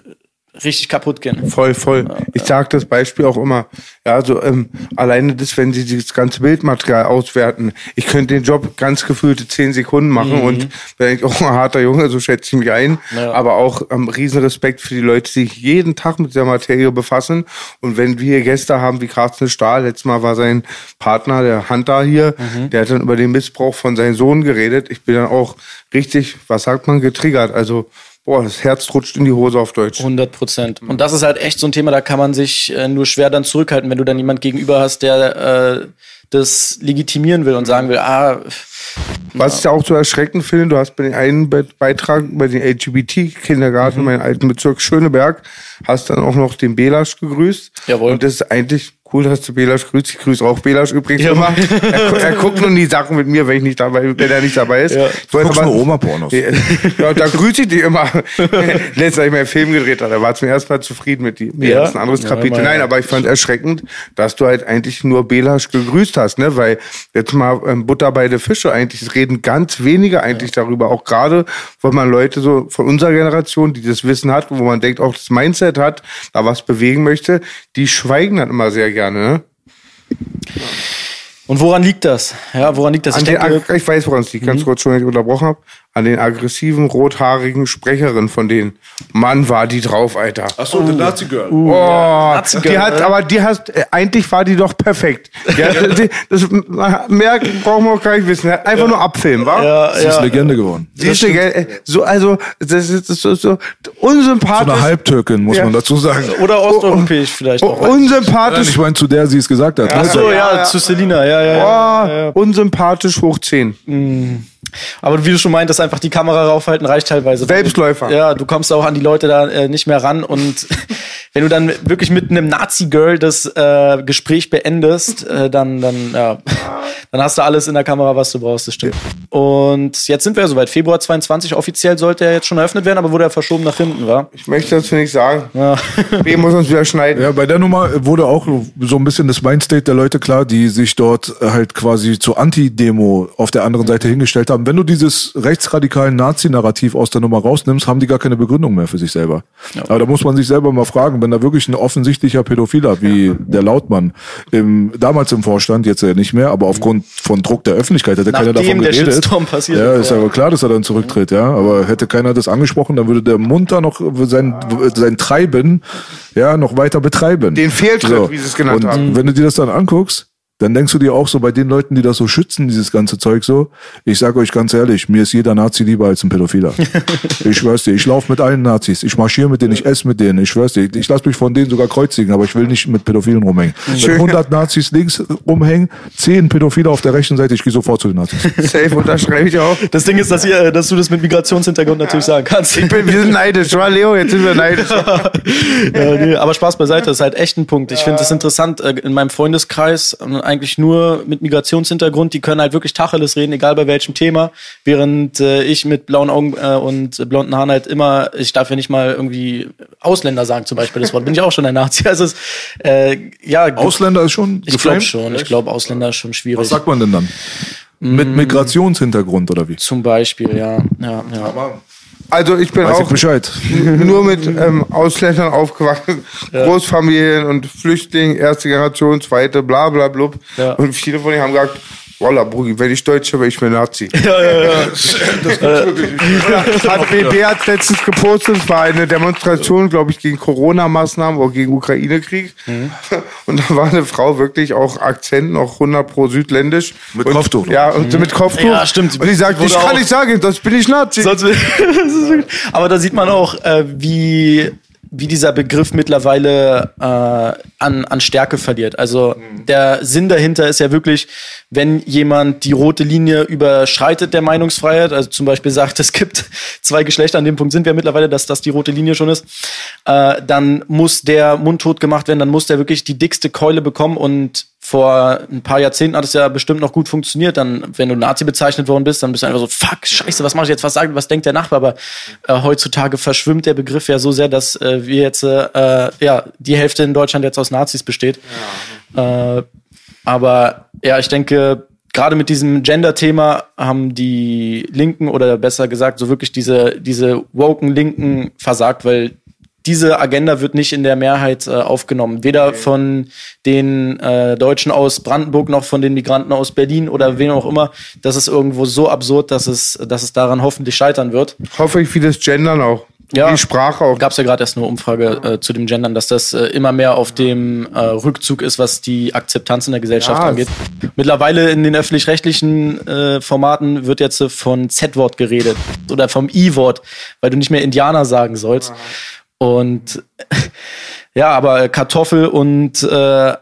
richtig kaputt gehen. Voll, voll. Ja, ich sage das Beispiel auch immer. Ja, also ähm, alleine das, wenn sie das ganze Bildmaterial auswerten, ich könnte den Job ganz gefühlte zehn Sekunden machen mhm. und bin ich auch ein harter Junge, so schätze ich mich ein. Ja. Aber auch ähm, riesen Respekt für die Leute, die sich jeden Tag mit der Materie befassen. Und wenn wir Gäste haben wie Carsten Stahl, letztes Mal war sein Partner, der Hunter hier, mhm. der hat dann über den Missbrauch von seinem Sohn geredet. Ich bin dann auch richtig, was sagt man, getriggert. Also boah, das Herz rutscht in die Hose auf Deutsch. 100 Prozent. Und das ist halt echt so ein Thema, da kann man sich äh, nur schwer dann zurückhalten, wenn du dann jemand gegenüber hast, der äh, das legitimieren will und sagen will, ah. Was ich auch so erschreckend finde, du hast bei den einen Beitrag bei den LGBT-Kindergarten, mhm. meinem alten Bezirk Schöneberg, hast dann auch noch den Belasch gegrüßt. Jawohl. Und das ist eigentlich Cool, dass du Belasch grüßt. Ich grüße auch Belasch übrigens ja. immer. Er, er, guckt nun die Sachen mit mir, wenn ich nicht dabei, wenn er nicht dabei ist. Ja. Ich wollte aber, Oma-Pornos. Ja, da grüße ich die immer. Letztes Mal ich meinen Film gedreht habe, da war zum ersten Mal zufrieden mit die. Ja. Das ist ein anderes Kapitel. Ja, Nein, aber ich fand erschreckend, dass du halt eigentlich nur Belasch gegrüßt hast, ne? Weil jetzt mal ähm, Butter bei der Fische eigentlich reden ganz wenige eigentlich darüber. Auch gerade, weil man Leute so von unserer Generation, die das Wissen hat, wo man denkt, auch das Mindset hat, da was bewegen möchte, die schweigen dann immer sehr gerne gerne. Ne? Und woran liegt das? Ja, woran liegt das? Ich, denke, ich weiß, woran es liegt. Ganz mhm. kurz, schon, ich unterbrochen habe an den aggressiven, rothaarigen Sprecherin von denen. Mann, war die drauf, Alter. Ach so, uh. die Nazi Girl. Uh. Oh, Nazi -Girl, die hat, ne? aber die hast, äh, eigentlich war die doch perfekt. Die hat, die, das, mehr brauchen wir auch gar nicht wissen. Einfach ja. nur abfilmen, wa? Ja, Sie ja. ist Legende geworden. Sie ist Legende. Äh, so, also, das ist, das ist so, unsympathisch. So eine Halbtürkin, muss ja. man dazu sagen. Oder osteuropäisch vielleicht auch. Unsympathisch. ich meine, zu der sie es gesagt hat. Ach so, ja, zu Selina, ja, ja. Oh, unsympathisch hoch 10. Mm. Aber wie du schon meintest, einfach die Kamera raufhalten reicht teilweise. Selbstläufer. Ja, du kommst auch an die Leute da äh, nicht mehr ran und wenn du dann wirklich mit einem Nazi-Girl das äh, Gespräch beendest, äh, dann, dann, ja, dann hast du alles in der Kamera, was du brauchst, das stimmt. Und jetzt sind wir ja soweit. Februar 22 offiziell sollte er jetzt schon eröffnet werden, aber wurde er verschoben nach hinten, war? Ich möchte dazu nicht sagen. Ja. B muss uns wieder schneiden. Ja, bei der Nummer wurde auch so ein bisschen das Mindstate der Leute klar, die sich dort halt quasi zur Anti-Demo auf der anderen Seite hingestellt haben. Wenn du dieses rechtsradikalen Nazi-Narrativ aus der Nummer rausnimmst, haben die gar keine Begründung mehr für sich selber. Ja. Aber da muss man sich selber mal fragen, wenn da wirklich ein offensichtlicher Pädophiler wie der Lautmann im, damals im Vorstand, jetzt ja nicht mehr, aber aufgrund von Druck der Öffentlichkeit hätte keiner Nachdem davon der geredet. Shitstorm passiert ja, ist, ist ja. aber klar, dass er dann zurücktritt, ja. Aber hätte keiner das angesprochen, dann würde der munter noch sein, sein Treiben ja noch weiter betreiben. Den Fehltritt, wie sie es genannt Und haben. wenn du dir das dann anguckst, dann denkst du dir auch so bei den Leuten, die das so schützen, dieses ganze Zeug so. Ich sage euch ganz ehrlich, mir ist jeder Nazi lieber als ein Pädophiler. ich schwör's dir, ich laufe mit allen Nazis, ich marschiere mit denen, ich esse mit denen, ich schwör's dir, ich lasse mich von denen sogar kreuzigen, aber ich will nicht mit Pädophilen rumhängen. Wenn 100 Nazis links rumhängen, 10 Pädophile auf der rechten Seite, ich gehe sofort zu den Nazis. Safe unterschreibe ich auch. Das Ding ist, dass, ihr, dass du das mit Migrationshintergrund natürlich sagen kannst. Ich bin, wir sind neidisch, war Leo, jetzt sind wir neidisch. ja, nee, aber Spaß beiseite, das ist halt echt ein Punkt. Ich finde es interessant, äh, in meinem Freundeskreis äh, eigentlich nur mit Migrationshintergrund, die können halt wirklich Tacheles reden, egal bei welchem Thema, während äh, ich mit blauen Augen äh, und blonden Haaren halt immer, ich darf ja nicht mal irgendwie Ausländer sagen zum Beispiel, das Wort, bin ich auch schon ein Nazi. Also es, äh, ja, Ausländer ist schon ich glaube schon, ich glaube Ausländer ist schon schwierig. Was sagt man denn dann? Mit Mm. Migrationshintergrund oder wie? Zum Beispiel, ja. ja, ja. Also ich bin Weiß ich auch Bescheid. nur mit ähm, Ausländern aufgewachsen, Großfamilien und Flüchtlingen, erste Generation, zweite, bla bla blub. Ja. Und viele von denen haben gesagt, Walla, Brugi, wenn ich Deutscher wäre, ich wäre Nazi. Ja, ja, ja. Hat BB hat letztens gepostet, es war eine Demonstration, glaube ich, gegen Corona-Maßnahmen oder gegen Ukraine-Krieg. Mhm. Und da war eine Frau wirklich auch Akzent, noch 100 pro südländisch. Mit und, Kopftuch. Ja, und mit Kopftuch. Ja, stimmt. Und die sagt, ich kann nicht sagen, das bin ich Nazi. Das wirklich- aber da sieht man auch, äh, wie, wie dieser Begriff mittlerweile äh, an, an Stärke verliert. Also der Sinn dahinter ist ja wirklich, wenn jemand die rote Linie überschreitet der Meinungsfreiheit, also zum Beispiel sagt, es gibt zwei Geschlechter, an dem Punkt sind wir mittlerweile, dass das die rote Linie schon ist, äh, dann muss der mundtot gemacht werden, dann muss der wirklich die dickste Keule bekommen und vor ein paar Jahrzehnten hat es ja bestimmt noch gut funktioniert. Dann, wenn du Nazi bezeichnet worden bist, dann bist du einfach so, fuck, scheiße, was mache ich jetzt? Was sagt, was denkt der Nachbar? Aber äh, heutzutage verschwimmt der Begriff ja so sehr, dass äh, wir jetzt, äh, ja, die Hälfte in Deutschland jetzt aus Nazis besteht. Äh, aber ja, ich denke, gerade mit diesem Gender-Thema haben die Linken oder besser gesagt so wirklich diese, diese woken Linken versagt, weil diese Agenda wird nicht in der Mehrheit äh, aufgenommen. Weder von den äh, Deutschen aus Brandenburg noch von den Migranten aus Berlin oder wem auch immer. Das ist irgendwo so absurd, dass es, dass es daran hoffentlich scheitern wird. Hoffe ich, wie das Gendern auch. Ja. Die Sprache auch. Gab es ja gerade erst eine Umfrage äh, zu dem Gendern, dass das äh, immer mehr auf dem äh, Rückzug ist, was die Akzeptanz in der Gesellschaft Ja, angeht. Mittlerweile in den öffentlich-rechtlichen äh, Formaten wird jetzt von Z-Wort geredet oder vom I-Wort, weil du nicht mehr Indianer sagen sollst. Und ja, aber Kartoffel und äh,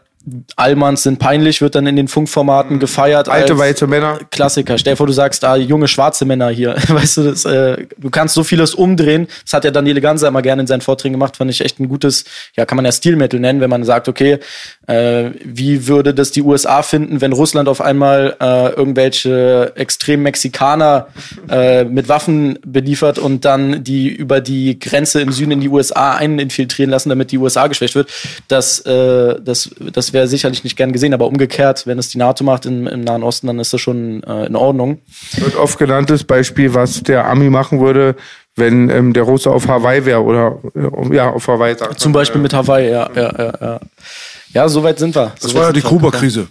Allmanns sind peinlich, wird dann in den Funkformaten gefeiert. Alte weiße Männer. Klassiker. Stell dir vor, du sagst, ah, junge schwarze Männer hier. Weißt du, das, äh, du kannst so vieles umdrehen. Das hat ja Daniele Ganser immer gerne in seinen Vorträgen gemacht. Fand ich echt ein gutes, ja, kann man ja Stilmittel nennen, wenn man sagt, okay, äh, wie würde das die USA finden, wenn Russland auf einmal äh, irgendwelche extrem Mexikaner äh, mit Waffen beliefert und dann die über die Grenze im Süden in die USA einen infiltrieren lassen, damit die USA geschwächt wird. Das, äh, das, das wäre sicherlich nicht gern gesehen, aber umgekehrt, wenn es die NATO macht im, im Nahen Osten, dann ist das schon äh, in Ordnung. Wird oft genanntes Beispiel, was der Ami machen würde, wenn ähm, der Russe auf Hawaii wäre oder äh, ja, auf Hawaii. sagt. Zum Beispiel mit Hawaii, ja, ja, ja, ja. Ja, so weit sind wir. Das war ja die Kuba-Krise.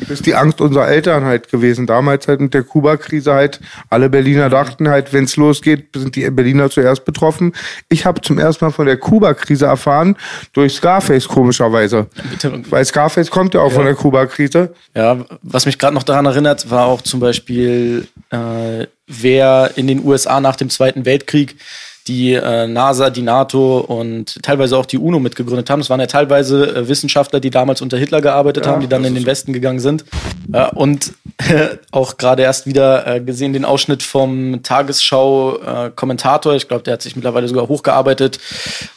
Das ist die Angst unserer Eltern halt gewesen. Damals halt mit der Kuba-Krise halt. Alle Berliner dachten halt, wenn es losgeht, sind die Berliner zuerst betroffen. Ich habe zum ersten Mal von der Kuba-Krise erfahren durch Scarface komischerweise. Bitte. Weil Scarface kommt ja auch von der Kuba-Krise. Ja, was mich gerade noch daran erinnert, war auch zum Beispiel, äh, wer in den USA nach dem Zweiten Weltkrieg die äh, NASA, die NATO und teilweise auch die UNO mitgegründet haben. Es waren ja teilweise äh, Wissenschaftler, die damals unter Hitler gearbeitet haben, die dann in den Westen gegangen sind. Ja, und auch gerade erst wieder äh, gesehen den Ausschnitt vom Tagesschau-Kommentator, ich glaube, der hat sich mittlerweile sogar hochgearbeitet,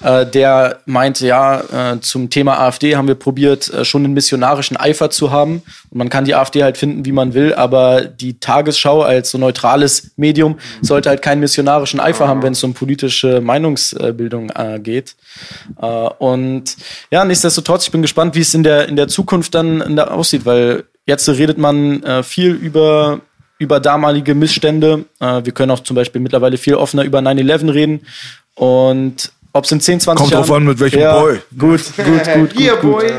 äh, der meinte, ja, äh, zum Thema AfD haben wir probiert, äh, schon einen missionarischen Eifer zu haben. Und man kann die AfD halt finden, wie man will, aber die Tagesschau als so neutrales Medium sollte halt keinen missionarischen Eifer haben, wenn es um politische Meinungsbildung äh, geht. Äh, und ja, nichtsdestotrotz, ich bin gespannt, wie es in der, in der Zukunft dann in der aussieht, weil jetzt redet man äh, viel über über damalige Missstände. Äh, wir können auch zum Beispiel mittlerweile viel offener über 9-11 reden. Und Ob es in 10, 20 Kommt Jahren... drauf an, mit welchem ja, Boy. Gut, gut, gut, gut, gut. Boy.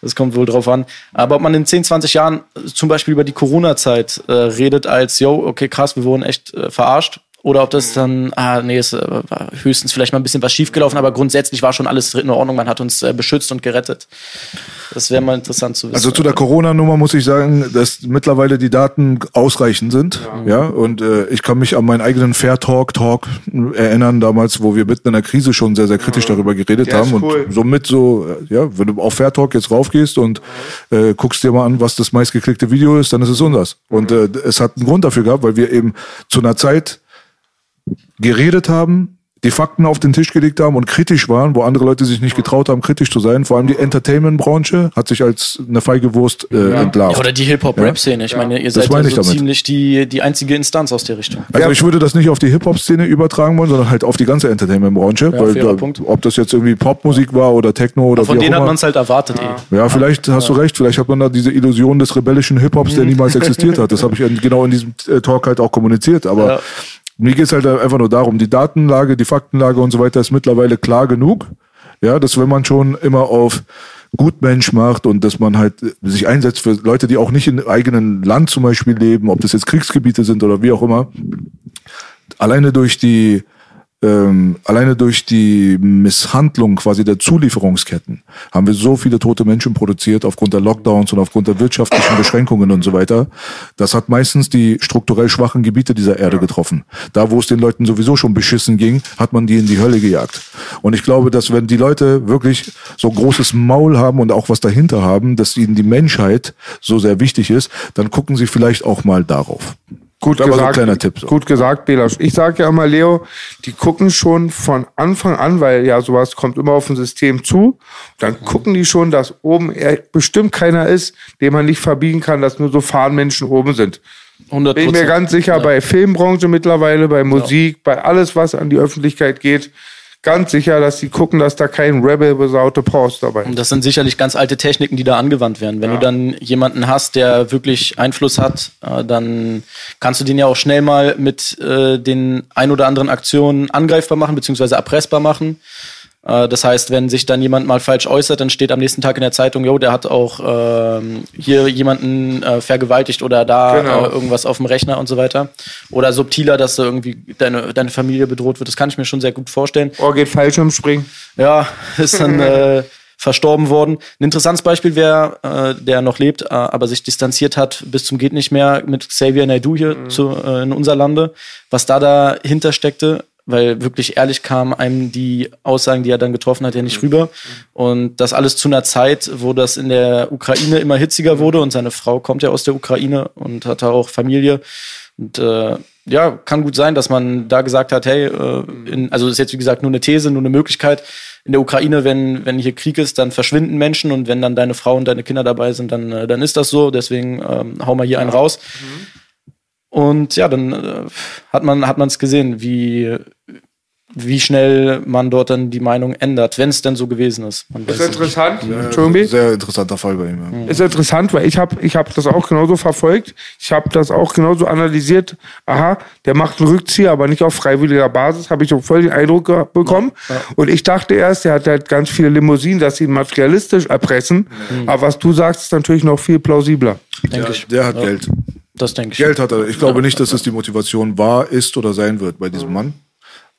Das kommt wohl drauf an. Aber ob man in 10, 20 Jahren zum Beispiel über die Corona-Zeit äh, redet als, yo, okay, krass, wir wurden echt äh, verarscht. Oder ob das dann, ah, nee, es äh, war höchstens vielleicht mal ein bisschen was schiefgelaufen, aber grundsätzlich war schon alles in Ordnung. Man hat uns äh, beschützt und gerettet. Das wäre mal interessant zu wissen. Also zu der Corona-Nummer muss ich sagen, dass mittlerweile die Daten ausreichend sind. Ja, und äh, ich kann mich an meinen eigenen Fair Talk Talk erinnern, damals, wo wir mitten in der Krise schon sehr, sehr kritisch darüber geredet ist haben. cool. Und somit so, äh, ja, wenn du auf Fair Talk jetzt raufgehst und äh, guckst dir mal an, was das meistgeklickte Video ist, dann ist es unseres. Und äh, es hat einen Grund dafür gehabt, weil wir eben zu einer Zeit geredet haben, die Fakten auf den Tisch gelegt haben und kritisch waren, wo andere Leute sich nicht getraut haben, kritisch zu sein. Vor allem die Entertainment-Branche hat sich als eine feige Wurst äh, entlarvt. ja, oder die Hip-Hop-Rap-Szene. Ich meine, ihr Das seid ja so damit. ziemlich die, die einzige Instanz aus der Richtung. Also ich würde das nicht auf die Hip-Hop-Szene übertragen wollen, sondern halt auf die ganze Entertainment-Branche. weil da, Punkt. ob das jetzt irgendwie Popmusik war oder Techno oder Von wie auch denen hat man es halt erwartet eh. ja, vielleicht hast du recht. Vielleicht hat man da diese Illusion des rebellischen Hip-Hops, Mhm. der niemals existiert hat. Das habe ich in- genau in diesem äh, Talk halt auch kommuniziert. Aber Mir geht's halt einfach nur darum, die Datenlage, die Faktenlage und so weiter ist mittlerweile klar genug. Ja, dass wenn man schon immer auf Gutmensch macht und dass man halt sich einsetzt für Leute, die auch nicht im eigenen Land zum Beispiel leben, ob das jetzt Kriegsgebiete sind oder wie auch immer, alleine durch die ähm, alleine durch die Misshandlung quasi der Zulieferungsketten haben wir so viele tote Menschen produziert aufgrund der Lockdowns und aufgrund der wirtschaftlichen Beschränkungen und so weiter. Das hat meistens die strukturell schwachen Gebiete dieser Erde getroffen. Da, wo es den Leuten sowieso schon beschissen ging, hat man die in die Hölle gejagt. Und ich glaube, dass wenn die Leute wirklich so großes Maul haben und auch was dahinter haben, dass ihnen die Menschheit so sehr wichtig ist, dann gucken sie vielleicht auch mal darauf. Gut Aber so ein gesagt. kleiner Tipp, so. Gut gesagt, Belasch. Ich sage ja immer, Leo, die gucken schon von Anfang an, weil ja sowas kommt immer auf ein System zu. Dann gucken die schon, dass oben bestimmt keiner ist, den man nicht verbiegen kann, dass nur so Fahnenmenschen oben sind. 100 Bin ich mir ganz sicher, bei Filmbranche mittlerweile, bei Musik, bei alles, was an die Öffentlichkeit geht, ganz sicher, dass sie gucken, dass da kein Rebel besaute Post dabei ist. Und das sind sicherlich ganz alte Techniken, die da angewandt werden. Wenn du dann jemanden hast, der wirklich Einfluss hat, äh, dann kannst du den ja auch schnell mal mit äh, den ein oder anderen Aktionen angreifbar machen, beziehungsweise erpressbar machen. Äh, das heißt, wenn sich dann jemand mal falsch äußert, dann steht am nächsten Tag in der Zeitung, jo, der hat auch ähm, hier jemanden äh, vergewaltigt oder da Genau. äh, irgendwas auf dem Rechner und so weiter. Oder subtiler, dass da irgendwie deine, deine Familie bedroht wird. Das kann ich mir schon sehr gut vorstellen. Oh, geht Fallschirmspringen. Ja, ist dann äh, verstorben worden. Ein interessantes Beispiel wäre, äh, der noch lebt, äh, aber sich distanziert hat bis zum geht nicht mehr mit Xavier Naidoo hier zu, äh, in unser Lande. Was da dahinter steckte, weil wirklich ehrlich kamen einem die Aussagen, die er dann getroffen hat, ja nicht rüber. Und das alles zu einer Zeit, wo das in der Ukraine immer hitziger wurde und seine Frau kommt ja aus der Ukraine und hat da auch Familie. Und äh, ja, kann gut sein, dass man da gesagt hat, hey, äh, in, also ist jetzt wie gesagt nur eine These, nur eine Möglichkeit. In der Ukraine, wenn, wenn hier Krieg ist, dann verschwinden Menschen und wenn dann deine Frau und deine Kinder dabei sind, dann, äh, dann ist das so. Deswegen ähm, hau mal hier einen raus. Und ja, dann äh, hat man hat man es gesehen, wie wie schnell man dort dann die Meinung ändert, wenn es denn so gewesen ist. Ist interessant. Entschuldigung. Sehr interessanter Fall bei ihm. Ja. ist interessant, weil ich habe ich hab das auch genauso verfolgt. Ich habe das auch genauso analysiert. Aha, der macht einen Rückzieher, aber nicht auf freiwilliger Basis. Habe ich so voll den Eindruck bekommen. Und ich dachte erst, der hat halt ganz viele Limousinen, dass sie ihn materialistisch erpressen. Aber was du sagst, ist natürlich noch viel plausibler. denke Der, ich. der hat Geld. Das denke ich. Geld hat er. Ich glaube nicht, dass es die Motivation war, ist oder sein wird bei diesem Mann.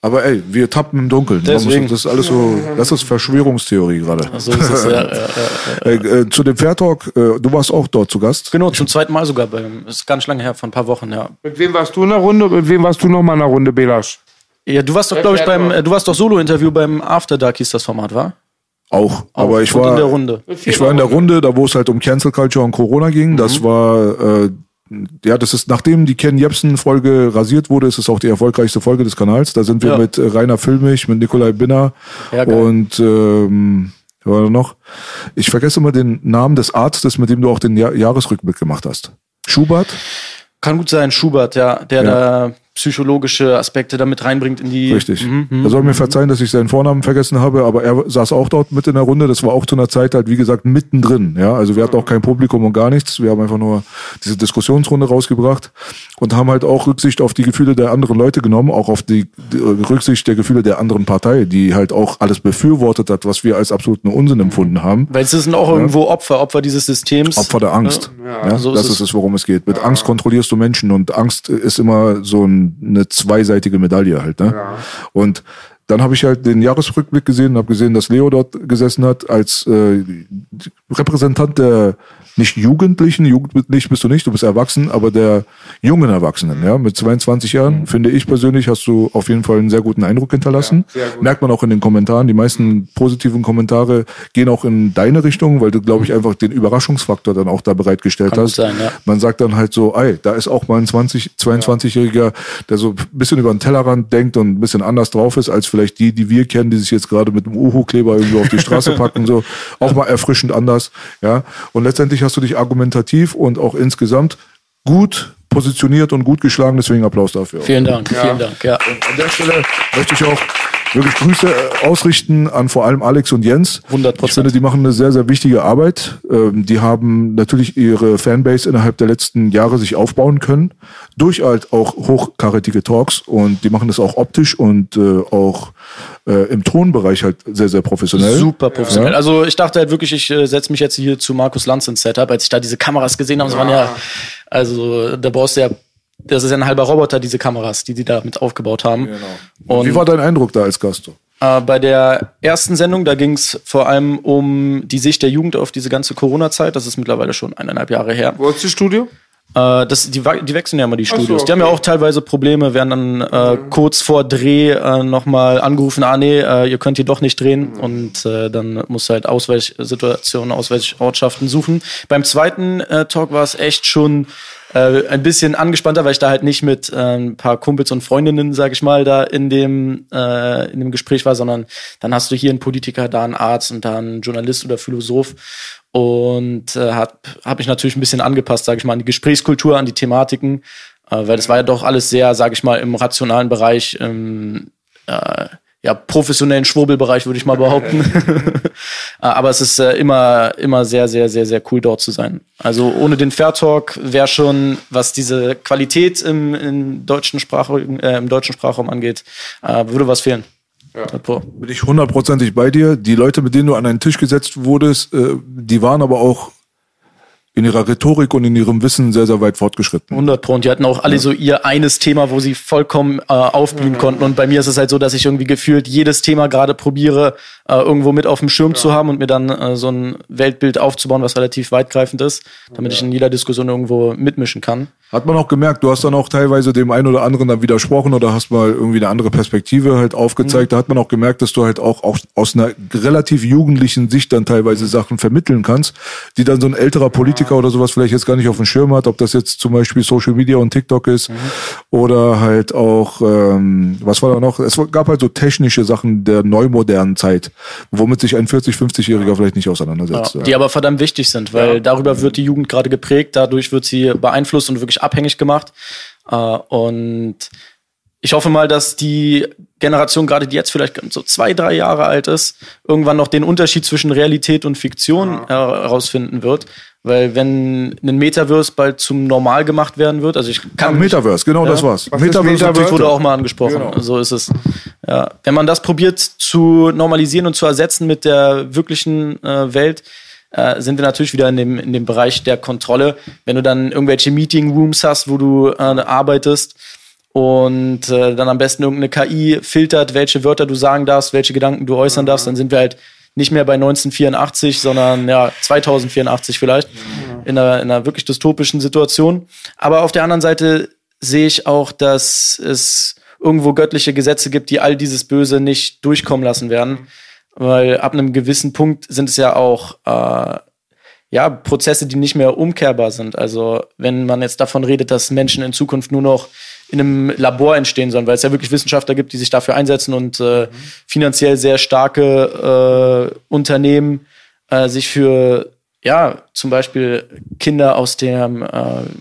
Aber ey, wir tappen im Dunkeln. Deswegen. Das ist alles so, das ist Verschwörungstheorie gerade. So ist es. ja, ja, ja, ja. Äh, äh, zu dem Fair Talk, äh, du warst auch dort zu Gast. Genau, zum zweiten Mal sogar beim. Ist nicht lange her, vor ein paar Wochen, ja. Mit wem warst du in der Runde und mit wem warst du noch mal in der Runde, Belasch? Ja, du warst doch, glaube ich, beim, äh, du warst doch Solo-Interview beim After Dark hieß das Format, war? Auch. Aber ich war in der Runde. Ich war in der Runde, da wo es halt um Cancel Culture und Corona ging. Das Mhm. war, äh, ja, das ist, nachdem die Ken Jebsen-Folge rasiert wurde, ist es auch die erfolgreichste Folge des Kanals. Da sind wir Ja. mit Rainer Füllmich, mit Nikolai Binner Ja, und ähm, wer war noch? Ich vergesse immer den Namen des Arztes, mit dem du auch den Jahr Jahresrückblick gemacht hast. Schubert? Kann gut sein, Schubert, ja, der da psychologische Aspekte damit reinbringt in die. Richtig. Mhm, er soll mir verzeihen, dass ich seinen Vornamen vergessen habe, aber er saß auch dort mit in der Runde. Das war auch zu einer Zeit halt, wie gesagt, mittendrin. Ja, also wir hatten auch kein Publikum und gar nichts. Wir haben einfach nur diese Diskussionsrunde rausgebracht. und haben halt auch Rücksicht auf die Gefühle der anderen Leute genommen, auch auf die, die Rücksicht der Gefühle der anderen Partei, die halt auch alles befürwortet hat, was wir als absoluten Unsinn empfunden haben. Weil sie sind auch irgendwo Opfer, Opfer dieses Systems. Opfer der Angst. Ja, so das ist ist es, worum es geht. Mit Angst kontrollierst du Menschen und Angst ist immer so ein, eine zweiseitige Medaille halt. Ne? Und dann habe ich halt den Jahresrückblick gesehen und habe gesehen, dass Leo dort gesessen hat als äh, Repräsentant der nicht Jugendlichen, jugendlich bist du nicht, du bist erwachsen, aber der jungen Erwachsenen, ja, mit 22 Jahren, finde ich persönlich, hast du auf jeden Fall einen sehr guten Eindruck hinterlassen. Merkt man auch in den Kommentaren. Die meisten positiven Kommentare gehen auch in deine Richtung, weil du, glaube ich, einfach den Überraschungsfaktor dann auch da bereitgestellt Kann hast. sein, ja. Man sagt dann halt so, ey, da ist auch mal ein 20, 22-Jähriger, der so ein bisschen über den Tellerrand denkt und ein bisschen anders drauf ist, als vielleicht die, die wir kennen, die sich jetzt gerade mit dem Uhu-Kleber irgendwo auf die Straße packen, so. Auch mal erfrischend anders, ja. Und letztendlich hast du dich argumentativ und auch insgesamt gut positioniert und gut geschlagen, deswegen Applaus dafür. Vielen Dank, vielen Dank. Ja. An der Stelle möchte ich auch wirklich Grüße äh, ausrichten an vor allem Alex und Jens. 100%. Ich finde, die machen eine sehr, sehr wichtige Arbeit. Ähm, Die haben natürlich ihre Fanbase innerhalb der letzten Jahre sich aufbauen können. Durch halt auch hochkarätige Talks. Und die machen das auch optisch und äh, auch äh, im Tonbereich halt sehr, sehr professionell. Super professionell. Ja. Also ich dachte halt wirklich, ich äh, setze mich jetzt hier zu Markus Lanz ins Setup, als ich da diese Kameras gesehen habe. Das waren ja, also da brauchst du ja, das ist ja ein halber Roboter, diese Kameras, die die da mit aufgebaut haben. Und Wie war dein Eindruck da als Gast? äh, bei der ersten Sendung, da ging es vor allem um die Sicht der Jugend auf diese ganze Corona-Zeit. Das ist mittlerweile schon eineinhalb Jahre her. Wo ist das Studio? Äh, das, die, die wechseln ja immer die so, Studios. Die haben ja okay. auch teilweise Probleme, werden dann äh, kurz vor Dreh äh, nochmal angerufen, ah nee, äh, ihr könnt hier doch nicht drehen und äh, dann musst du halt Ausweichsituationen, Ausweichortschaften suchen. Beim zweiten äh, Talk war es echt schon äh, ein bisschen angespannter, weil ich da halt nicht mit äh, ein paar Kumpels und Freundinnen, sag ich mal, da in dem, äh, in dem Gespräch war, sondern dann hast du hier einen Politiker, da einen Arzt und da einen Journalist oder Philosoph und äh, habe hab mich natürlich ein bisschen angepasst, sage ich mal, an die Gesprächskultur, an die Thematiken, äh, weil das war ja doch alles sehr, sage ich mal, im rationalen Bereich, im äh, ja, professionellen Schwurbelbereich, würde ich mal behaupten. Aber es ist äh, immer, immer sehr, sehr, sehr, sehr cool dort zu sein. Also ohne den Fair Talk wäre schon, was diese Qualität im, im, deutschen, Sprachraum, äh, im deutschen Sprachraum angeht, äh, würde was fehlen. Ja. Bin ich hundertprozentig bei dir. Die Leute, mit denen du an einen Tisch gesetzt wurdest, äh, die waren aber auch in ihrer Rhetorik und in ihrem Wissen sehr, sehr weit fortgeschritten. 100 Pro. Und die hatten auch alle so ihr eines Thema, wo sie vollkommen äh, aufblühen konnten. Und bei mir ist es halt so, dass ich irgendwie gefühlt jedes Thema gerade probiere, äh, irgendwo mit auf dem Schirm zu haben und mir dann äh, so ein Weltbild aufzubauen, was relativ weitgreifend ist, damit ich in jeder Diskussion irgendwo mitmischen kann. Hat man auch gemerkt, du hast dann auch teilweise dem einen oder anderen dann widersprochen oder hast mal irgendwie eine andere Perspektive halt aufgezeigt. Da hat man auch gemerkt, dass du halt auch aus, aus einer relativ jugendlichen Sicht dann teilweise Sachen vermitteln kannst, die dann so ein älterer Politiker oder sowas vielleicht jetzt gar nicht auf dem Schirm hat, ob das jetzt zum Beispiel Social Media und TikTok ist oder halt auch, ähm, was war da noch? Es gab halt so technische Sachen der neumodernen Zeit, womit sich ein 40-, 50-Jähriger vielleicht nicht auseinandersetzt. Ja, die aber verdammt wichtig sind, weil darüber wird die Jugend gerade geprägt, dadurch wird sie beeinflusst und wirklich abhängig gemacht. Äh, und ich hoffe mal, dass die Generation, gerade die jetzt vielleicht so zwei, drei Jahre alt ist, irgendwann noch den Unterschied zwischen Realität und Fiktion herausfinden wird. Weil wenn ein Metaverse bald zum Normal gemacht werden wird, also ich Ja, kann mich- Metaverse, genau Ja. das war's. Was Metaverse, Metaverse? Wurde auch mal angesprochen. Genau. So ist es. Ja. Wenn man das probiert zu normalisieren und zu ersetzen mit der wirklichen äh, Welt, äh, sind wir natürlich wieder in dem, in dem Bereich der Kontrolle. Wenn du dann irgendwelche Meeting Rooms hast, wo du äh, arbeitest und äh, dann am besten irgendeine KI filtert, welche Wörter du sagen darfst, welche Gedanken du äußern darfst, dann sind wir halt nicht mehr bei 1984, sondern ja 2084 vielleicht in, einer, in einer wirklich dystopischen Situation. Aber auf der anderen Seite sehe ich auch, dass es irgendwo göttliche Gesetze gibt, die all dieses Böse nicht durchkommen lassen werden. Weil ab einem gewissen Punkt sind es ja auch äh, ja, Prozesse, die nicht mehr umkehrbar sind. Also wenn man jetzt davon redet, dass Menschen in Zukunft nur noch in einem Labor entstehen sollen, weil es ja wirklich Wissenschaftler gibt, die sich dafür einsetzen und äh, finanziell sehr starke äh, Unternehmen äh, sich für ja, zum Beispiel Kinder aus dem, äh,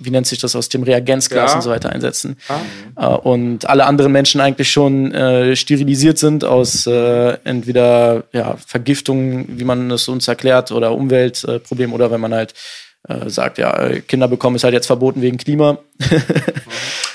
wie nennt sich das, aus dem Reagenzglas Ja. und so weiter einsetzen. Äh, und alle anderen Menschen eigentlich schon äh, sterilisiert sind aus äh, entweder ja, Vergiftung, wie man es uns erklärt, oder Umweltproblem, oder wenn man halt äh, sagt, ja, äh, Kinder bekommen ist halt jetzt verboten wegen Klima.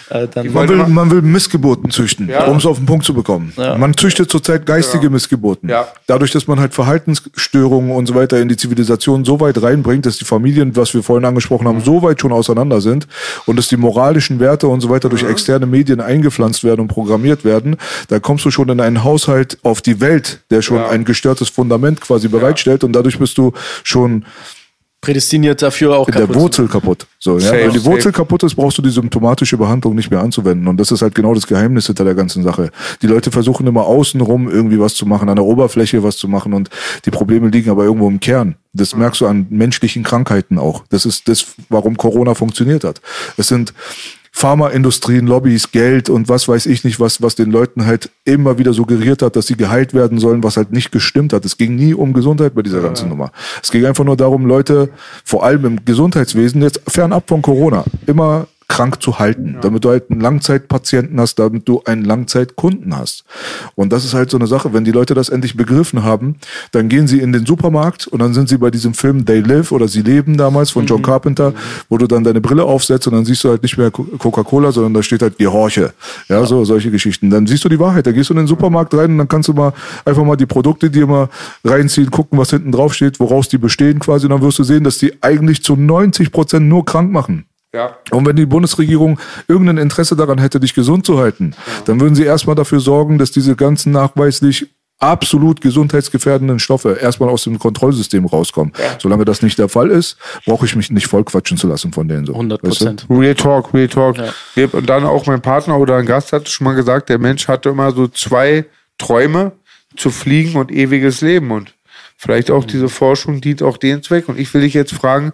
äh, dann man, will, man will Missgeburten züchten, ja. um es auf den Punkt zu bekommen. Ja. Man züchtet zurzeit geistige ja. Missgeburten. Dadurch, dass man halt Verhaltensstörungen und so weiter in die Zivilisation so weit reinbringt, dass die Familien, was wir vorhin angesprochen haben, mhm. so weit schon auseinander sind und dass die moralischen Werte und so weiter durch mhm. externe Medien eingepflanzt werden und programmiert werden, da kommst du schon in einen Haushalt auf die Welt, der schon ein gestörtes Fundament quasi bereitstellt und dadurch bist du schon prädestiniert dafür auch kaputt. Der Wurzel kaputt. So, ja? Wenn die Wurzel kaputt ist, brauchst du die symptomatische Behandlung nicht mehr anzuwenden. Und das ist halt genau das Geheimnis hinter der ganzen Sache. Die Leute versuchen immer außenrum irgendwie was zu machen, an der Oberfläche was zu machen und die Probleme liegen aber irgendwo im Kern. Das merkst du an menschlichen Krankheiten auch. Das ist das, warum Corona funktioniert hat. Es sind Pharmaindustrien, Lobbys, Geld und was weiß ich nicht, was, was den Leuten halt immer wieder suggeriert hat, dass sie geheilt werden sollen, was halt nicht gestimmt hat. Es ging nie um Gesundheit bei dieser ganzen ja. Nummer. Es ging einfach nur darum, Leute, vor allem im Gesundheitswesen, jetzt fernab von Corona, immer krank zu halten, ja. damit du halt einen Langzeitpatienten hast, damit du einen Langzeitkunden hast. Und das ist halt so eine Sache, wenn die Leute das endlich begriffen haben, dann gehen sie in den Supermarkt und dann sind sie bei diesem Film They Live oder Sie leben damals von John mhm. Carpenter, wo du dann deine Brille aufsetzt und dann siehst du halt nicht mehr Coca-Cola, sondern da steht halt Gehorche. Ja, ja, so solche Geschichten. Dann siehst du die Wahrheit, da gehst du in den Supermarkt rein und dann kannst du mal einfach mal die Produkte dir mal reinziehen, gucken, was hinten drauf steht, woraus die bestehen quasi und dann wirst du sehen, dass die eigentlich zu 90 Prozent nur krank machen. Ja. Und wenn die Bundesregierung irgendein Interesse daran hätte, dich gesund zu halten, ja. dann würden sie erstmal dafür sorgen, dass diese ganzen nachweislich absolut gesundheitsgefährdenden Stoffe erstmal aus dem Kontrollsystem rauskommen. Ja. Solange das nicht der Fall ist, brauche ich mich nicht vollquatschen zu lassen von denen. So. 100 Prozent. Weißt du? Real Talk, Real Talk. Ja. Und dann auch mein Partner oder ein Gast hat schon mal gesagt, der Mensch hatte immer so zwei Träume, zu fliegen und ewiges Leben. Und vielleicht auch mhm. diese Forschung dient auch den Zweck. Und ich will dich jetzt fragen,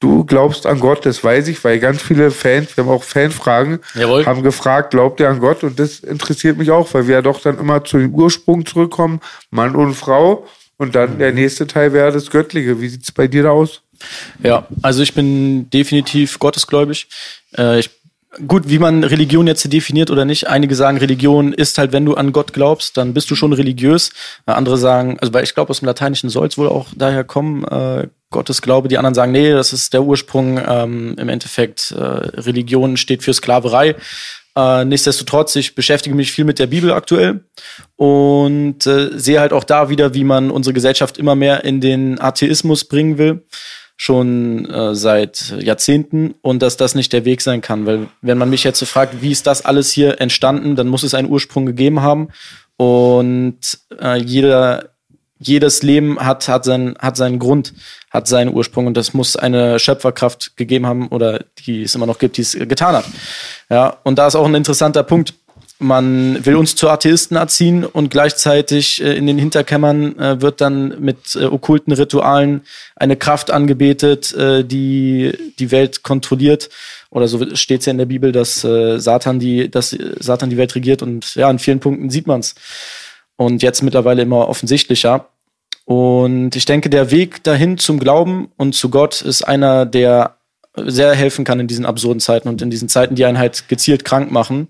Du glaubst an Gott, das weiß ich, weil ganz viele Fans, wir haben auch Fanfragen, Jawohl. haben gefragt, glaubt ihr an Gott? Und das interessiert mich auch, weil wir ja doch dann immer zu dem Ursprung zurückkommen, Mann und Frau. Und dann der nächste Teil wäre das Göttliche. Wie sieht es bei dir da aus? Ja, also ich bin definitiv gottesgläubig. Äh, ich gut, wie man Religion jetzt definiert oder nicht. Einige sagen, Religion ist halt, wenn du an Gott glaubst, dann bist du schon religiös. Andere sagen, also weil ich glaube, aus dem Lateinischen soll es wohl auch daher kommen, äh, Gottes Glaube. Die anderen sagen, nee, das ist der Ursprung. Ähm, Im Endeffekt, äh, Religion steht für Sklaverei. Äh, nichtsdestotrotz, ich beschäftige mich viel mit der Bibel aktuell und äh, sehe halt auch da wieder, wie man unsere Gesellschaft immer mehr in den Atheismus bringen will schon äh, seit Jahrzehnten und dass das nicht der Weg sein kann. Weil wenn man mich jetzt so fragt, wie ist das alles hier entstanden, dann muss es einen Ursprung gegeben haben. Und äh, jeder, jedes Leben hat, hat, sein, hat seinen Grund, hat seinen Ursprung und das muss eine Schöpferkraft gegeben haben oder die es immer noch gibt, die es getan hat. Ja, und da ist auch ein interessanter Punkt man will uns zu Atheisten erziehen und gleichzeitig äh, in den Hinterkämmern äh, wird dann mit äh, okkulten Ritualen eine Kraft angebetet, äh, die die Welt kontrolliert. Oder so steht es ja in der Bibel, dass äh, Satan die, dass Satan die Welt regiert und ja, an vielen Punkten sieht man es. Und jetzt mittlerweile immer offensichtlicher. Und ich denke, der Weg dahin zum Glauben und zu Gott ist einer, der sehr helfen kann in diesen absurden Zeiten und in diesen Zeiten, die einen halt gezielt krank machen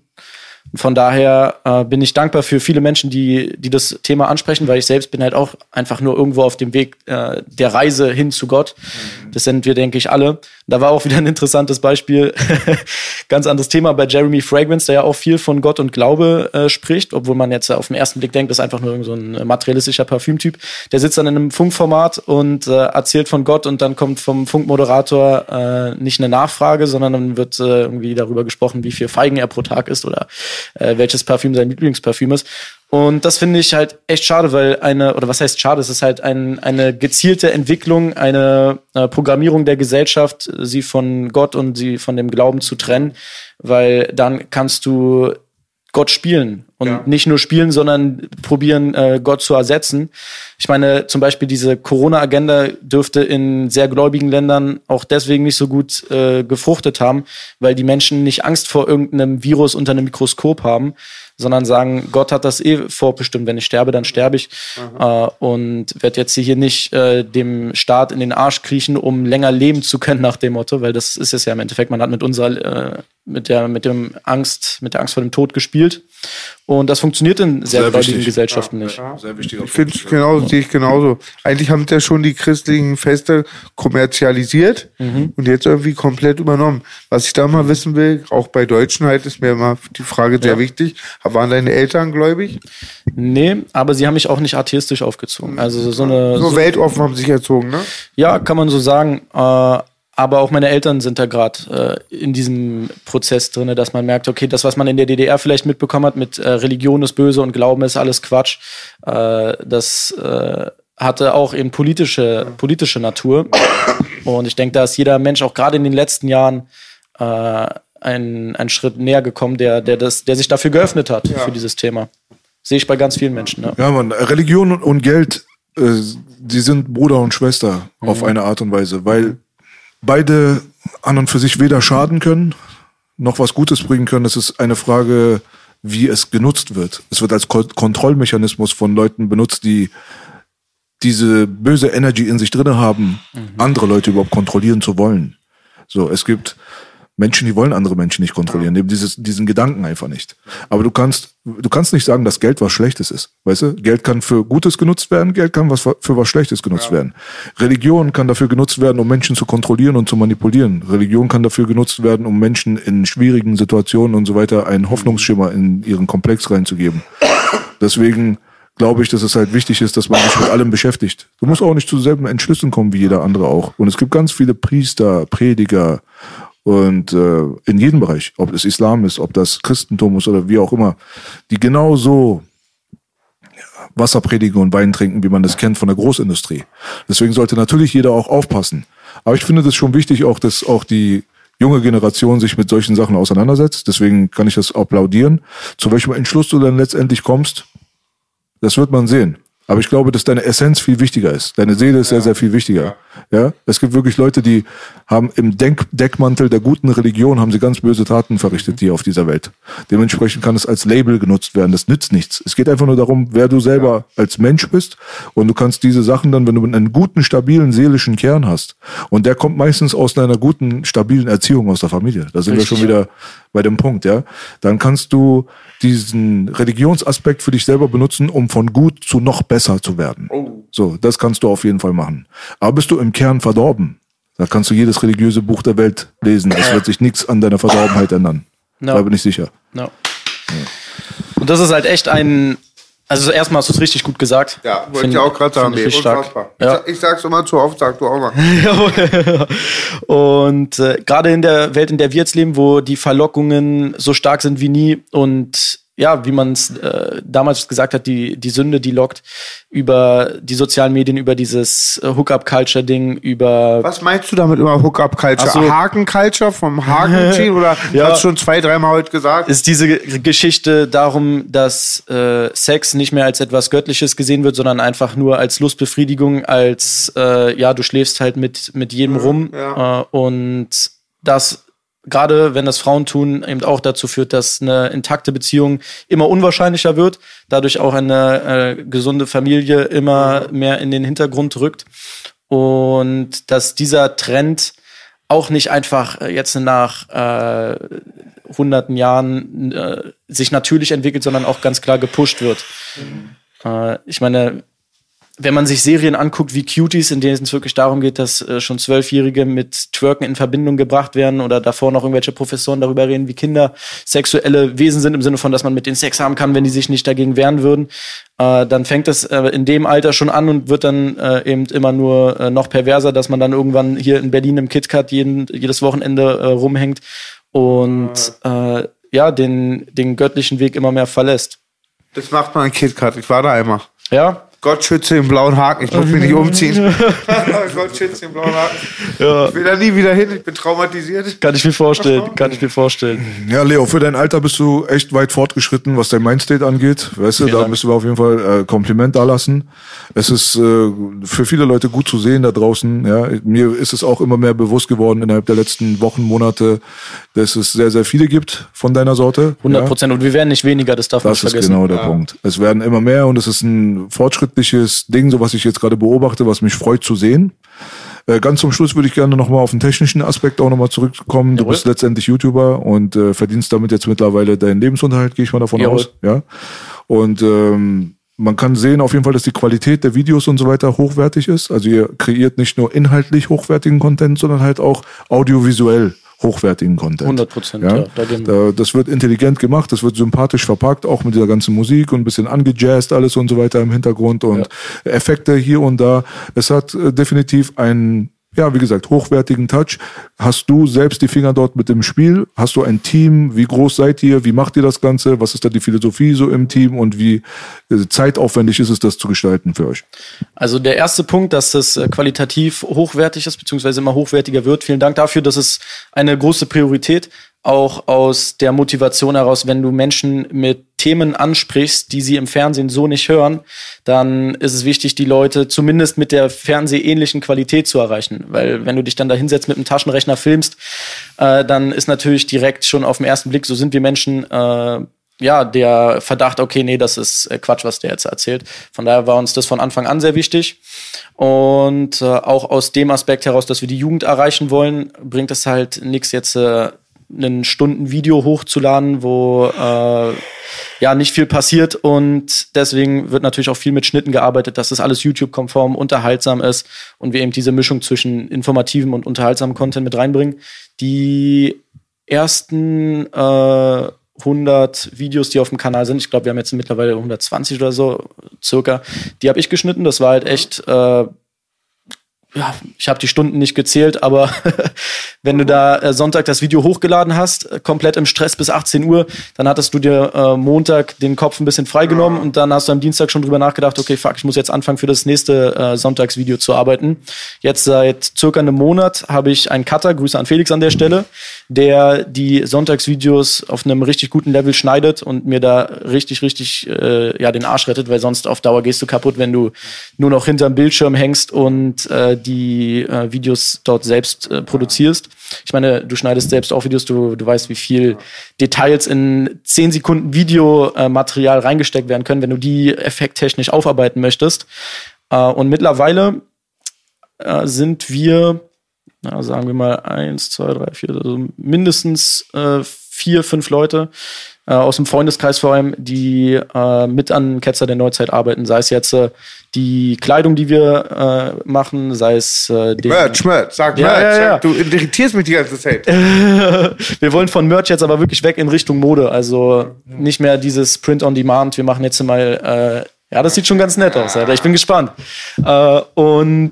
von daher äh, bin ich dankbar für viele Menschen, die, die das Thema ansprechen, weil ich selbst bin halt auch einfach nur irgendwo auf dem Weg äh, der Reise hin zu Gott. Mhm. Das sind wir, denke ich, alle. Da war auch wieder ein interessantes Beispiel, ganz anderes Thema bei Jeremy Fragrance, der ja auch viel von Gott und Glaube äh, spricht, obwohl man jetzt auf den ersten Blick denkt, das ist einfach nur so ein materialistischer Parfümtyp. Der sitzt dann in einem Funkformat und äh, erzählt von Gott und dann kommt vom Funkmoderator äh, nicht eine Nachfrage, sondern dann wird äh, irgendwie darüber gesprochen, wie viel Feigen er pro Tag isst oder äh, welches Parfüm sein Lieblingsparfüm ist. Und das finde ich halt echt schade, weil eine, oder was heißt schade, es ist halt ein, eine gezielte Entwicklung, eine äh, Programmierung der Gesellschaft, sie von Gott und sie von dem Glauben zu trennen, weil dann kannst du Gott spielen und ja. nicht nur spielen, sondern probieren, äh, Gott zu ersetzen. Ich meine, zum Beispiel diese Corona-Agenda dürfte in sehr gläubigen Ländern auch deswegen nicht so gut äh, gefruchtet haben, weil die Menschen nicht Angst vor irgendeinem Virus unter einem Mikroskop haben, sondern sagen, Gott hat das eh vorbestimmt. Wenn ich sterbe, dann sterbe ich. Äh, und werde jetzt hier nicht äh, dem Staat in den Arsch kriechen, um länger leben zu können nach dem Motto, weil das ist es ja im Endeffekt. Man hat mit unserer, äh, mit der, mit dem Angst, mit der Angst vor dem Tod gespielt. Und das funktioniert in sehr, Sehr gläubigen wichtig. Gesellschaften nicht. Sehr wichtiger Ich finde es genauso, sehe ich genauso. Eigentlich haben ja schon die christlichen Feste kommerzialisiert Mhm. und jetzt irgendwie komplett übernommen. Was ich da mal wissen will, auch bei Deutschen halt, ist mir immer die Frage sehr wichtig. Waren deine Eltern gläubig? Nee, aber sie haben mich auch nicht atheistisch aufgezogen. Also so eine. So so, weltoffen haben sie sich erzogen, ne? ja, kann man so sagen. Äh, aber auch meine Eltern sind da gerade äh, in diesem Prozess drin, dass man merkt, okay, das, was man in der DDR vielleicht mitbekommen hat, mit äh, Religion ist böse und Glauben ist alles Quatsch, äh, das äh, hatte auch eben politische, politische Natur. Und ich denke, da ist jeder Mensch auch gerade in den letzten Jahren äh, ein, einen Schritt näher gekommen, der, der, das, der sich dafür geöffnet hat für dieses Thema. Sehe ich bei ganz vielen Menschen. Ja. Ja, man, Religion und- Geld, äh, die sind Bruder und Schwester auf eine Art und Weise, weil beide an und für sich weder schaden können, noch was Gutes bringen können. Es ist eine Frage, wie es genutzt wird. Es wird als Ko Kontrollmechanismus von Leuten benutzt, die diese böse Energy in sich drinne haben, andere Leute überhaupt kontrollieren zu wollen. So, es gibt Menschen, die wollen andere Menschen nicht kontrollieren, haben dieses, diesen Gedanken einfach nicht. Aber du kannst, du kannst nicht sagen, dass Geld was Schlechtes ist. Weißt du? Geld kann für Gutes genutzt werden, Geld kann was für was Schlechtes genutzt werden. Religion kann dafür genutzt werden, um Menschen zu kontrollieren und zu manipulieren. Religion kann dafür genutzt werden, um Menschen in schwierigen Situationen und so weiter einen Hoffnungsschimmer in ihren Komplex reinzugeben. Deswegen glaube ich, dass es halt wichtig ist, dass man sich mit allem beschäftigt. Du musst auch nicht zu selben Entschlüssen kommen wie jeder andere auch. Und es gibt ganz viele Priester, Prediger und äh, in jedem Bereich, ob es Islam ist, ob das Christentum ist oder wie auch immer, die genauso Wasser predigen und Wein trinken, wie man das kennt von der Großindustrie. Deswegen sollte natürlich jeder auch aufpassen. Aber ich finde das schon wichtig, auch dass auch die junge Generation sich mit solchen Sachen auseinandersetzt. Deswegen kann ich das applaudieren. Zu welchem Entschluss du dann letztendlich kommst, das wird man sehen. Aber ich glaube, dass deine Essenz viel wichtiger ist. Deine Seele ist sehr, sehr viel wichtiger. Ja. Es gibt wirklich Leute, die haben im Denk Deckmantel der guten Religion haben sie ganz böse Taten verrichtet hier auf dieser Welt. Dementsprechend kann es als Label genutzt werden. Das nützt nichts. Es geht einfach nur darum, wer du selber als Mensch bist. Und du kannst diese Sachen dann, wenn du einen guten, stabilen, seelischen Kern hast. Und der kommt meistens aus einer guten, stabilen Erziehung aus der Familie. Da sind wir schon wieder bei dem Punkt, ja. Dann kannst du diesen Religionsaspekt für dich selber benutzen, um von gut zu noch besser zu werden. So, das kannst du auf jeden Fall machen. Aber bist du im Kern verdorben, da kannst du jedes religiöse Buch der Welt lesen. Es wird sich nichts an deiner Verdorbenheit ändern. No. Da bin ich sicher. Ja. Und das ist halt echt ein. Also erstmal hast du es richtig gut gesagt. Ja, wollte ich auch gerade sagen. ich richtig stark. Ja. Ich, ich sag's immer zu oft, sag du auch mal. und äh, gerade in der Welt, in der wir jetzt leben, wo die Verlockungen so stark sind wie nie und ja, wie man es äh, damals gesagt hat, die, die Sünde, die lockt über die sozialen Medien, über dieses äh, Hookup-Culture-Ding, über Was meinst du damit immer Hookup-Culture? So. Haken-Culture vom Haken-Team? Oder Ja. hast du schon zwei, dreimal heute gesagt? ist diese Geschichte darum, dass äh, Sex nicht mehr als etwas Göttliches gesehen wird, sondern einfach nur als Lustbefriedigung, als äh, ja, du schläfst halt mit, mit jedem rum. ja. Äh, und das, gerade wenn das Frauen tun, eben auch dazu führt, dass eine intakte Beziehung immer unwahrscheinlicher wird, dadurch auch eine äh, gesunde Familie immer mehr in den Hintergrund rückt. Und dass dieser Trend auch nicht einfach äh, jetzt nach äh, hunderten Jahren äh, sich natürlich entwickelt, sondern auch ganz klar gepusht wird. Äh, ich meine, wenn man sich Serien anguckt wie Cuties, in denen es wirklich darum geht, dass äh, schon Zwölfjährige mit Twerken in Verbindung gebracht werden oder davor noch irgendwelche Professoren darüber reden, wie Kinder sexuelle Wesen sind, im Sinne von, dass man mit denen Sex haben kann, wenn die sich nicht dagegen wehren würden, äh, dann fängt das äh, in dem Alter schon an und wird dann äh, eben immer nur äh, noch perverser, dass man dann irgendwann hier in Berlin im KitKat jeden, jedes Wochenende äh, rumhängt und ja, den, den göttlichen Weg immer mehr verlässt. Das macht man in KitKat. Ich war da einmal. Ja, Gott schütze den blauen Haken. Ich muss mich nicht umziehen. Gott schütze den blauen Haken. Ich will da nie wieder hin. Ich bin traumatisiert. kann ich mir vorstellen, kann ich mir vorstellen. Ja, Leo, für dein Alter bist du echt weit fortgeschritten, was dein Mindstate angeht. Weißt du, da Dank. müssen wir auf jeden Fall äh, Kompliment da lassen. Es ist äh, für viele Leute gut zu sehen da draußen. Ja, mir ist es auch immer mehr bewusst geworden innerhalb der letzten Wochen, Monate, dass es sehr, sehr viele gibt von deiner Sorte. 100 Ja? Prozent. Und wir werden nicht weniger, das darf man Das nicht ist vergessen. genau der Punkt. Es werden immer mehr und es ist ein fortschrittliches Ding, so was ich jetzt gerade beobachte, was mich freut zu sehen. Äh, ganz zum Schluss würde ich gerne nochmal auf den technischen Aspekt auch nochmal zurückkommen. Du Jawohl. bist letztendlich YouTuber und äh, verdienst damit jetzt mittlerweile deinen Lebensunterhalt, gehe ich mal davon Jawohl. aus. Ja. Und ähm, man kann sehen auf jeden Fall, dass die Qualität der Videos und so weiter hochwertig ist. Also ihr kreiert nicht nur inhaltlich hochwertigen Content, sondern halt auch audiovisuell hochwertigen Content. 100 Prozent, ja. Da, das wird intelligent gemacht, das wird sympathisch verpackt, auch mit dieser ganzen Musik und ein bisschen angejazzt alles und so weiter im Hintergrund und Effekte hier und da. Es hat äh, definitiv einen, ja, wie gesagt, hochwertigen Touch. Hast du selbst die Finger dort mit dem Spiel? Hast du ein Team? Wie groß seid ihr? Wie macht ihr das Ganze? Was ist da die Philosophie so im Team und wie äh, zeitaufwendig ist es, das zu gestalten für euch? Also der erste Punkt, dass es äh, qualitativ hochwertig ist, beziehungsweise immer hochwertiger wird. Vielen Dank dafür. Das ist eine große Priorität. Auch aus der Motivation heraus, wenn du Menschen mit Themen ansprichst, die sie im Fernsehen so nicht hören, dann ist es wichtig, die Leute zumindest mit der fernsehähnlichen Qualität zu erreichen. Weil wenn du dich dann da hinsetzt mit einem Taschenrechner filmst, äh, dann ist natürlich direkt schon auf den ersten Blick, so sind wir Menschen, äh, ja, der Verdacht, okay, nee, das ist äh, Quatsch, was der jetzt erzählt. Von daher war uns das von Anfang an sehr wichtig. Und äh, auch aus dem Aspekt heraus, dass wir die Jugend erreichen wollen, bringt es halt nichts jetzt äh, einen Stunden Video hochzuladen, wo äh, ja nicht viel passiert und deswegen wird natürlich auch viel mit Schnitten gearbeitet, dass das alles YouTube-konform, unterhaltsam ist und wir eben diese Mischung zwischen informativem und unterhaltsamem Content mit reinbringen. Die ersten äh, 100 Videos, die auf dem Kanal sind, ich glaube, wir haben jetzt mittlerweile 120 oder so circa, die habe ich geschnitten. Das war halt echt äh, ja, ich habe die Stunden nicht gezählt, aber wenn du da äh, Sonntag das Video hochgeladen hast, äh, komplett im Stress bis 18 Uhr, dann hattest du dir äh, Montag den Kopf ein bisschen freigenommen und dann hast du am Dienstag schon drüber nachgedacht, okay, fuck, ich muss jetzt anfangen für das nächste äh, Sonntagsvideo zu arbeiten. Jetzt seit circa einem Monat habe ich einen Cutter, Grüße an Felix an der Stelle, der die Sonntagsvideos auf einem richtig guten Level schneidet und mir da richtig, richtig äh, ja, den Arsch rettet, weil sonst auf Dauer gehst du kaputt, wenn du nur noch hinterm Bildschirm hängst und äh, die äh, Videos dort selbst äh, produzierst. Ich meine, du schneidest selbst auch Videos, du, du weißt, wie viel Details in 10 Sekunden Videomaterial reingesteckt werden können, wenn du die effekttechnisch aufarbeiten möchtest. Äh, und mittlerweile äh, sind wir, na, sagen wir mal, eins, zwei, drei, vier, also mindestens äh, vier, fünf Leute äh, aus dem Freundeskreis vor allem, die äh, mit an Ketzer der Neuzeit arbeiten, sei es jetzt äh, die Kleidung, die wir äh, machen, sei es äh, den, Merch, Merch, sag Ja, Merch. ja, ja. Du irritierst mich die ganze Zeit. wir wollen von Merch jetzt aber wirklich weg in Richtung Mode. Also nicht mehr dieses Print on Demand. Wir machen jetzt mal, äh, ja, das sieht schon ganz nett aus. Alter. Ich bin gespannt. Äh, und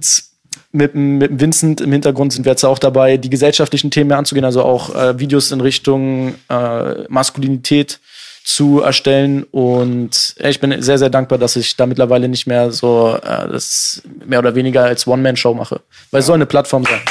mit, mit Vincent im Hintergrund sind wir jetzt auch dabei, die gesellschaftlichen Themen anzugehen, also auch äh, Videos in Richtung äh, Maskulinität zu erstellen. Und ich bin sehr, sehr dankbar, dass ich da mittlerweile nicht mehr so äh, das mehr oder weniger als One-Man-Show mache. Weil es soll eine Plattform sein.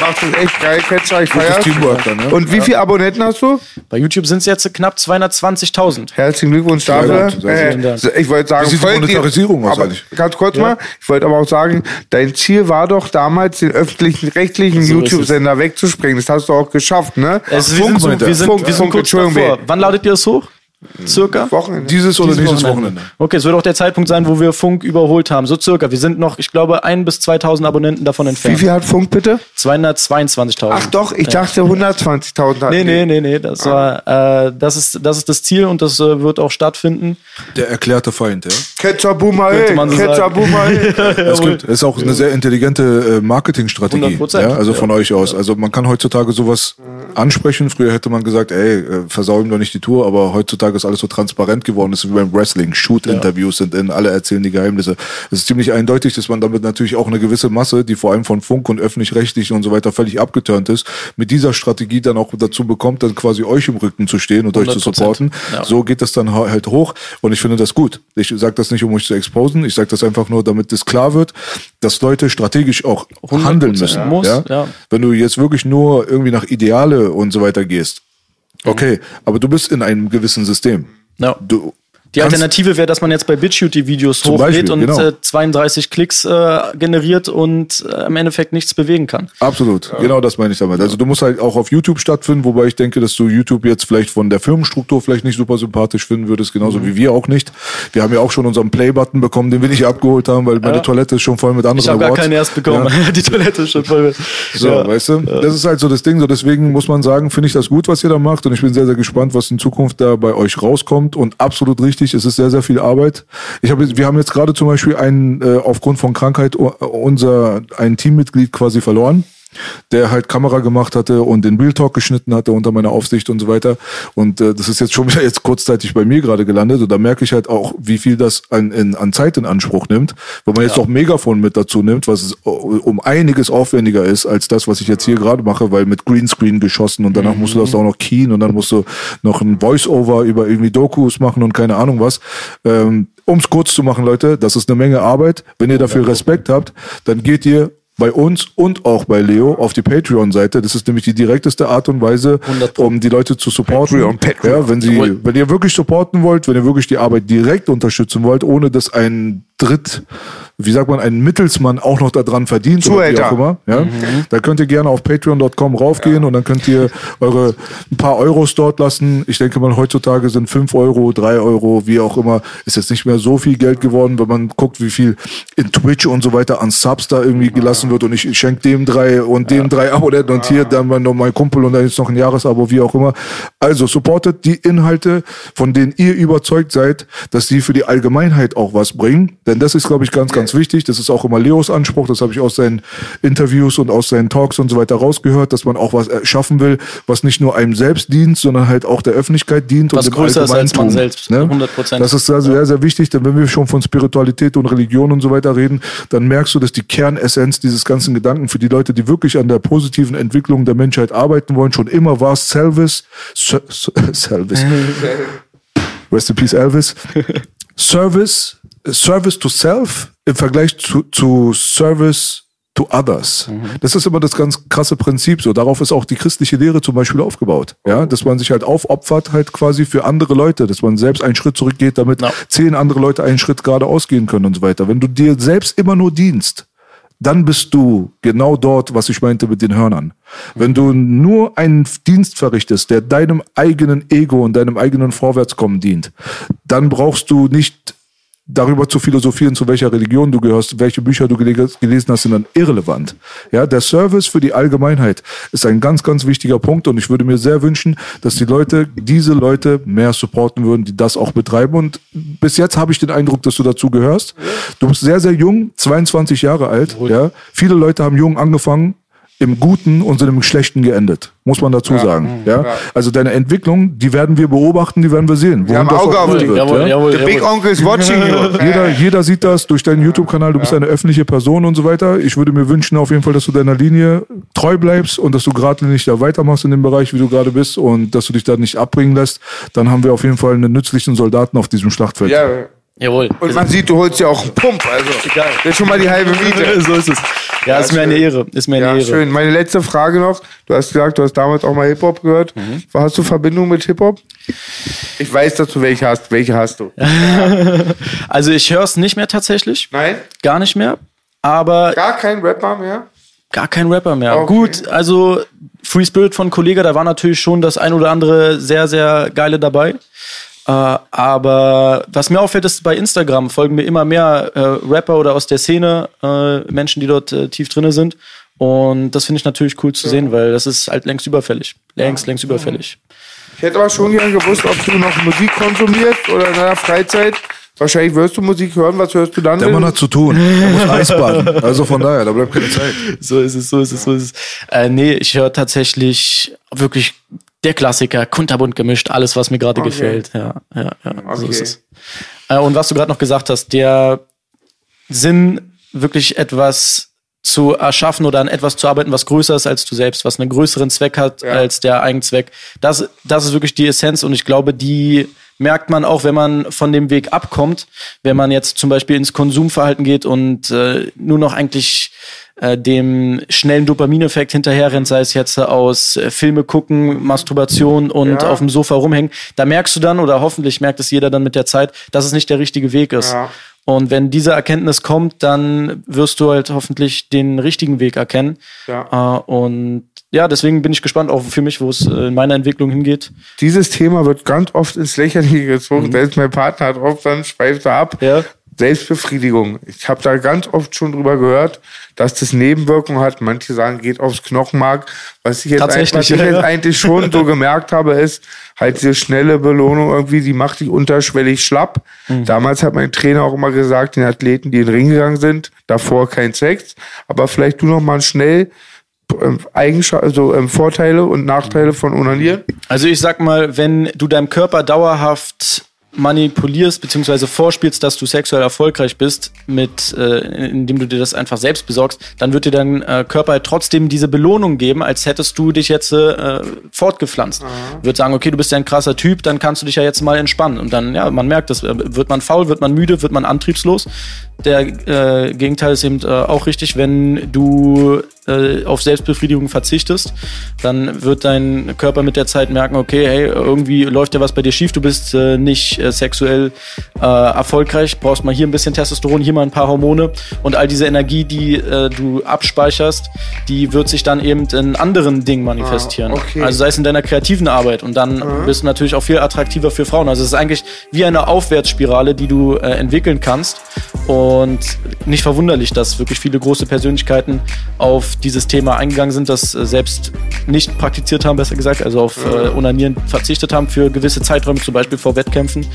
Machst du echt geil, Ketzer, ich feier's. Teamwork dann, ne? Und wie viele Abonnenten hast du? Bei YouTube sind es jetzt knapp 220.000. Herzlichen Glückwunsch dafür. gut. Äh, ich wollte sagen, Wie sieht die folgt ihr- Monetarisierung aus aber? Ganz kurz mal, ich wollte aber auch sagen, dein Ziel war doch damals, den öffentlichen, rechtlichen So ist es. YouTube-Sender wegzuspringen. Das hast du auch geschafft, ne? Es, wir, Funk, sind so, wir sind, Funk, wir sind kurz Entschuldigung, davor. Wann ladet ihr es hoch? Circa? Wochenende. Dieses oder Dieses nächstes Wochenende? Okay, es wird auch der Zeitpunkt sein, wo wir Funk überholt haben. So circa. Wir sind noch, ich glaube, ein bis 2000 Abonnenten davon Wie entfernt. viel hat Funk bitte? 222.000. Ach doch, ich dachte 120.000 hat Nee, nee, nee, nee. Das war, äh, das ist, das ist das Ziel und das äh, wird auch stattfinden. Der erklärte Feind, ja. Boomer, ey. Es gibt, ist auch eine sehr intelligente äh, Marketingstrategie 100%, ja, also von ja. euch aus. Also man kann heutzutage sowas ansprechen. Früher hätte man gesagt, ey, äh, versau ihm doch nicht die Tour, aber heutzutage ist alles so transparent geworden. Ist wie beim Wrestling. Shoot-Interviews sind in, alle erzählen die Geheimnisse. Es ist ziemlich eindeutig, dass man damit natürlich auch eine gewisse Masse, die vor allem von Funk und öffentlich-rechtlich und so weiter völlig abgeturnt ist, mit dieser Strategie dann auch dazu bekommt, dann quasi euch im Rücken zu stehen und euch zu 100%. supporten. Ja. So geht das dann ha- halt hoch und ich finde das gut. Ich sage das nicht, um euch zu exposen. Ich sage das einfach nur, damit es klar wird, dass Leute strategisch auch 100% handeln müssen. muss, ja? ja. Wenn du jetzt wirklich nur irgendwie nach Ideale und so weiter gehst, okay, aber du bist in einem gewissen System. Ja. Du, Die Alternative wäre, dass man jetzt bei BitChute die Videos Zum hochlädt Beispiel, und genau. äh, 32 Klicks äh, generiert und äh, im Endeffekt nichts bewegen kann. Absolut, genau das meine ich damit. Also du musst halt auch auf YouTube stattfinden, wobei ich denke, dass du YouTube jetzt vielleicht von der Firmenstruktur vielleicht nicht super sympathisch finden würdest, genauso Mhm. wie wir auch nicht. Wir haben ja auch schon unseren Play-Button bekommen, den wir nicht abgeholt haben, weil meine Toilette ist schon voll mit anderen Ich habe gar keinen erst bekommen. Ja. die Toilette ist schon voll. So, Ja. weißt du? Das ist halt so das Ding. So deswegen muss man sagen, finde ich das gut, was ihr da macht. Und ich bin sehr, sehr gespannt, was in Zukunft da bei euch rauskommt. Und absolut richtig, es ist sehr, sehr viel Arbeit. Ich habe, wir haben jetzt gerade zum Beispiel einen, äh, aufgrund von Krankheit u- unser, ein Teammitglied quasi verloren der halt Kamera gemacht hatte und den Real Talk geschnitten hatte unter meiner Aufsicht und so weiter. Und äh, das ist jetzt schon wieder jetzt kurzzeitig bei mir gerade gelandet. Und da merke ich halt auch, wie viel das an, in, an Zeit in Anspruch nimmt. Wenn man jetzt noch Megafon mit dazu nimmt, was es äh, um einiges aufwendiger ist als das, was ich jetzt hier gerade mache, weil mit Greenscreen geschossen und danach musst du das auch noch keyen und dann musst du noch ein Voice-Over über irgendwie Dokus machen und keine Ahnung was. Ähm, um es kurz zu machen, Leute, das ist eine Menge Arbeit. Wenn ihr dafür Respekt habt, dann geht ihr bei uns und auch bei Leo auf die Patreon-Seite. Das ist nämlich die direkteste Art und Weise, 100 Pro. um die Leute zu supporten. Patreon, Patreon. Ja, wenn sie, wenn ihr wirklich supporten wollt, wenn ihr wirklich die Arbeit direkt unterstützen wollt, ohne dass ein Dritt, wie sagt man, ein Mittelsmann auch noch daran verdient oder wie Zuhälter. auch immer, ja, Mhm. dann könnt ihr gerne auf patreon.com raufgehen und dann könnt ihr eure ein paar Euros dort lassen. Ich denke mal, heutzutage sind fünf Euro, drei Euro, wie auch immer, ist jetzt nicht mehr so viel Geld geworden, wenn man guckt, wie viel in Twitch und so weiter an Subs da irgendwie gelassen wird und ich, ich schenke dem drei und dem drei Abonnenten und hier dann mal noch mein Kumpel und dann ist noch ein Jahresabo, wie auch immer. Also supportet die Inhalte, von denen ihr überzeugt seid, dass die für die Allgemeinheit auch was bringen. Denn das ist, glaube ich, ganz, ganz wichtig. Das ist auch immer Leos Anspruch. Das habe ich aus seinen Interviews und aus seinen Talks und so weiter rausgehört, dass man auch was schaffen will, was nicht nur einem selbst dient, sondern halt auch der Öffentlichkeit dient Was und dem größer ist als man selbst. Ne? 100%. Das ist sehr, sehr, sehr wichtig, denn wenn wir schon von Spiritualität und Religion und so weiter reden, dann merkst du, dass die Kernessenz dieses ganzen Gedanken für die Leute, die wirklich an der positiven Entwicklung der Menschheit arbeiten wollen, schon immer war Service, Ser- Ser- Service, Rest in Peace Elvis, Service, Service to Self im Vergleich zu, zu Service to others. Das ist immer das ganz krasse Prinzip so. Darauf ist auch die christliche Lehre zum Beispiel aufgebaut. Ja, dass man sich halt aufopfert halt quasi für andere Leute, dass man selbst einen Schritt zurückgeht, damit Ja. zehn andere Leute einen Schritt geradeaus gehen können und so weiter. Wenn du dir selbst immer nur dienst, dann bist du genau dort, was ich meinte mit den Hörnern. Wenn du nur einen Dienst verrichtest, der deinem eigenen Ego und deinem eigenen Vorwärtskommen dient, dann brauchst du nicht darüber zu philosophieren, zu welcher Religion du gehörst, welche Bücher du gele- gelesen hast, sind dann irrelevant. Ja, der Service für die Allgemeinheit ist ein ganz, ganz wichtiger Punkt und ich würde mir sehr wünschen, dass die Leute diese Leute mehr supporten würden, die das auch betreiben und bis jetzt habe ich den Eindruck, dass du dazu gehörst. Du bist sehr, sehr jung, 22 Jahre alt, ja. Viele Leute haben jung angefangen, im Guten und sind im Schlechten geendet, muss man dazu sagen. Ja? Also deine Entwicklung, die werden wir beobachten, die werden wir sehen. Wir haben Auge auch auf dich. Jawohl, ja? jawohl, The Big. Uncle is watching you. Jeder, jeder sieht das durch deinen YouTube-Kanal. Du bist eine öffentliche Person und so weiter. Ich würde mir wünschen auf jeden Fall, dass du deiner Linie treu bleibst und dass du gerade nicht da weitermachst in dem Bereich, wie du gerade bist und dass du dich da nicht abbringen lässt. Dann haben wir auf jeden Fall einen nützlichen Soldaten auf diesem Schlachtfeld. Ja. Jawohl. Und man sieht, du holst ja auch einen Pump. Also, das ist schon mal die halbe Miete. so ist es. Ja, ist mir eine Ehre. Ist mir eine Ja, Ehre. schön. Meine letzte Frage noch. Du hast gesagt, du hast damals auch mal Hip-Hop gehört. Hast du Verbindung mit Hip-Hop? Ich weiß, dass du welche hast. Welche hast du? Also ich höre es nicht mehr tatsächlich. Nein? Gar nicht mehr. Aber Gar kein Rapper mehr? gar kein Rapper mehr. Okay. Gut, also Free Spirit von Kollega, da war natürlich schon das ein oder andere sehr, sehr geile dabei. Äh, aber was mir auffällt, ist bei Instagram folgen mir immer mehr äh, Rapper oder aus der Szene, äh, Menschen, die dort äh, tief drinne sind. Und das finde ich natürlich cool zu sehen, weil das ist halt längst überfällig. Längst, längst überfällig. Ich hätte aber schon gerne gewusst, ob du noch Musik konsumierst oder in deiner Freizeit. Wahrscheinlich wirst du Musik hören. Was hörst du dann? Der Mann hat zu tun. Er muss Eisbaden. Also von daher, da bleibt keine Zeit. So ist es, so ist es, so ist es. Äh, nee, ich höre tatsächlich wirklich der Klassiker, kunterbunt gemischt, alles, was mir gerade Okay. gefällt. Ja, ja, ja, so Okay. ist es. Äh, und was du gerade noch gesagt hast, der Sinn, wirklich etwas zu erschaffen oder an etwas zu arbeiten, was größer ist als du selbst, was einen größeren Zweck hat Ja. als der Eigenzweck. Das, das ist wirklich die Essenz und ich glaube, die merkt man auch, wenn man von dem Weg abkommt, wenn man jetzt zum Beispiel ins Konsumverhalten geht und äh, nur noch eigentlich äh, dem schnellen Dopamineffekt hinterherrennt, sei es jetzt aus äh, Filme gucken, Masturbation und Ja. auf dem Sofa rumhängen, da merkst du dann oder hoffentlich merkt es jeder dann mit der Zeit, dass es nicht der richtige Weg ist. Ja. Und wenn diese Erkenntnis kommt, dann wirst du halt hoffentlich den richtigen Weg erkennen. Ja. Äh, und ja, deswegen bin ich gespannt auch für mich, wo es äh, in meiner Entwicklung hingeht. Dieses Thema wird ganz oft ins Lächerliche gezogen. Selbst mein Partner drauf, dann schweift er ab. Ja. Selbstbefriedigung. Ich habe da ganz oft schon drüber gehört, dass das Nebenwirkungen hat. Manche sagen, geht aufs Knochenmark. Was ich jetzt, Tatsächlich, was ich ja, jetzt ja. eigentlich schon so gemerkt habe, ist halt diese schnelle Belohnung irgendwie, die macht dich unterschwellig schlapp. Mhm. Damals hat mein Trainer auch immer gesagt, den Athleten, die in den Ring gegangen sind, davor kein Sex, aber vielleicht du noch mal schnell ähm, Eigenschaft, also ähm, Vorteile und Nachteile von Onanieren. Also ich sag mal, wenn du deinem Körper dauerhaft manipulierst beziehungsweise vorspielst, dass du sexuell erfolgreich bist, mit äh, indem du dir das einfach selbst besorgst, dann wird dir dein äh, Körper halt trotzdem diese Belohnung geben, als hättest du dich jetzt äh, fortgepflanzt. Wird sagen, okay, du bist ja ein krasser Typ, dann kannst du dich ja jetzt mal entspannen. Und dann, ja, man merkt das, wird man faul, wird man müde, wird man antriebslos. Der äh, Gegenteil ist eben äh, auch richtig, wenn du äh, auf Selbstbefriedigung verzichtest, dann wird dein Körper mit der Zeit merken, okay, hey, irgendwie läuft ja was bei dir schief, du bist äh, nicht äh, sexuell äh, erfolgreich, brauchst mal hier ein bisschen Testosteron, hier mal ein paar Hormone und all diese Energie, die äh, du abspeicherst, die wird sich dann eben in anderen Dingen manifestieren. Ah, okay. Also sei es in deiner kreativen Arbeit und dann bist du natürlich auch viel attraktiver für Frauen. Also es ist eigentlich wie eine Aufwärtsspirale, die du entwickeln kannst und nicht verwunderlich, dass wirklich viele große Persönlichkeiten auf dieses Thema eingegangen sind, das äh, selbst nicht praktiziert haben, besser gesagt, also auf äh, Onanieren verzichtet haben für gewisse Zeiträume, zum Beispiel vor Wettkämpfen.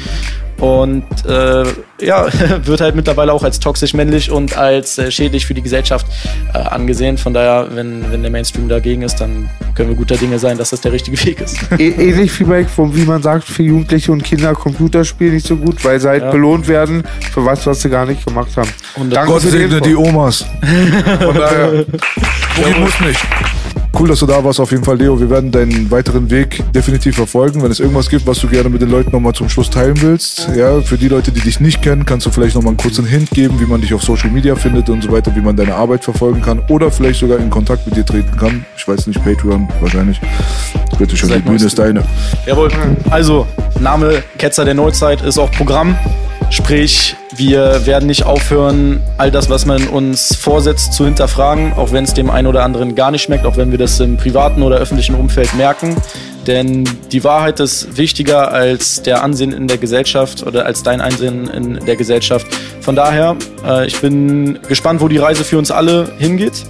Und äh, ja, wird halt mittlerweile auch als toxisch männlich und als äh, schädlich für die Gesellschaft äh, angesehen. Von daher, wenn, wenn der Mainstream dagegen ist, dann können wir guter Dinge sein, dass das der richtige Weg ist. Ä- ähnlich wie bei, vom- wie man sagt, für Jugendliche und Kinder Computerspiele nicht so gut, weil sie halt Ja. belohnt werden für was, was sie gar nicht gemacht haben. Und Danke Gott segne die Omas. Von daher, Boogie muss nicht. Cool, dass du da warst, auf jeden Fall, Leo. Wir werden deinen weiteren Weg definitiv verfolgen. Wenn es irgendwas gibt, was du gerne mit den Leuten nochmal zum Schluss teilen willst, ja, für die Leute, die dich nicht kennen, kannst du vielleicht nochmal einen kurzen Hint geben, wie man dich auf Social Media findet und so weiter, wie man deine Arbeit verfolgen kann oder vielleicht sogar in Kontakt mit dir treten kann. Ich weiß nicht, Patreon wahrscheinlich. Bitte schön, die Bühne ist deine. Jawohl. Also, Name Ketzer der Neuzeit ist auch Programm. Sprich, wir werden nicht aufhören, all das, was man uns vorsetzt, zu hinterfragen, auch wenn es dem einen oder anderen gar nicht schmeckt, auch wenn wir das im privaten oder öffentlichen Umfeld merken. Denn die Wahrheit ist wichtiger als der Ansehen in der Gesellschaft oder als dein Ansehen in der Gesellschaft. Von daher, äh, ich bin gespannt, wo die Reise für uns alle hingeht.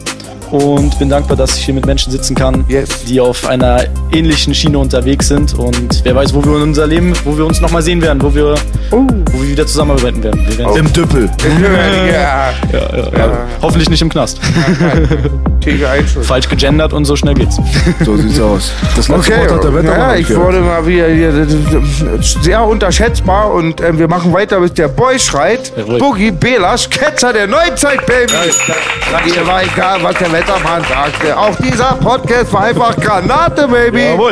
Und bin dankbar, dass ich hier mit Menschen sitzen kann, Yes. die auf einer ähnlichen Schiene unterwegs sind. Und wer weiß, wo wir in unser Leben, wo wir uns nochmal sehen werden, wo wir, Oh. wo wir wieder zusammenarbeiten werden. Wir werden Im Düppel. ja, Hoffentlich nicht im Knast. Falsch gegendert und so schnell geht's. So sieht's aus. Das letzte Okay, Wort hat der Wettermann. ja, ich wurde mal wieder hier, sehr unterschätzbar und ähm, wir machen weiter, bis der Boy schreit. Boogie Belasch, Ketzer der Neuzeit, Baby. Mir war egal, was der Wettermann sagte. Auch dieser Podcast war einfach Granate, Baby. Jawohl.